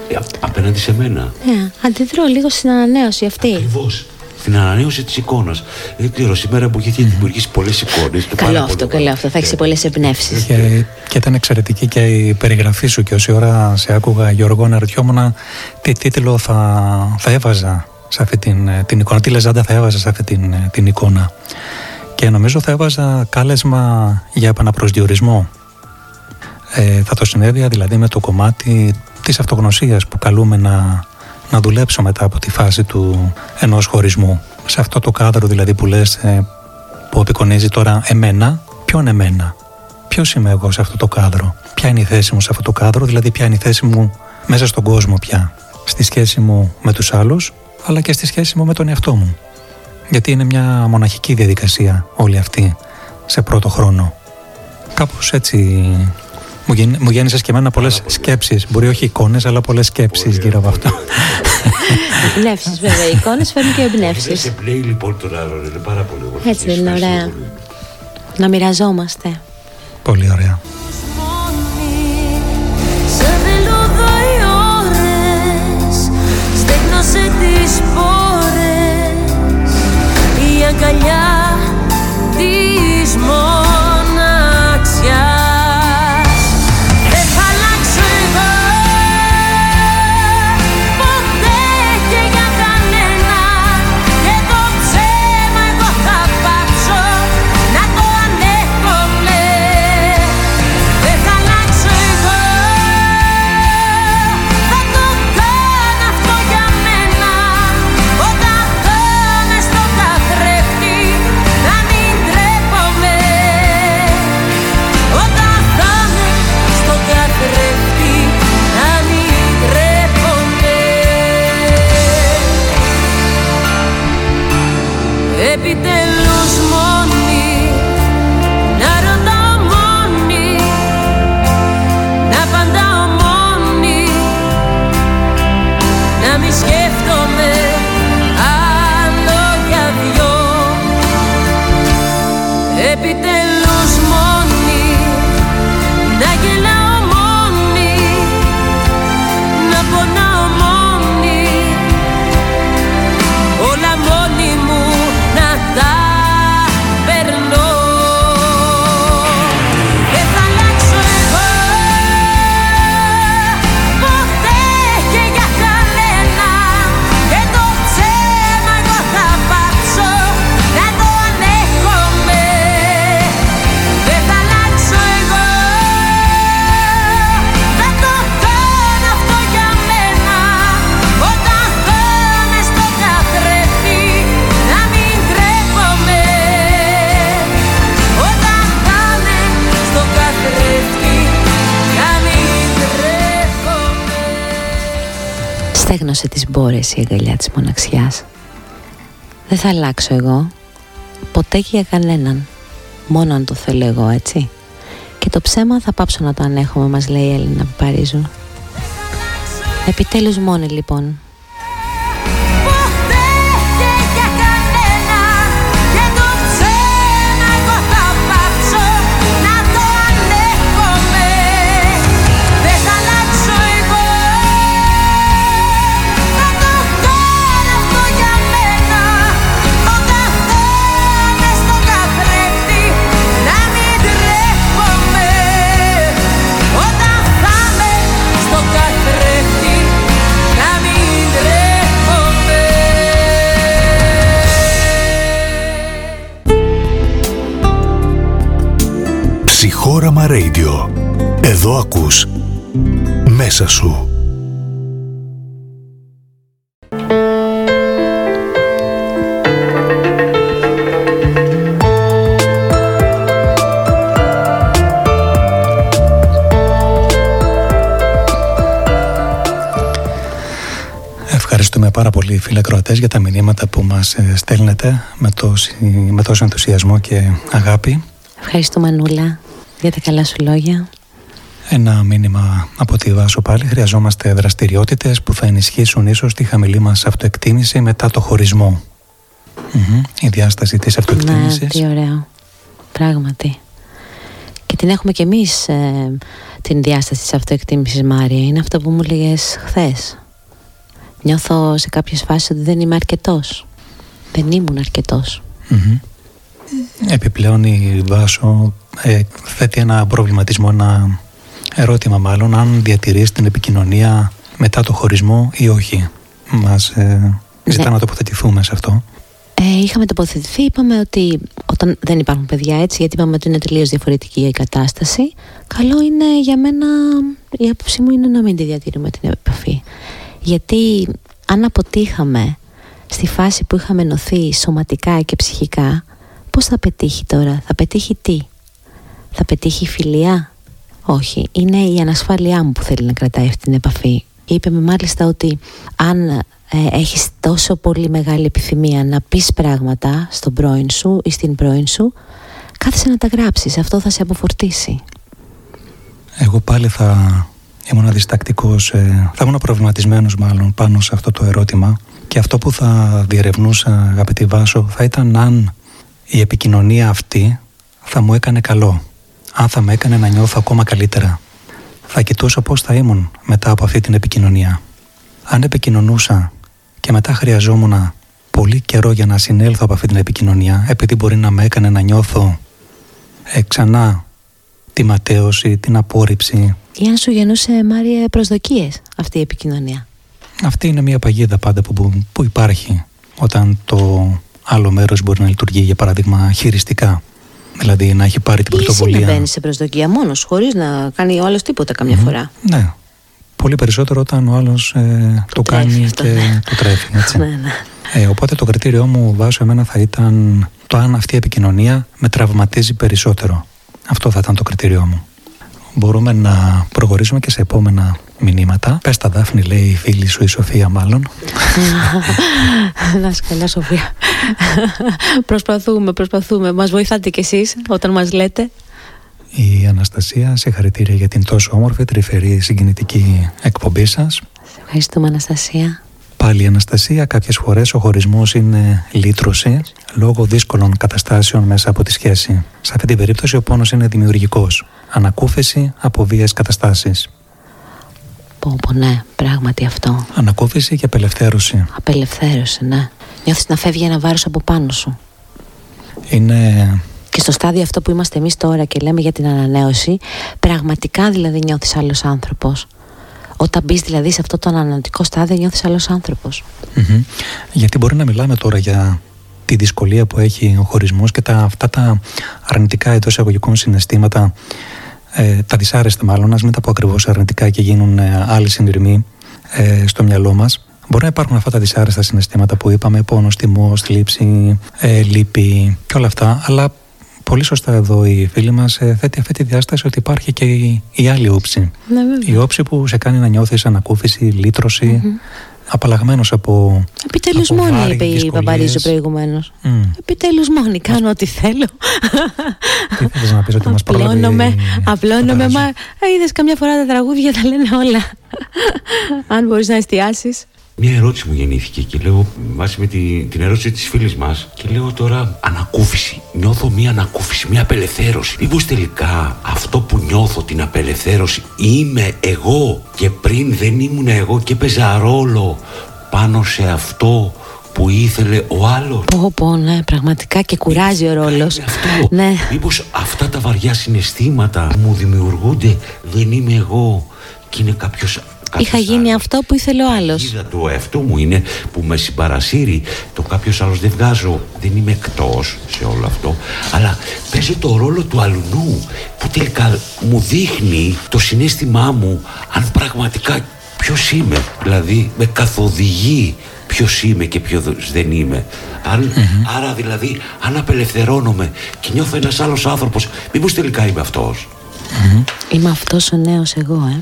[SPEAKER 4] ε, απέναντι σε μένα.
[SPEAKER 3] Ναι, αντιδρώ λίγο στην ανανέωση αυτή.
[SPEAKER 4] Ακριβώς. την ανανέωση της εικόνας. Δεν ξέρω, σήμερα που έχει δημιουργήσει πολλές εικόνες.
[SPEAKER 3] Καλό αυτό, καλό αυτό. Θα έχεις πολλές εμπνεύσεις.
[SPEAKER 2] Και, και ήταν εξαιρετική και η περιγραφή σου και όση ώρα σε άκουγα Γιώργο να ρωτιόμουν τι τίτλο θα, θα έβαζα σε αυτή την, την εικόνα, τι λεζάντα θα έβαζα σε αυτή την, την εικόνα. Και νομίζω θα έβαζα κάλεσμα για επαναπροσδιορισμό. Ε, θα το συνέδεια δηλαδή με το κομμάτι της αυτογνωσίας που καλούμε να, να δουλέψω μετά από τη φάση του ενός χωρισμού. Σε αυτό το κάδρο δηλαδή που λες ε, που απεικονίζει τώρα εμένα, ποιον εμένα, ποιος είμαι εγώ σε αυτό το κάδρο, ποια είναι η θέση μου σε αυτό το κάδρο, δηλαδή ποια είναι η θέση μου μέσα στον κόσμο πια, στη σχέση μου με τους άλλους, αλλά και στη σχέση μου με τον εαυτό μου. Γιατί είναι μια μοναχική διαδικασία όλη αυτή σε πρώτο χρόνο. Κάπως έτσι μου, γεν, μου γέννησες και εμένα πολλές σκέψεις. Μπορεί όχι εικόνες, αλλά πολλές σκέψεις γύρω από αυτό.
[SPEAKER 3] Εμπνεύσεις, βέβαια. Οι εικόνες φέρνουν και εμπνεύσεις.
[SPEAKER 4] Σε πλέει λοιπόν τον άλλον, είναι πάρα πολύ
[SPEAKER 3] ωραίο. Έτσι δεν είναι ωραία. Να μοιραζόμαστε.
[SPEAKER 2] Πολύ ωραία.
[SPEAKER 8] Η αγκαλιά της μόνης
[SPEAKER 3] στέγνωσε τις μπόρες η αγκαλιά της μοναξιάς. Δεν θα αλλάξω εγώ, ποτέ και για κανέναν, μόνο αν το θέλω εγώ, έτσι. Και το ψέμα θα πάψω να το ανέχομαι, μας λέει η Έλληνα Παρίζου. Επιτέλους μόνη λοιπόν,
[SPEAKER 1] Όραμα Radio. Εδώ ακούς μέσα σου.
[SPEAKER 2] Ευχαριστούμε πάρα πολύ φίλε Κροατές για τα μηνύματα που μας ε, στέλνετε με, με τόσο ενθουσιασμό και αγάπη.
[SPEAKER 3] Ευχαριστούμε Νούλα για τα καλά σου λόγια.
[SPEAKER 2] Ένα μήνυμα από τη Βάσο πάλι. Χρειαζόμαστε δραστηριότητες που θα ενισχύσουν ίσως τη χαμηλή μας αυτοεκτίμηση μετά το χωρισμό. Η διάσταση της αυτοεκτίμησης.
[SPEAKER 3] Ναι, τι ωραίο. Πράγματι. Και την έχουμε κι εμείς ε, την διάσταση της αυτοεκτίμησης Μάρια. Είναι αυτό που μου λέγες χθες. Νιώθω σε κάποιες φάσεις ότι δεν είμαι αρκετός. δεν ήμουν αρκετός.
[SPEAKER 2] Επιπλέον η Βάσο ε, θέτει ένα προβληματισμό, ένα ερώτημα μάλλον, αν διατηρείς την επικοινωνία μετά το χωρισμό ή όχι. Μας ε, ζητά ναι. να τοποθετηθούμε σε αυτό.
[SPEAKER 3] Ε, είχαμε τοποθετηθεί, είπαμε ότι όταν δεν υπάρχουν παιδιά έτσι, γιατί είπαμε ότι είναι τελείως διαφορετική η κατάσταση, καλό είναι για μένα, η άποψή μου είναι να μην τη διατηρούμε την επαφή. Γιατί αν αποτύχαμε στη φάση που είχαμε ενωθεί σωματικά και ψυχικά, πώς θα πετύχει τώρα, θα πετύχει τι, θα πετύχει φιλία, όχι, είναι η ανασφάλειά μου που θέλει να κρατάει αυτή την επαφή. Είπε με μάλιστα ότι αν ε, έχεις τόσο πολύ μεγάλη επιθυμία να πεις πράγματα στον πρώην σου ή στην πρώην σου, κάθεσε να τα γράψεις, αυτό θα σε αποφορτήσει.
[SPEAKER 2] Εγώ πάλι θα ήμουν διστακτικός, ε, θα ήμουν προβληματισμένος μάλλον πάνω σε αυτό το ερώτημα και αυτό που θα διερευνούσα αγαπητή Βάσο θα ήταν αν η επικοινωνία αυτή θα μου έκανε καλό αν θα με έκανε να νιώθω ακόμα καλύτερα. Θα κοιτούσα πώς θα ήμουν μετά από αυτή την επικοινωνία. Αν επικοινωνούσα και μετά χρειαζόμουν πολύ καιρό για να συνέλθω από αυτή την επικοινωνία, επειδή μπορεί να με έκανε να νιώθω ε, ξανά τη ματέωση, την απόρριψη.
[SPEAKER 3] Ή αν σου γεννούσε, Μάρια, προσδοκίες αυτή η επικοινωνία.
[SPEAKER 2] Αυτή είναι μια παγίδα πάντα που, που υπάρχει όταν το άλλο μέρος μπορεί να λειτουργεί, για παράδειγμα, χειριστικά. Δηλαδή να έχει πάρει την πρωτοβουλία.
[SPEAKER 3] Ή μπαίνει σε προσδοκία μόνος, χωρίς να κάνει ο άλλος τίποτα καμιά φορά.
[SPEAKER 2] Ναι. Πολύ περισσότερο όταν ο άλλος ε, το, κάνει και ναι. το τρέφει. Έτσι.
[SPEAKER 3] ναι, ναι.
[SPEAKER 2] Ε, οπότε το κριτήριό μου βάζω εμένα θα ήταν το αν αυτή η επικοινωνία με τραυματίζει περισσότερο. Αυτό θα ήταν το κριτήριό μου. Μπορούμε να προχωρήσουμε και σε επόμενα μηνύματα. Πες τα Δάφνη λέει η φίλη σου η Σοφία μάλλον.
[SPEAKER 3] Να είσαι καλά Σοφία. προσπαθούμε, προσπαθούμε. Μας βοηθάτε κι εσείς όταν μας λέτε.
[SPEAKER 2] Η Αναστασία, σε χαρητήρια για την τόσο όμορφη, τρυφερή, συγκινητική εκπομπή σας.
[SPEAKER 3] Σε ευχαριστούμε Αναστασία.
[SPEAKER 2] Πάλι η Αναστασία, κάποιες φορές ο χωρισμός είναι λύτρωση λόγω δύσκολων καταστάσεων μέσα από τη σχέση. Σε αυτή την περίπτωση ο πόνος είναι δημιουργικός. Ανακούφιση από βίες καταστάσεις.
[SPEAKER 3] Πω, πω, ναι, πράγματι αυτό.
[SPEAKER 2] Ανακούφιση και απελευθέρωση.
[SPEAKER 3] Απελευθέρωση, ναι. Νιώθεις να φεύγει ένα βάρος από πάνω σου.
[SPEAKER 2] Είναι...
[SPEAKER 3] Και στο στάδιο αυτό που είμαστε εμείς τώρα και λέμε για την ανανέωση, πραγματικά δηλαδή νιώθεις άλλος άνθρωπος. Όταν μπεις δηλαδή σε αυτό το ανανεωτικό στάδιο, νιώθεις άλλος
[SPEAKER 2] Γιατί μπορεί να μιλάμε τώρα για τη δυσκολία που έχει ο χωρισμός και τα, αυτά τα αρνητικά εντός εισαγωγικών συναισθήματα, ε, τα δυσάρεστα μάλλον, ας μην τα πω ακριβώς αρνητικά και γίνουν ε, άλλοι συνειρμοί ε, στο μυαλό μας. Μπορεί να υπάρχουν αυτά τα δυσάρεστα συναισθήματα που είπαμε, πόνο, τιμό, θλίψη, ε, λύπη και όλα αυτά, αλλά πολύ σωστά εδώ η φίλη μας ε, θέτει αυτή τη διάσταση ότι υπάρχει και η, η άλλη όψη.
[SPEAKER 3] Ναι,
[SPEAKER 2] η όψη που σε κάνει να νιώθεις ανακούφιση, λύτρωση, mm-hmm. Απαλλαγμένος από.
[SPEAKER 3] Επιτέλους μόνη, είπε η Παπαρίζου προηγουμένως. Mm. Επιτέλους μόνη, κάνω ό,τι θέλω.
[SPEAKER 2] Τι θέλει να πεις ότι μας
[SPEAKER 3] Απλώνομαι, απλώνομαι. Μα είδες καμιά φορά τα τραγούδια τα λένε όλα. Αν μπορείς να εστιάσεις.
[SPEAKER 4] Μια ερώτηση μου γεννήθηκε και λέω, βάσει με τη, την ερώτηση της φίλης μας, και λέω τώρα ανακούφιση. Νιώθω μια ανακούφιση, μια απελευθέρωση. Μήπως τελικά αυτό που νιώθω την απελευθέρωση είμαι εγώ και πριν δεν ήμουν εγώ και παίζα ρόλο πάνω σε αυτό που ήθελε ο άλλος;
[SPEAKER 3] Πω, πω, ναι, πραγματικά και κουράζει ο ρόλος.
[SPEAKER 4] Ναι. Μήπως αυτά τα βαριά συναισθήματα μου δημιουργούνται, δεν είμαι εγώ και είναι κάποιος
[SPEAKER 3] Είχα γίνει αυτό που ήθελε ο άλλος.
[SPEAKER 4] Η του εαυτού μου είναι που με συμπαρασύρει. Το κάποιος άλλος δεν βγάζω. Δεν είμαι εκτός σε όλο αυτό. Αλλά παίζει το ρόλο του αλουνού που τελικά μου δείχνει το συνέστημά μου αν πραγματικά ποιος είμαι. Δηλαδή με καθοδηγεί ποιος είμαι και ποιος δεν είμαι. Άρα δηλαδή αν απελευθερώνομαι και νιώθω ένας άλλος άνθρωπος, μήπως τελικά είμαι αυτός;
[SPEAKER 3] Είμαι αυτός ο νέος εγώ, ε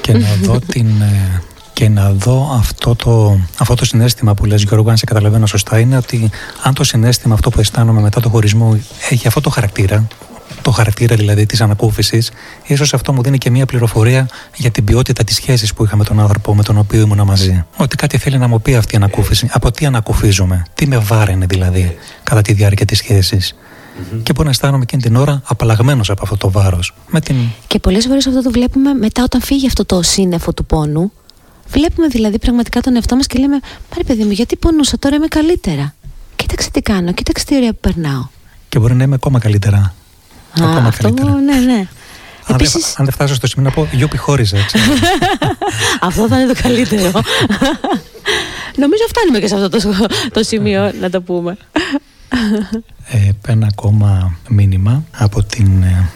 [SPEAKER 2] και να δω την ε, και να δω αυτό το, αυτό το συνέστημα που λες Γιώργο, αν σε καταλαβαίνω σωστά, είναι ότι αν το συνέστημα αυτό που αισθάνομαι μετά το χωρισμό έχει αυτό το χαρακτήρα, το χαρακτήρα δηλαδή της ανακούφισης, ίσως αυτό μου δίνει και μια πληροφορία για την ποιότητα της σχέσης που είχα με τον άνθρωπο με τον οποίο ήμουν μαζί. Ότι κάτι θέλει να μου πει αυτή η ανακούφιση, από τι ανακουφίζομαι, τι με βάραινε δηλαδή κατά τη διάρκεια της σχέσης mm-hmm. και μπορεί να αισθάνομαι εκείνη την ώρα απαλλαγμένος από αυτό το βάρος. Την...
[SPEAKER 3] Και πολλές φορές αυτό το βλέπουμε μετά όταν φύγει αυτό το σύννεφο του πόνου. Βλέπουμε δηλαδή πραγματικά τον εαυτό μας και λέμε: Πάρε παιδί μου, γιατί πονούσα τώρα είμαι καλύτερα. Και Κοίταξε τι κάνω, κοίταξε τι ωραία που περνάω.
[SPEAKER 2] Και μπορεί να είμαι ακόμα καλύτερα.
[SPEAKER 3] Α, ακόμα αυτό, καλύτερα. Ναι, ναι.
[SPEAKER 2] Αν, Επίσης... δεν, αν δεν φτάσω στο σημείο να πω, γιόπι χώριζα.
[SPEAKER 3] αυτό θα είναι το καλύτερο. Νομίζω φτάνουμε και σε αυτό το, το σημείο να το πούμε.
[SPEAKER 2] Ε, ένα ακόμα μήνυμα από την ε,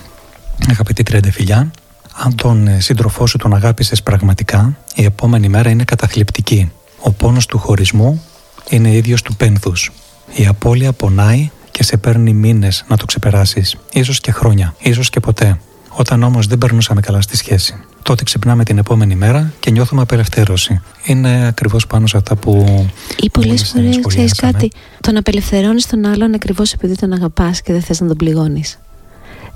[SPEAKER 2] αγαπητή Τριαντεφιλιά. Αν τον ε, σύντροφό σου τον αγάπησες πραγματικά, η επόμενη μέρα είναι καταθλιπτική. Ο πόνος του χωρισμού είναι ίδιος του πένθους. Η απώλεια πονάει και σε παίρνει μήνες να το ξεπεράσεις, ίσως και χρόνια, ίσως και ποτέ. Όταν όμως δεν περνούσαμε καλά στη σχέση. Τότε ξυπνάμε την επόμενη μέρα και νιώθουμε απελευθέρωση. Είναι ακριβώς πάνω σε αυτά που.
[SPEAKER 3] ή πολλές φορές ξέρεις κάτι. Τον απελευθερώνεις τον άλλον ακριβώς επειδή τον αγαπάς και δεν θες να τον πληγώνεις.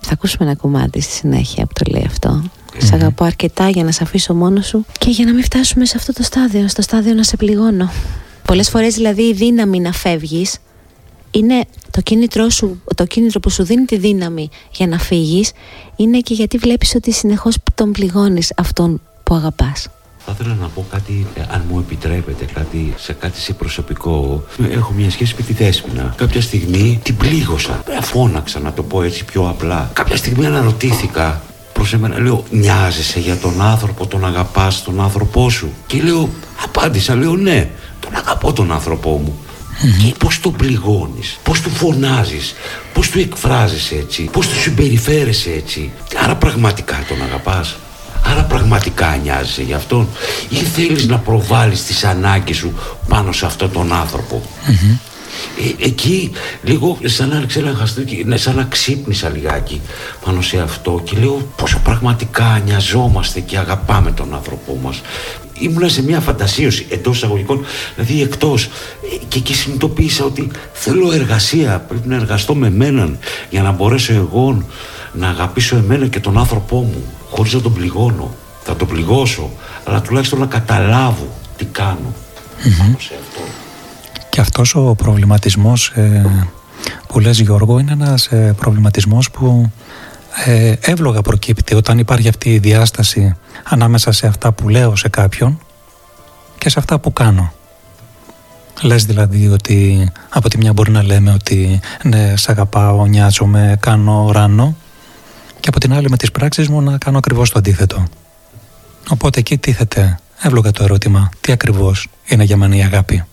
[SPEAKER 3] Θα ακούσουμε ένα κομμάτι στη συνέχεια που το λέει αυτό. Mm-hmm. Σ' αγαπώ αρκετά για να σε αφήσω μόνος σου και για να μην φτάσουμε σε αυτό το στάδιο, στο στάδιο να σε πληγώνω. Πολλές φορές δηλαδή η δύναμη να φεύγεις είναι το κίνητρο, σου, το κίνητρο που σου δίνει τη δύναμη για να φύγεις είναι και γιατί βλέπεις ότι συνεχώς τον πληγώνεις αυτόν που αγαπάς.
[SPEAKER 4] Θα ήθελα να πω κάτι, ε, αν μου επιτρέπετε, κάτι, σε κάτι σε προσωπικό. Έχω μια σχέση με τη Δέσποινα. Κάποια στιγμή την πλήγωσα. Ε, φώναξα, να το πω έτσι πιο απλά. Κάποια στιγμή αναρωτήθηκα προς εμένα, λέω, νοιάζεσαι για τον άνθρωπο, τον αγαπάς, τον άνθρωπό σου; Και λέω, απάντησα, λέω, ναι, τον αγαπώ τον άνθρωπό μου. Και πώς τον πληγώνεις, πώς του φωνάζεις, πώς του εκφράζεις έτσι, πώς του συμπεριφέρεσαι έτσι. Άρα πραγματικά τον αγαπάς. Άρα πραγματικά νοιάζεσαι γι' αυτόν ή θέλεις να προβάλλεις τις ανάγκες σου πάνω σε αυτόν τον άνθρωπο. Ε, εκεί λίγο σαν να ξέλαγα, ναι, σαν να ξύπνησα λιγάκι πάνω σε αυτό και λέω πόσο πραγματικά νοιαζόμαστε και αγαπάμε τον άνθρωπό μας ήμουνα σε μια φαντασίωση εντός εισαγωγικών, δηλαδή εκτός. Και εκεί συνειδητοποίησα ότι θέλω εργασία. Πρέπει να εργαστώ με μέναν για να μπορέσω εγώ να αγαπήσω εμένα και τον άνθρωπό μου, χωρίς να τον πληγώνω. Θα τον πληγώσω, αλλά τουλάχιστον να καταλάβω τι κάνω. αυτό.
[SPEAKER 2] Και αυτός ο προβληματισμός ε, που λες Γιώργο είναι ένας ε, προβληματισμός που ε, εύλογα προκύπτει όταν υπάρχει αυτή η διάσταση ανάμεσα σε αυτά που λέω σε κάποιον και σε αυτά που κάνω. Λες δηλαδή ότι από τη μια μπορεί να λέμε ότι ναι, σ' αγαπάω, νοιάζομαι, κάνω ράνο και από την άλλη με τις πράξεις μου να κάνω ακριβώς το αντίθετο. Οπότε εκεί τίθεται εύλογα το ερώτημα τι ακριβώς είναι για μένα η αγάπη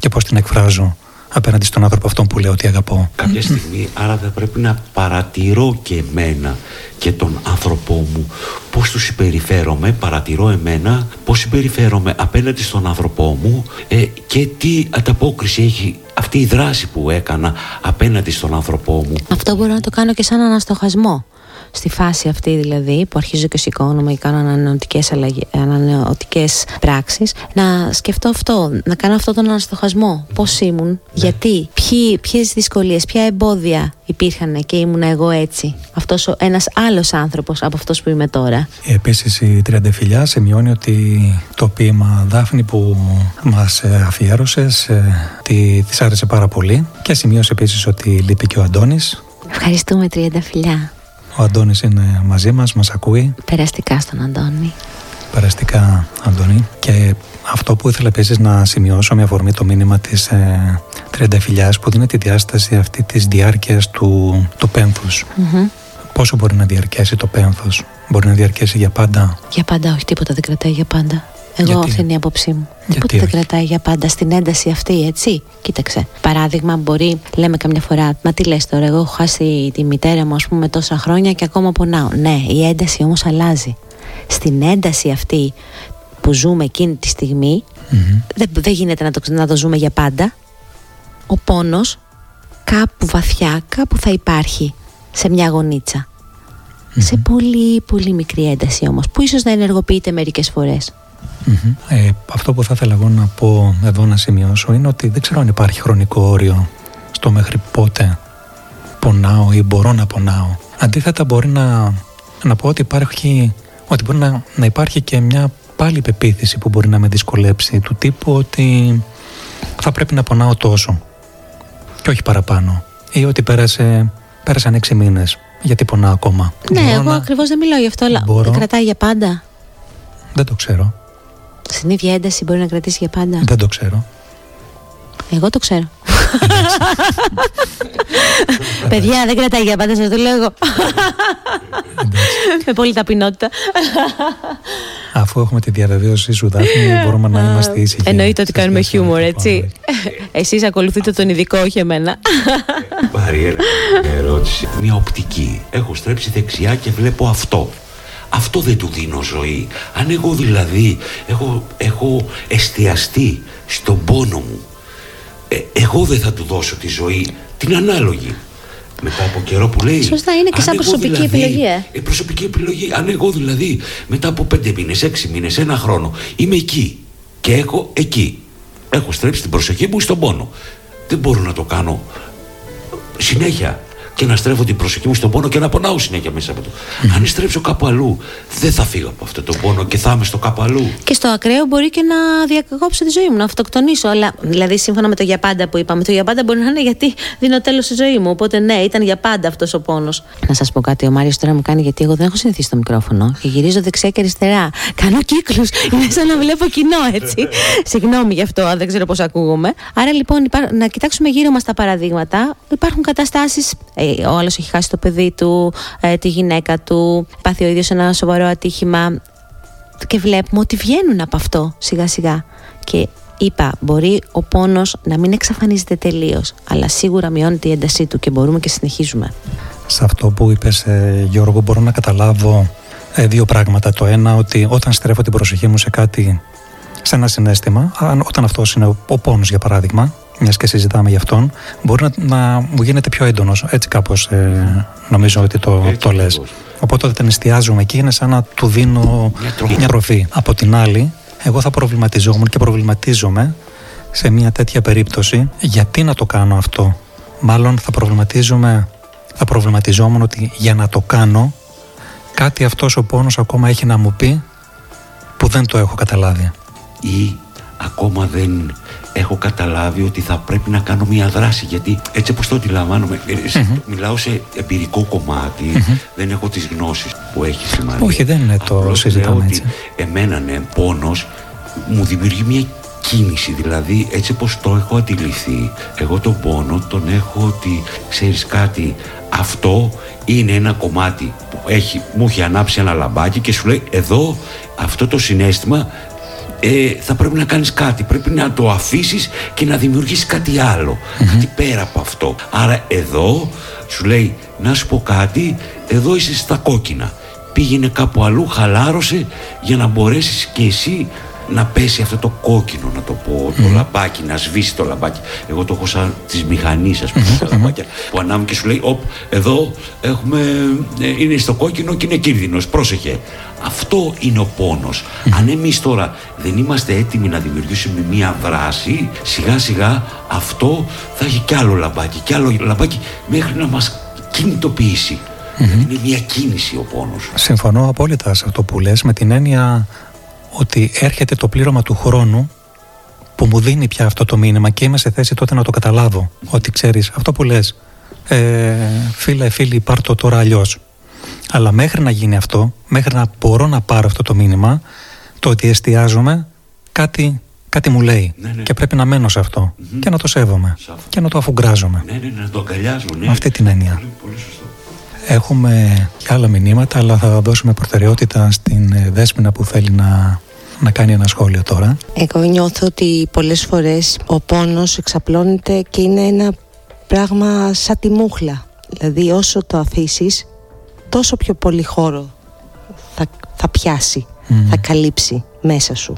[SPEAKER 2] και πώς την εκφράζω απέναντι στον άνθρωπο αυτόν που λέω ότι αγαπώ.
[SPEAKER 4] Κάποια στιγμή άρα θα πρέπει να παρατηρώ και εμένα και τον άνθρωπό μου πώς τους συμπεριφέρομαι, παρατηρώ εμένα πώς συμπεριφέρομαι απέναντι στον άνθρωπό μου ε, και τι ανταπόκριση έχει αυτή η δράση που έκανα απέναντι στον άνθρωπό μου.
[SPEAKER 3] Αυτό μπορώ να το κάνω και σαν αναστοχασμό στη φάση αυτή δηλαδή που αρχίζω και σηκώνομαι και κάνω ανανεωτικές, ανανεωτικές πράξεις να σκεφτώ αυτό, να κάνω αυτό τον αναστοχασμό. Πώς ήμουν, ναι. γιατί ποιοι, ποιες δυσκολίες, ποια εμπόδια υπήρχαν και ήμουν εγώ έτσι. Αυτός ο, ένας άλλος άνθρωπος από αυτός που είμαι τώρα.
[SPEAKER 2] Επίσης η Τριαντεφυλιά σημειώνει ότι το ποίημα Δάφνη που μας ε, αφιέρωσες ε, τη, της άρεσε πάρα πολύ. Και σημείωσε επίσης ότι λείπει και ο Αντώνης.
[SPEAKER 3] Ευχαριστούμε Τριανταφυλιά
[SPEAKER 2] ο Αντώνης είναι μαζί μας, μας ακούει.
[SPEAKER 3] Περαστικά στον Αντώνη.
[SPEAKER 2] Περαστικά, Αντώνη. Και αυτό που ήθελα επίσης να σημειώσω με αφορμή το μήνυμα της ε, Τριανταφυλιάς που δίνει τη διάσταση αυτή της διάρκειας του, του πένθους. Πόσο μπορεί να διαρκέσει το πένθος, μπορεί να διαρκέσει για πάντα;
[SPEAKER 3] Για πάντα, όχι τίποτα δεν κρατάει για πάντα. Εγώ Γιατί; αυτή είναι η άποψή μου. Τίποτα δεν κρατάει για πάντα στην ένταση αυτή, έτσι. Κοίταξε. Παράδειγμα, μπορεί, λέμε καμιά φορά, Μα τι λες τώρα, εγώ έχω χάσει τη μητέρα μου, ας πούμε, τόσα χρόνια και ακόμα πονάω. Ναι, η ένταση όμως αλλάζει. Στην ένταση αυτή που ζούμε εκείνη τη στιγμή, δεν, δεν γίνεται να το, να το ζούμε για πάντα. Ο πόνος κάπου βαθιά, κάπου θα υπάρχει σε μια γωνίτσα. Σε πολύ πολύ μικρή ένταση όμως που ίσως να ενεργοποιείται μερικές φορές
[SPEAKER 2] ε, αυτό που θα ήθελα εγώ να πω εδώ να σημειώσω είναι ότι δεν ξέρω αν υπάρχει χρονικό όριο στο μέχρι πότε πονάω ή μπορώ να πονάω. Αντίθετα μπορεί να, να πω ότι υπάρχει, ότι μπορεί να, να υπάρχει και μια πάλι πεποίθηση που μπορεί να με δυσκολέψει του τύπου ότι θα πρέπει να πονάω τόσο και όχι παραπάνω ή ότι πέρασε, πέρασαν έξι μήνες γιατί πονάω ακόμα.
[SPEAKER 3] Ναι, μπορώ εγώ να... ακριβώς δεν μιλάω γι' αυτό, αλλά μπορώ... κρατάει για πάντα.
[SPEAKER 2] Δεν το ξέρω.
[SPEAKER 3] Στην ίδια ένταση μπορεί να κρατήσει για πάντα.
[SPEAKER 2] Δεν το ξέρω.
[SPEAKER 3] Εγώ το ξέρω. Παιδιά, δεν κρατάει για πάντα, σας το λέω εγώ. Με πολύ ταπεινότητα.
[SPEAKER 2] Αφού έχουμε τη διαβεβαίωσή σου, Δάφνη, μπορούμε να είμαστε ήσυχοι.
[SPEAKER 3] Εννοείται ότι κάνουμε χιούμορ, έτσι. Εσείς ακολουθείτε τον ειδικό, όχι εμένα.
[SPEAKER 4] Πάρει ερώτηση. Μια οπτική. Έχω στρέψει δεξιά και βλέπω αυτό. Αυτό δεν του δίνω ζωή. Αν εγώ δηλαδή έχω, έχω εστιαστεί στον πόνο μου, ε, εγώ δεν θα του δώσω τη ζωή την ανάλογη. Μετά από καιρό που λέει.
[SPEAKER 3] Σωστά, είναι και σαν προσωπική
[SPEAKER 4] δηλαδή,
[SPEAKER 3] επιλογή. Ε.
[SPEAKER 4] ε. προσωπική επιλογή. Αν εγώ δηλαδή μετά από πέντε μήνες, έξι μήνες, ένα χρόνο είμαι εκεί και έχω εκεί. Έχω στρέψει την προσοχή μου στον πόνο. Δεν μπορώ να το κάνω συνέχεια και να στρέφω την προσοχή μου στον πόνο και να πονάω συνέχεια μέσα από το. Αν στρέψω κάπου αλλού, δεν θα φύγω από αυτό το πόνο και θα είμαι στο κάπου αλλού.
[SPEAKER 3] Και στο ακραίο μπορεί και να διακόψω τη ζωή μου, να αυτοκτονήσω. Αλλά δηλαδή, σύμφωνα με το για πάντα που είπαμε, το για πάντα μπορεί να είναι γιατί δίνω τέλος στη ζωή μου. Οπότε ναι, ήταν για πάντα αυτός ο πόνος. Να σας πω κάτι, ο Μάριος τώρα μου κάνει γιατί εγώ δεν έχω συνηθίσει το μικρόφωνο και γυρίζω δεξιά και αριστερά. Κάνω κύκλους. Είναι σαν να βλέπω κοινό, έτσι. Συγγνώμη γι' αυτό, δεν ξέρω πώς ακούγομαι. Άρα λοιπόν, να κοιτάξουμε γύρω μας τα παραδείγματα. Υπάρχουν καταστάσεις ε, ο άλλος έχει χάσει το παιδί του, ε, τη γυναίκα του, πάθει ο ίδιος ένα σοβαρό ατύχημα και βλέπουμε ότι βγαίνουν από αυτό σιγά σιγά και είπα μπορεί ο πόνος να μην εξαφανίζεται τελείως αλλά σίγουρα μειώνεται η έντασή του και μπορούμε και συνεχίζουμε.
[SPEAKER 2] Σε αυτό που είπες ε, Γιώργο μπορώ να καταλάβω ε, δύο πράγματα. Το ένα ότι όταν στρέφω την προσοχή μου σε κάτι, σε ένα συνέστημα, όταν αυτός είναι ο πόνος για παράδειγμα, μιας και συζητάμε γι' αυτόν, μπορεί να, να μου γίνεται πιο έντονος. Έτσι κάπως ε, νομίζω ότι το, το λες. Οπότε όταν εστιάζουμε εκεί είναι σαν να του δίνω μια τροφή. Από την άλλη, εγώ θα προβληματιζόμουν και προβληματίζομαι σε μια τέτοια περίπτωση γιατί να το κάνω αυτό. Μάλλον θα προβληματίζομαι, θα προβληματιζόμουν ότι για να το κάνω κάτι αυτός ο πόνος ακόμα έχει να μου πει που δεν το έχω καταλάβει.
[SPEAKER 4] Ή ακόμα δεν έχω καταλάβει ότι θα πρέπει να κάνω μια δράση γιατί έτσι όπως το αντιλαμβάνομαι ε, μιλάω σε εμπειρικό δεν έχω τις γνώσεις που έχεις σημαίνει
[SPEAKER 2] όχι δεν είναι το συζητάμε
[SPEAKER 4] έτσι. εμένα ναι πόνος μου δημιουργεί μια κίνηση δηλαδή έτσι όπως το έχω αντιληφθεί εγώ τον πόνο τον έχω ότι ξέρεις κάτι αυτό είναι ένα κομμάτι που έχει, μου έχει ανάψει ένα λαμπάκι και σου λέει εδώ αυτό το συνέστημα ε, θα πρέπει να κάνεις κάτι. Πρέπει να το αφήσεις και να δημιουργήσεις κάτι κάτι πέρα από αυτό. Άρα εδώ σου λέει να σου πω κάτι εδώ είσαι στα κόκκινα. Πήγαινε κάπου αλλού χαλάρωσε για να μπορέσεις και εσύ να πέσει αυτό το κόκκινο να το πω το λαμπάκι να σβήσει το λαμπάκι. Εγώ το έχω σαν της μηχανής ας πούμε τα λαμπάκια που ανάβουν και σου λέει οπ εδώ έχουμε, ε, είναι στο κόκκινο και είναι κίνδυνος. Πρόσεχε αυτό είναι ο πόνος. Αν εμείς τώρα δεν είμαστε έτοιμοι να δημιουργήσουμε μία δράση, σιγά σιγά αυτό θα έχει κι άλλο λαμπάκι, κι άλλο λαμπάκι μέχρι να μας κινητοποιήσει. Είναι μια κίνηση ο πόνος.
[SPEAKER 2] Συμφωνώ απόλυτα σε αυτό που λες με την έννοια ότι έρχεται το πλήρωμα του χρόνου που μου δίνει πια αυτό το μήνυμα και είμαι σε θέση τότε να το καταλάβω. Ότι ξέρεις αυτό που λες, ε, φίλε, φίλοι, πάρ' το τώρα αλλιώς. Αλλά μέχρι να γίνει αυτό, μέχρι να μπορώ να πάρω αυτό το μήνυμα, το ότι εστιάζομαι, κάτι, κάτι μου λέει. Ναι, ναι. Και πρέπει να μένω σε αυτο και να το σέβομαι και να το αφουγκράζομαι.
[SPEAKER 4] Ναι, ναι, ναι, να το αγκαλιάζω. Ναι.
[SPEAKER 2] Με αυτή την έννοια.
[SPEAKER 4] Πολύ, πολύ σωστό.
[SPEAKER 2] Έχουμε άλλα μηνύματα, αλλά θα δώσουμε προτεραιότητα στην ε, Δέσποινα που θέλει να, να κάνει ένα σχόλιο τώρα.
[SPEAKER 6] Εγώ νιώθω ότι πολλές φορές ο πόνος εξαπλώνεται και είναι ένα πράγμα σαν τη μούχλα. Δηλαδή όσο το αφήσεις τόσο πιο πολύ χώρο θα, θα πιάσει, θα καλύψει μέσα σου.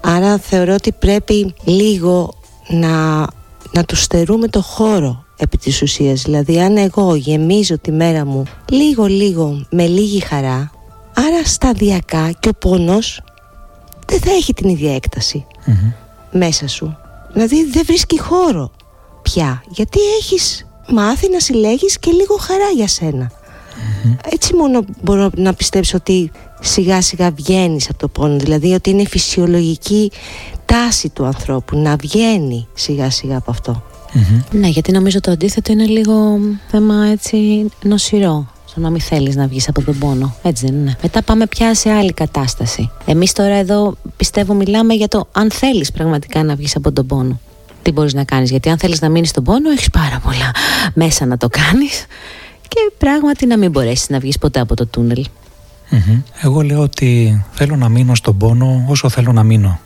[SPEAKER 6] Άρα θεωρώ ότι πρέπει λίγο να, να του στερούμε το χώρο επί της ουσίας. Δηλαδή αν εγώ γεμίζω τη μέρα μου λίγο λίγο με λίγη χαρά, άρα σταδιακά και ο πόνος δεν θα έχει την ίδια μέσα σου. Δηλαδή δεν βρίσκει χώρο πια, γιατί έχεις μάθει να συλλέγεις και λίγο χαρά για σένα. Έτσι μόνο μπορώ να πιστέψω ότι σιγά σιγά βγαίνεις από το πόνο. Δηλαδή ότι είναι φυσιολογική τάση του ανθρώπου να βγαίνει σιγά σιγά από
[SPEAKER 3] Ναι γιατί νομίζω το αντίθετο είναι λίγο θέμα έτσι νοσηρό. Στο να μην θέλεις να βγεις από τον πόνο. Έτσι δεν είναι. Μετά πάμε πια σε άλλη κατάσταση. Εμείς τώρα εδώ πιστεύω μιλάμε για το αν θέλεις πραγματικά να βγεις από τον πόνο. Τι μπορείς να κάνεις γιατί αν θέλεις να μείνεις στον πόνο έχεις πάρα πολλά μέσα να το κάνεις και πράγματι να μην μπορέσεις να βγεις ποτέ από το τουνελ
[SPEAKER 2] Εγώ λέω ότι θέλω να μείνω στον πόνο όσο θέλω να μείνω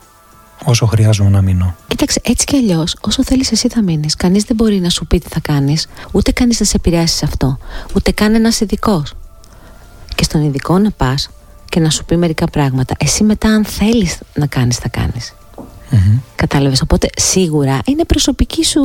[SPEAKER 2] όσο χρειάζομαι να μείνω.
[SPEAKER 3] Κοίταξε, έτσι κι αλλιώς, όσο θέλεις, εσύ θα μείνεις. Κανείς δεν μπορεί να σου πει τι θα κάνεις, ούτε κανεί να σε επηρεάσει σε αυτό, ούτε καν ένας ειδικός. Και στον ειδικό να πας και να σου πει μερικά πράγματα. Εσύ μετά, αν θέλεις να κάνεις, θα κάνεις. Mm-hmm. Κατάλαβες. Οπότε σίγουρα είναι προσωπική σου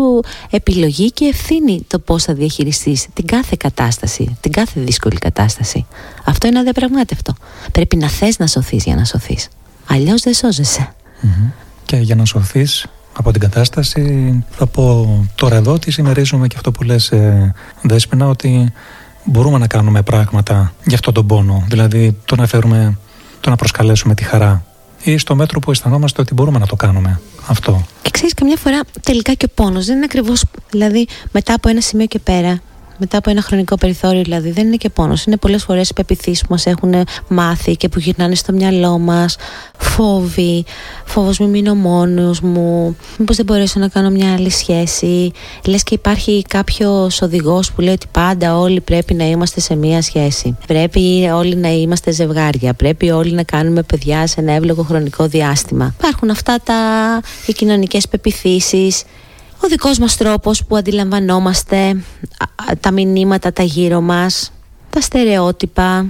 [SPEAKER 3] επιλογή και ευθύνη το πώς θα διαχειριστείς την κάθε κατάσταση, την κάθε δύσκολη κατάσταση. Αυτό είναι αδιαπραγμάτευτο. Πρέπει να θες να σωθείς για να σωθείς. Αλλιώς δεν σώζεσαι.
[SPEAKER 2] Mm-hmm. Και για να σωθείς από την κατάσταση, θα πω τώρα εδώ ότι συμμερίζομαι και αυτό που λες ε, Δέσποινα ότι μπορούμε να κάνουμε πράγματα για αυτόν τον πόνο. Δηλαδή το να φέρουμε, το να προσκαλέσουμε τη χαρά ή στο μέτρο που αισθανόμαστε ότι μπορούμε να το κάνουμε αυτό.
[SPEAKER 3] Εξής, καμιά φορά τελικά και ο πόνος δεν είναι ακριβώς, δηλαδή μετά από ένα σημείο και πέρα μετά από ένα χρονικό περιθώριο δηλαδή δεν είναι και πόνος. Είναι πολλές φορές οι πεπιθήσεις που μας έχουν μάθει και που γυρνάνε στο μυαλό μας. Φόβοι, φόβος μη μείνω μόνος μου. Μήπως δεν μπορέσω να κάνω μια άλλη σχέση λες και υπάρχει κάποιος οδηγός που λέει ότι πάντα όλοι πρέπει να είμαστε σε μια σχέση. Πρέπει όλοι να είμαστε ζευγάρια. Πρέπει όλοι να κάνουμε παιδιά σε ένα εύλογο χρονικό διάστημα. Υπάρχουν αυτά τα οι κοινωνικές πεπιθήσεις ο δικός μας τρόπος που αντιλαμβανόμαστε τα μηνύματα τα γύρω μας, τα στερεότυπα.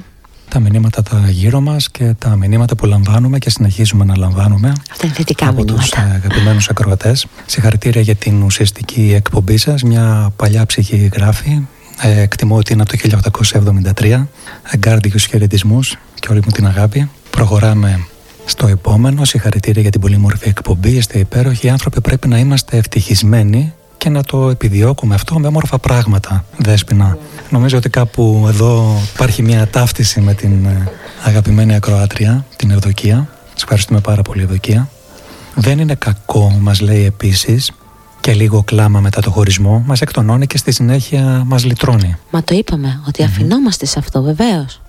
[SPEAKER 2] Τα μηνύματα τα γύρω μας και τα μηνύματα που λαμβάνουμε και συνεχίζουμε να λαμβάνουμε.
[SPEAKER 3] Αυτά είναι θετικά
[SPEAKER 2] από
[SPEAKER 3] μηνύματα.
[SPEAKER 2] τους ε, αγαπημένους ακροατές. Συγχαρητήρια για την ουσιαστική εκπομπή σας. Μια παλιά ψυχή γράφει. Ε, εκτιμώ ότι είναι από το 1873. Εγκάρδικους χαιρετισμού και όλη μου την αγάπη. Προχωράμε στο επόμενο, συγχαρητήρια για την πολύ μορφή εκπομπή. Είστε υπέροχοι. Οι άνθρωποι πρέπει να είμαστε ευτυχισμένοι και να το επιδιώκουμε αυτό με όμορφα πράγματα, Δέσποινα. Νομίζω ότι κάπου εδώ υπάρχει μια ταύτιση με την ε, αγαπημένη ακροάτρια, την Ευδοκία. Σας ευχαριστούμε πάρα πολύ, Ευδοκία. Δεν είναι κακό, μας λέει επίσης, και λίγο κλάμα μετά το χωρισμό, μας εκτονώνει και στη συνέχεια μας λυτρώνει.
[SPEAKER 3] Μα το είπαμε, ότι αφινόμαστε σε αυτό βεβαίως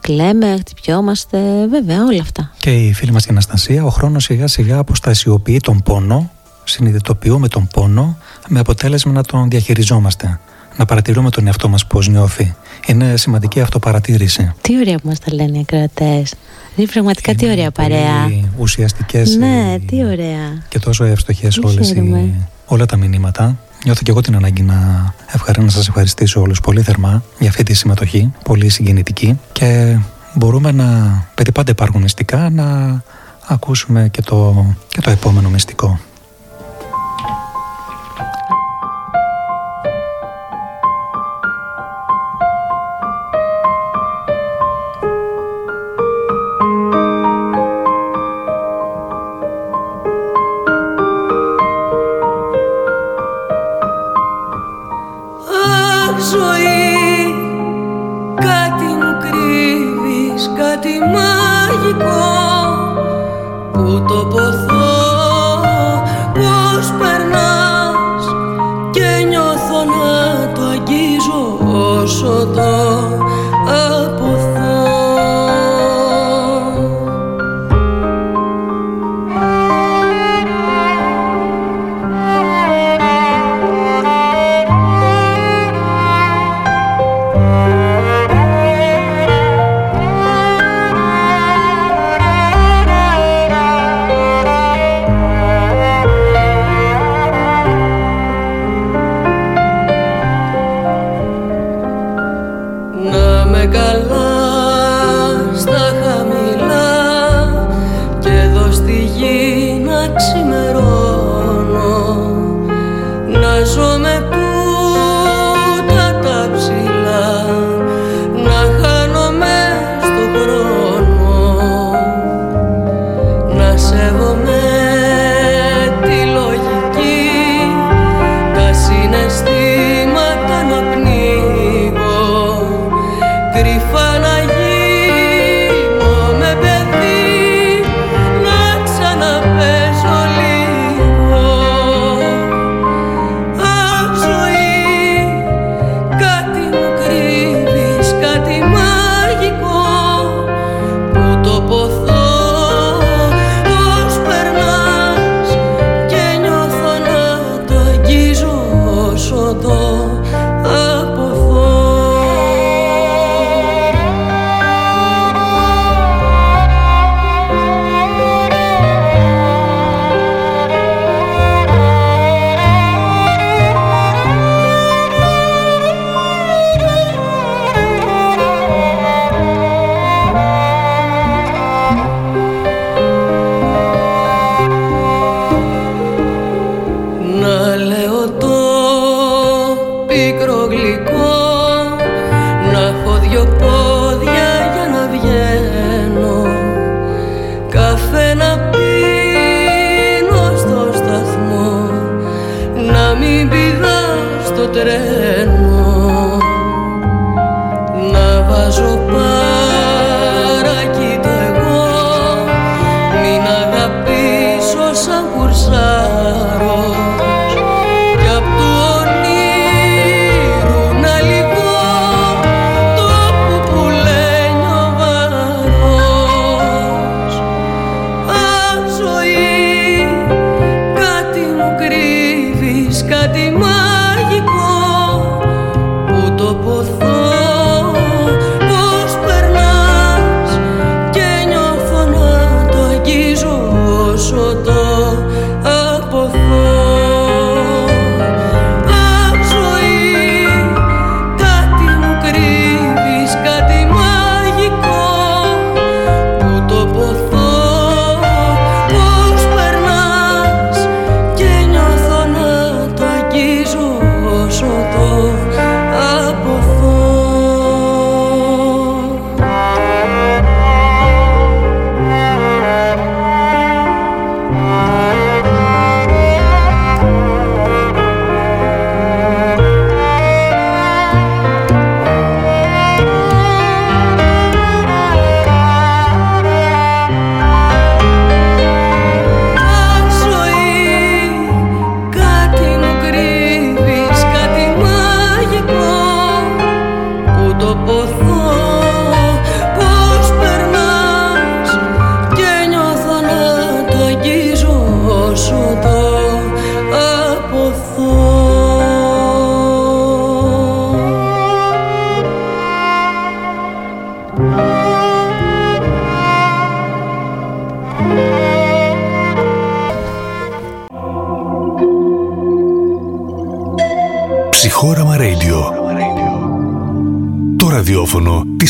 [SPEAKER 3] κλαίμε, χτυπιόμαστε, βέβαια όλα αυτά.
[SPEAKER 2] Και η φίλη μας η Αναστασία, ο χρόνος σιγά σιγά αποστασιοποιεί τον πόνο, συνειδητοποιούμε τον πόνο με αποτέλεσμα να τον διαχειριζόμαστε. Να παρατηρούμε τον εαυτό μας πώς νιώθει. Είναι σημαντική αυτοπαρατήρηση.
[SPEAKER 3] Τι ωραία που μας τα λένε οι ακροατές. Είναι πραγματικά τι ωραία παρέα.
[SPEAKER 2] Ουσιαστικές
[SPEAKER 3] ναι, τι ωραία.
[SPEAKER 2] και τόσο εύστοχες όλες οι, όλα τα μηνύματα. Νιώθω και εγώ την ανάγκη να, ευχαρί, να σας ευχαριστήσω όλους πολύ θερμά για αυτή τη συμμετοχή, πολύ συγκινητική και μπορούμε να, παιδί πάντα υπάρχουν μυστικά, να ακούσουμε και το, και το επόμενο μυστικό.
[SPEAKER 9] Κάτι μου κρύβεις, κάτι μαγικό που τοποθέτει.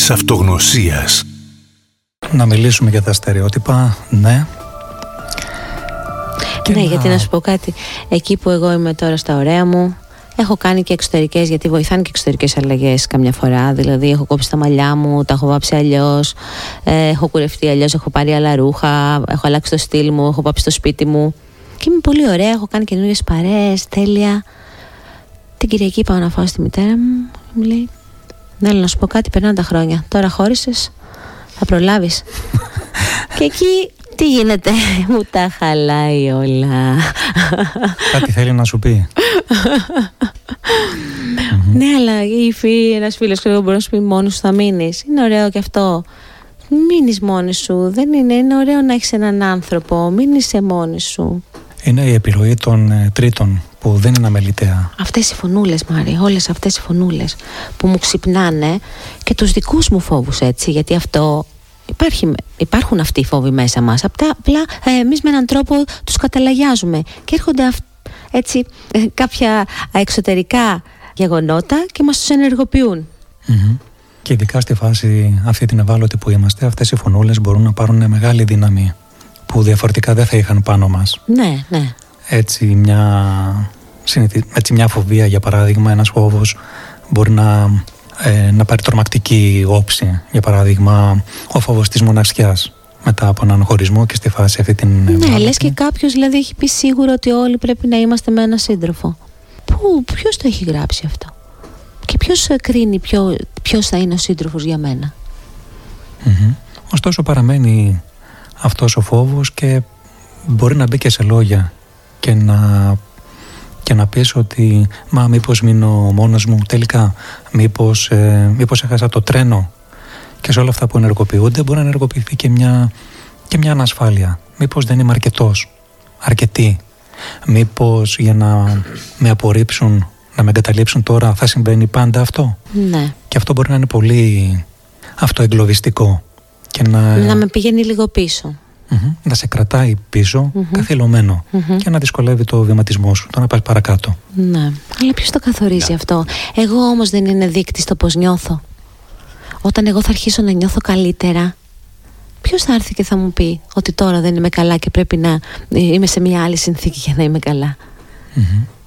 [SPEAKER 1] Της αυτογνωσίας.
[SPEAKER 2] Να μιλήσουμε για τα στερεότυπα, ναι.
[SPEAKER 3] ναι, γιατί να σου πω κάτι. Εκεί που εγώ είμαι τώρα στα ωραία μου, έχω κάνει και εξωτερικές, γιατί βοηθάνε και εξωτερικές αλλαγές καμιά φορά. Δηλαδή, έχω κόψει τα μαλλιά μου, τα έχω βάψει αλλιώς, ε, έχω κουρευτεί αλλιώς, έχω πάρει άλλα ρούχα, έχω αλλάξει το στυλ μου, έχω πάψει στο σπίτι μου. Και είμαι πολύ ωραία, έχω κάνει καινούριες παρέες, τέλεια. Την Κυριακή πάω να φάω στη μητέρα μου. Μου λέει, ναι, να σου πω κάτι, περνάνε τα χρόνια. Τώρα χώρισες, θα προλάβεις. και εκεί τι γίνεται, μου τα χαλάει όλα.
[SPEAKER 2] Κάτι θέλει να σου πει.
[SPEAKER 3] ναι, αλλά η υφή, ένας φίλος και εγώ μπορεί να σου πει μόνος σου θα μείνεις. Είναι ωραίο και αυτό. Μείνεις μόνη σου. Δεν είναι, είναι ωραίο να έχεις έναν άνθρωπο. Μην είσαι μόνη σου.
[SPEAKER 2] Είναι η επιρροή των ε, τρίτων που δεν είναι αμεληταία.
[SPEAKER 3] Αυτές οι φωνούλες Μάρη, όλες αυτές οι φωνούλες που μου ξυπνάνε και τους δικούς μου φόβους έτσι, γιατί αυτό Υπάρχει, υπάρχουν αυτοί οι φόβοι μέσα μας. Απλά ε, εμείς με έναν τρόπο τους καταλαγιάζουμε και έρχονται έτσι ε, κάποια εξωτερικά γεγονότα και μας τους ενεργοποιούν.
[SPEAKER 2] Και ειδικά στη φάση αυτή την ευάλωτη που είμαστε αυτές οι φωνούλες μπορούν να πάρουν μεγάλη δύναμη που διαφορετικά δεν θα είχαν πάνω μας.
[SPEAKER 3] Ναι, ναι.
[SPEAKER 2] Έτσι μια, έτσι μια φοβία για παράδειγμα ένας φόβος μπορεί να, ε, να πάρει τρομακτική όψη. Για παράδειγμα ο φόβος της μοναξιάς μετά από έναν χωρισμό και στη φάση αυτή την
[SPEAKER 3] Ναι, λες και κάποιος δηλαδή έχει πει σίγουρο ότι όλοι πρέπει να είμαστε με έναν σύντροφο. Πού, ποιος το έχει γράψει αυτό; Και ποιος κρίνει ποιο, ποιος θα είναι ο σύντροφος για μένα;
[SPEAKER 2] Ωστόσο παραμένει αυτός ο φόβος και μπορεί να μπει και σε λόγια και να, και να πεις ότι μα μήπως μείνω μόνος μου τελικά μήπως, ε, μήπως έχασα το τρένο και σε όλα αυτά που ενεργοποιούνται μπορεί να ενεργοποιηθεί και μια, και μια ανασφάλεια μήπως δεν είμαι αρκετός αρκετή μήπως για να με απορρίψουν να με εγκαταλείψουν τώρα, θα συμβαίνει πάντα αυτό.
[SPEAKER 3] Ναι.
[SPEAKER 2] Και αυτό μπορεί να είναι πολύ αυτοεγκλωβιστικό. Και να...
[SPEAKER 3] να με πηγαίνει λίγο πίσω.
[SPEAKER 2] Να σε κρατάει πίσω, καθυλωμένο και να δυσκολεύει το βηματισμό σου, το να πάει παρακάτω.
[SPEAKER 3] Ναι. Αλλά ποιος το καθορίζει αυτό; Εγώ όμως δεν είναι δείκτης το πώς νιώθω. Όταν εγώ θα αρχίσω να νιώθω καλύτερα, ποιος θα έρθει και θα μου πει ότι τώρα δεν είμαι καλά και πρέπει να είμαι σε μια άλλη συνθήκη για να είμαι καλά;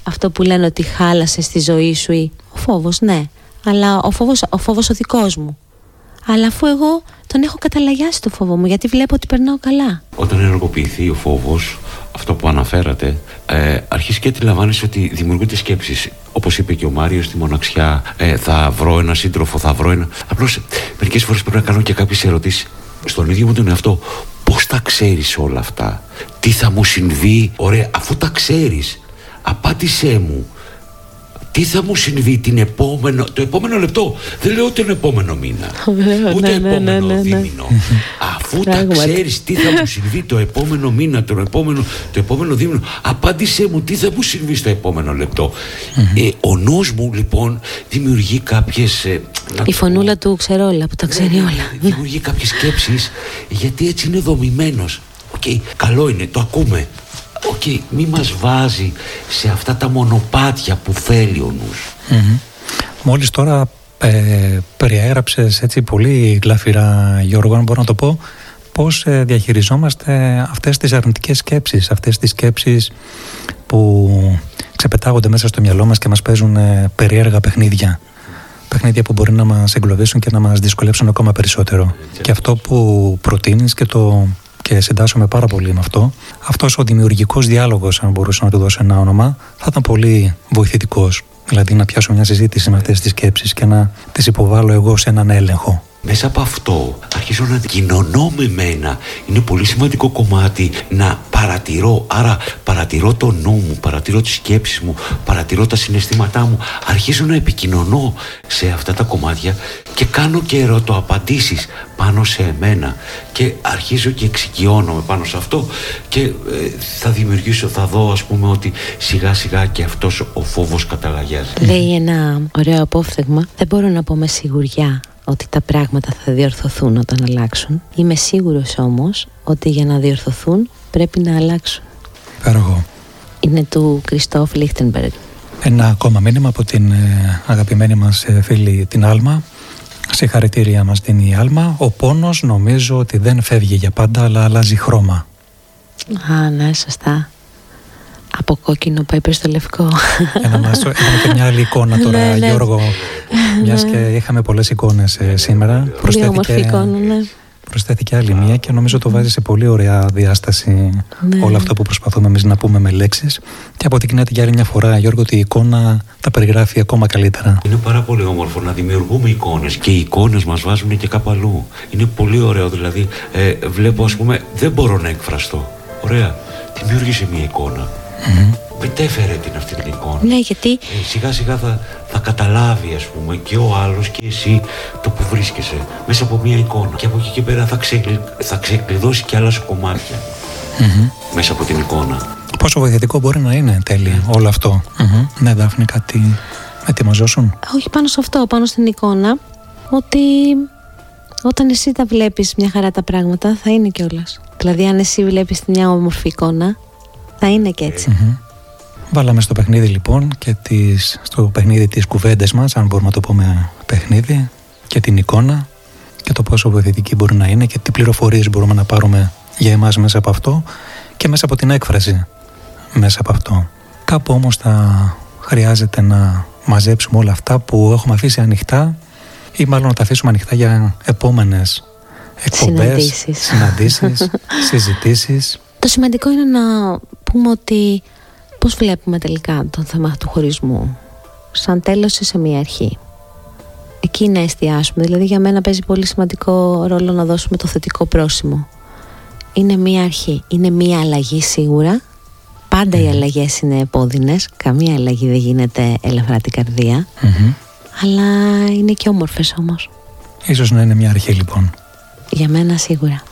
[SPEAKER 3] Αυτό που λένε ότι χάλασες στη ζωή σου ή ο φόβος, ναι. Αλλά ο φόβος ο, φόβος ο δικός μου. Αλλά αφού εγώ τον έχω καταλαγιάσει το φόβο μου, γιατί βλέπω ότι περνάω καλά.
[SPEAKER 4] Όταν ενεργοποιηθεί ο φόβος, αυτό που αναφέρατε, ε, αρχίζει και αντιλαμβάνεσαι ότι δημιουργούνται σκέψεις. Όπως είπε και ο Μάριος στη μοναξιά, ε, θα βρω ένα σύντροφο, θα βρω ένα. Απλώς μερικές φορές πρέπει να κάνω και κάποιες ερωτήσεις στον ίδιο μου τον εαυτό. Πώς τα ξέρεις όλα αυτά, τι θα μου συμβεί, ωραία, αφού τα ξέρεις, απάντησέ μου τι θα μου συμβεί την επόμενο, το επόμενο λεπτό; Δεν λέω τον επόμενο μήνα. ούτε
[SPEAKER 3] ναι, ναι,
[SPEAKER 4] επόμενο
[SPEAKER 3] ναι, ναι,
[SPEAKER 4] δίμηνο. Αφού τα ξέρεις τι θα μου συμβεί το επόμενο μήνα, το επόμενο, το επόμενο δίμηνο, απάντησέ μου τι θα μου συμβεί στο επόμενο λεπτό. Ε, ο νους μου λοιπόν δημιουργεί κάποιες.
[SPEAKER 3] Η φωνούλα του ξερόλα που τα ξέρει όλα.
[SPEAKER 4] Δημιουργεί κάποιες σκέψεις γιατί έτσι είναι δομημένος. Οκ, καλό είναι, το ακούμε. OK, okay, μη μας βάζει σε αυτά τα μονοπάτια που θέλει ο νους.
[SPEAKER 2] Μόλις τώρα ε, περιέγραψες έτσι πολύ γλαφυρά Γιώργο, αν μπορώ να το πω, πώς ε, διαχειριζόμαστε αυτές τις αρνητικές σκέψεις, αυτές τις σκέψεις που ξεπετάγονται μέσα στο μυαλό μας και μας παίζουν ε, περίεργα παιχνίδια. Παιχνίδια που μπορεί να μας εγκλωβίσουν και να μας δυσκολέψουν ακόμα περισσότερο. Και αυτό που προτείνεις και το και συντάσσομαι πάρα πολύ με αυτό. Αυτός ο δημιουργικός διάλογος, αν μπορούσα να του δώσω ένα όνομα, θα ήταν πολύ βοηθητικός. Δηλαδή να πιάσω μια συζήτηση με αυτές τις σκέψεις και να τις υποβάλω εγώ σε έναν έλεγχο.
[SPEAKER 4] Μέσα από αυτό αρχίζω να κοινωνώ με μένα. Είναι πολύ σημαντικό κομμάτι να παρατηρώ. Άρα παρατηρώ το νου μου, παρατηρώ τις σκέψεις μου, παρατηρώ τα συναισθήματά μου. Αρχίζω να επικοινωνώ σε αυτά τα κομμάτια και κάνω και ερωτοαπαντήσεις πάνω σε εμένα. Και αρχίζω και εξοικειώνομαι πάνω σε αυτό και ε, θα δημιουργήσω, θα δω ας πούμε ότι σιγά σιγά και αυτός ο φόβος καταλαγιάζει.
[SPEAKER 3] Λέει ένα ωραίο απόφθεγμα. Δεν μπορώ να πω με σιγουριά ότι τα πράγματα θα διορθωθούν όταν αλλάξουν. Είμαι σίγουρος όμως ότι για να διορθωθούν πρέπει να αλλάξουν.
[SPEAKER 2] Πέραγω.
[SPEAKER 3] Είναι του Κριστόφ Λίχτενμπεργκ.
[SPEAKER 2] Ένα ακόμα μήνυμα από την ε, αγαπημένη μας ε, φίλη την Άλμα. Συγχαρητήρια μας την η Άλμα. Ο πόνος νομίζω ότι δεν φεύγει για πάντα αλλά αλλάζει χρώμα.
[SPEAKER 3] Α, ναι, σωστά. Από κόκκινο πάει προς το λευκό.
[SPEAKER 2] Ένα μας, έχουμε και μια άλλη εικόνα τώρα,
[SPEAKER 3] Ναι, ναι.
[SPEAKER 2] Γιώργο. Μιας και είχαμε πολλές εικόνες ε, σήμερα.
[SPEAKER 3] Πολύ όμορφη εικόνα, ναι.
[SPEAKER 2] προσθέθηκε άλλη μία και νομίζω το βάζει σε πολύ ωραία διάσταση
[SPEAKER 3] Ναι.
[SPEAKER 2] όλο αυτό που προσπαθούμε εμείς να πούμε με λέξεις και αποδεικνύεται για άλλη μια φορά Γιώργο ότι η εικόνα τα περιγράφει ακόμα καλύτερα.
[SPEAKER 4] Είναι πάρα πολύ όμορφο να δημιουργούμε εικόνες και οι εικόνες μας βάζουν και κάπου αλλού. Είναι πολύ ωραίο δηλαδή. Ε, βλέπω ας πούμε δεν μπορώ να εκφραστώ. Ωραία. Δημιούργησε μια εικόνα. Μετέφερε την αυτή την εικόνα.
[SPEAKER 3] Ναι, γιατί
[SPEAKER 4] Ε, σιγά σιγά θα, θα καταλάβει ας πούμε και ο άλλος και εσύ το που βρίσκεσαι μέσα από μια εικόνα και από εκεί και πέρα θα, ξεκλει, θα ξεκλειδώσει και άλλα σου κομμάτια μέσα από την εικόνα.
[SPEAKER 2] Πόσο βοηθητικό μπορεί να είναι εν τέλει όλο αυτό; Μμμ. Ναι Δάφνη κάτι ετοιμαζόσουν;
[SPEAKER 3] όχι πάνω σε αυτό, πάνω στην εικόνα, ότι όταν εσύ τα βλέπεις μια χαρά τα πράγματα θα είναι κιόλας. Δηλαδή αν εσύ βλέπεις μια όμορφη εικόνα θα είναι και έτσι.
[SPEAKER 2] Βάλαμε στο παιχνίδι λοιπόν και τις, στο παιχνίδι τις κουβέντες μας, αν μπορούμε να το πούμε παιχνίδι, και την εικόνα και το πόσο βοηθητική μπορεί να είναι και τι πληροφορίες μπορούμε να πάρουμε για εμάς μέσα από αυτό και μέσα από την έκφραση μέσα από αυτό. Κάπου όμως θα χρειάζεται να μαζέψουμε όλα αυτά που έχουμε αφήσει ανοιχτά ή μάλλον να τα αφήσουμε ανοιχτά για επόμενες εκπομπές,
[SPEAKER 3] Συναντήσεις.
[SPEAKER 2] συναντήσεις συζητήσεις.
[SPEAKER 3] Το σημαντικό είναι να πούμε ότι πώς βλέπουμε τελικά το θέμα του χωρισμού σαν τέλος ή σε μια αρχή. Εκεί να εστιάσουμε. Δηλαδή για μένα παίζει πολύ σημαντικό ρόλο να δώσουμε το θετικό πρόσημο. Είναι μια αρχή. Είναι μια αλλαγή σίγουρα. Πάντα οι αλλαγές είναι επώδυνες. Καμία αλλαγή δεν γίνεται ελαφρά την καρδία.
[SPEAKER 2] Μμμ.
[SPEAKER 3] Αλλά είναι και όμορφες όμως.
[SPEAKER 2] Ίσως να είναι μια αρχή λοιπόν.
[SPEAKER 3] Για μένα σίγουρα.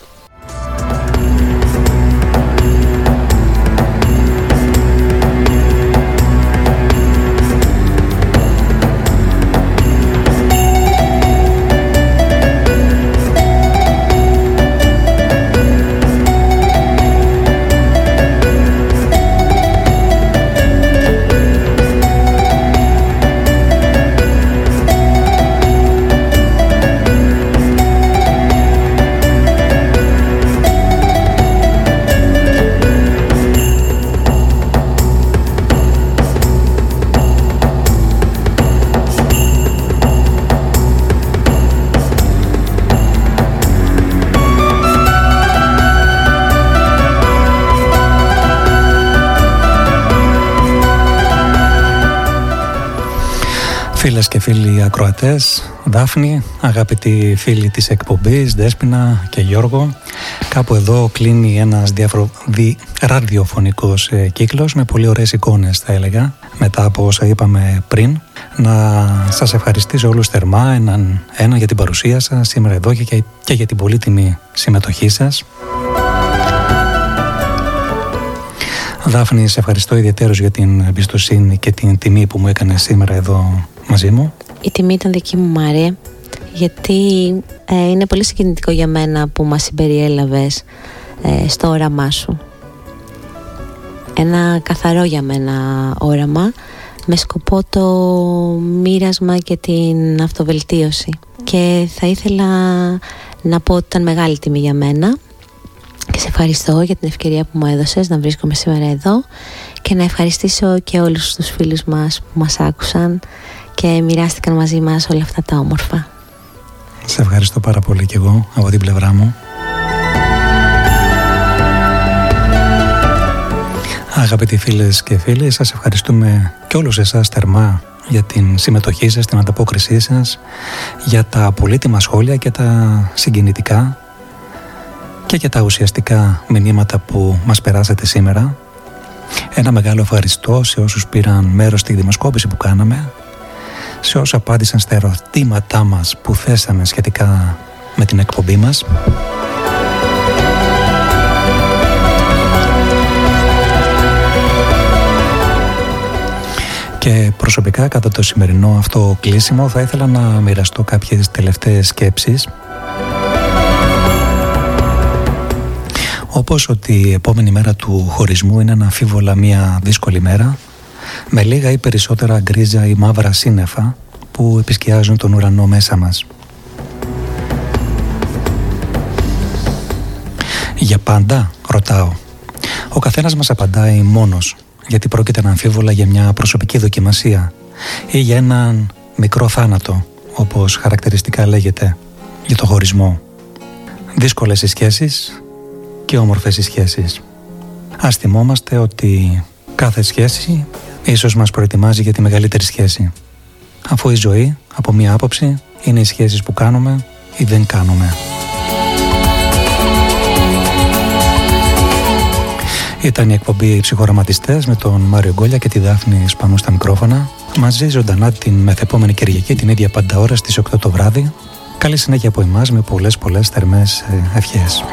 [SPEAKER 2] Ακροατές, Δάφνη, αγαπητοί φίλοι της εκπομπής, Δέσποινα και Γιώργο, κάπου εδώ κλείνει ένας διαφρο... δι... ραδιοφωνικός ε, κύκλος με πολύ ωραίες εικόνες θα έλεγα, μετά από όσα είπαμε πριν. Να σας ευχαριστήσω όλους θερμά, έναν, ένα για την παρουσία σας σήμερα εδώ και, και για την πολύτιμη συμμετοχή σας. Δάφνη, σε ευχαριστώ ιδιαίτερως για την εμπιστοσύνη και την τιμή που μου έκανες σήμερα εδώ μαζί μου.
[SPEAKER 3] Η τιμή ήταν δική μου Μάρια γιατί ε, είναι πολύ συγκινητικό για μένα που μας συμπεριέλαβες ε, στο όραμά σου. Ένα καθαρό για μένα όραμα με σκοπό το μοίρασμα και την αυτοβελτίωση. Και θα ήθελα να πω ότι ήταν μεγάλη τιμή για μένα και σε ευχαριστώ για την ευκαιρία που μου έδωσες να βρίσκομαι σήμερα εδώ και να ευχαριστήσω και όλους τους φίλους μας που μας άκουσαν και μοιράστηκαν μαζί μας όλα αυτά τα όμορφα.
[SPEAKER 2] Σε ευχαριστώ πάρα πολύ και εγώ από την πλευρά μου. Αγαπητοί φίλες και φίλοι, σας ευχαριστούμε και όλους εσάς θερμά για την συμμετοχή σας, την ανταπόκρισή σας, για τα πολύτιμα σχόλια και τα συγκινητικά και για τα ουσιαστικά μηνύματα που μας περάσατε σήμερα. Ένα μεγάλο ευχαριστώ σε όσους πήραν μέρος στη δημοσκόπηση που κάναμε σε όσους απάντησαν στα ερωτήματά μας που θέσαμε σχετικά με την εκπομπή μας. Και προσωπικά κατά το σημερινό αυτό κλείσιμο θα ήθελα να μοιραστώ κάποιες τελευταίες σκέψεις όπως ότι η επόμενη μέρα του χωρισμού είναι αναμφίβολα μια δύσκολη μέρα με λίγα ή περισσότερα γκρίζα ή μαύρα σύννεφα που επισκιάζουν τον ουρανό μέσα μας. Για πάντα, ρωτάω. Ο καθένας μας απαντάει μόνος, γιατί πρόκειται να αμφίβολα για μια προσωπική δοκιμασία ή για έναν μικρό θάνατο, όπως χαρακτηριστικά λέγεται, για το χωρισμό. Δύσκολες οι σχέσεις και όμορφες οι σχέσεις. Ας θυμόμαστε ότι κάθε σχέση ίσως μας προετοιμάζει για τη μεγαλύτερη σχέση. Αφού η ζωή, από μία άποψη, είναι οι σχέσεις που κάνουμε ή δεν κάνουμε. Ήταν η εκπομπή «Ψυχοραματιστές» με τον Μάριο Γκόλια και τη Δάφνη Σπανού στα μικρόφωνα. Μαζί ζωντανά την μεθεπόμενη Κυριακή την ίδια πάντα ώρα στις 8 το βράδυ. Καλή συνέχεια από εμάς με πολλές πολλές θερμές ε, ευχές.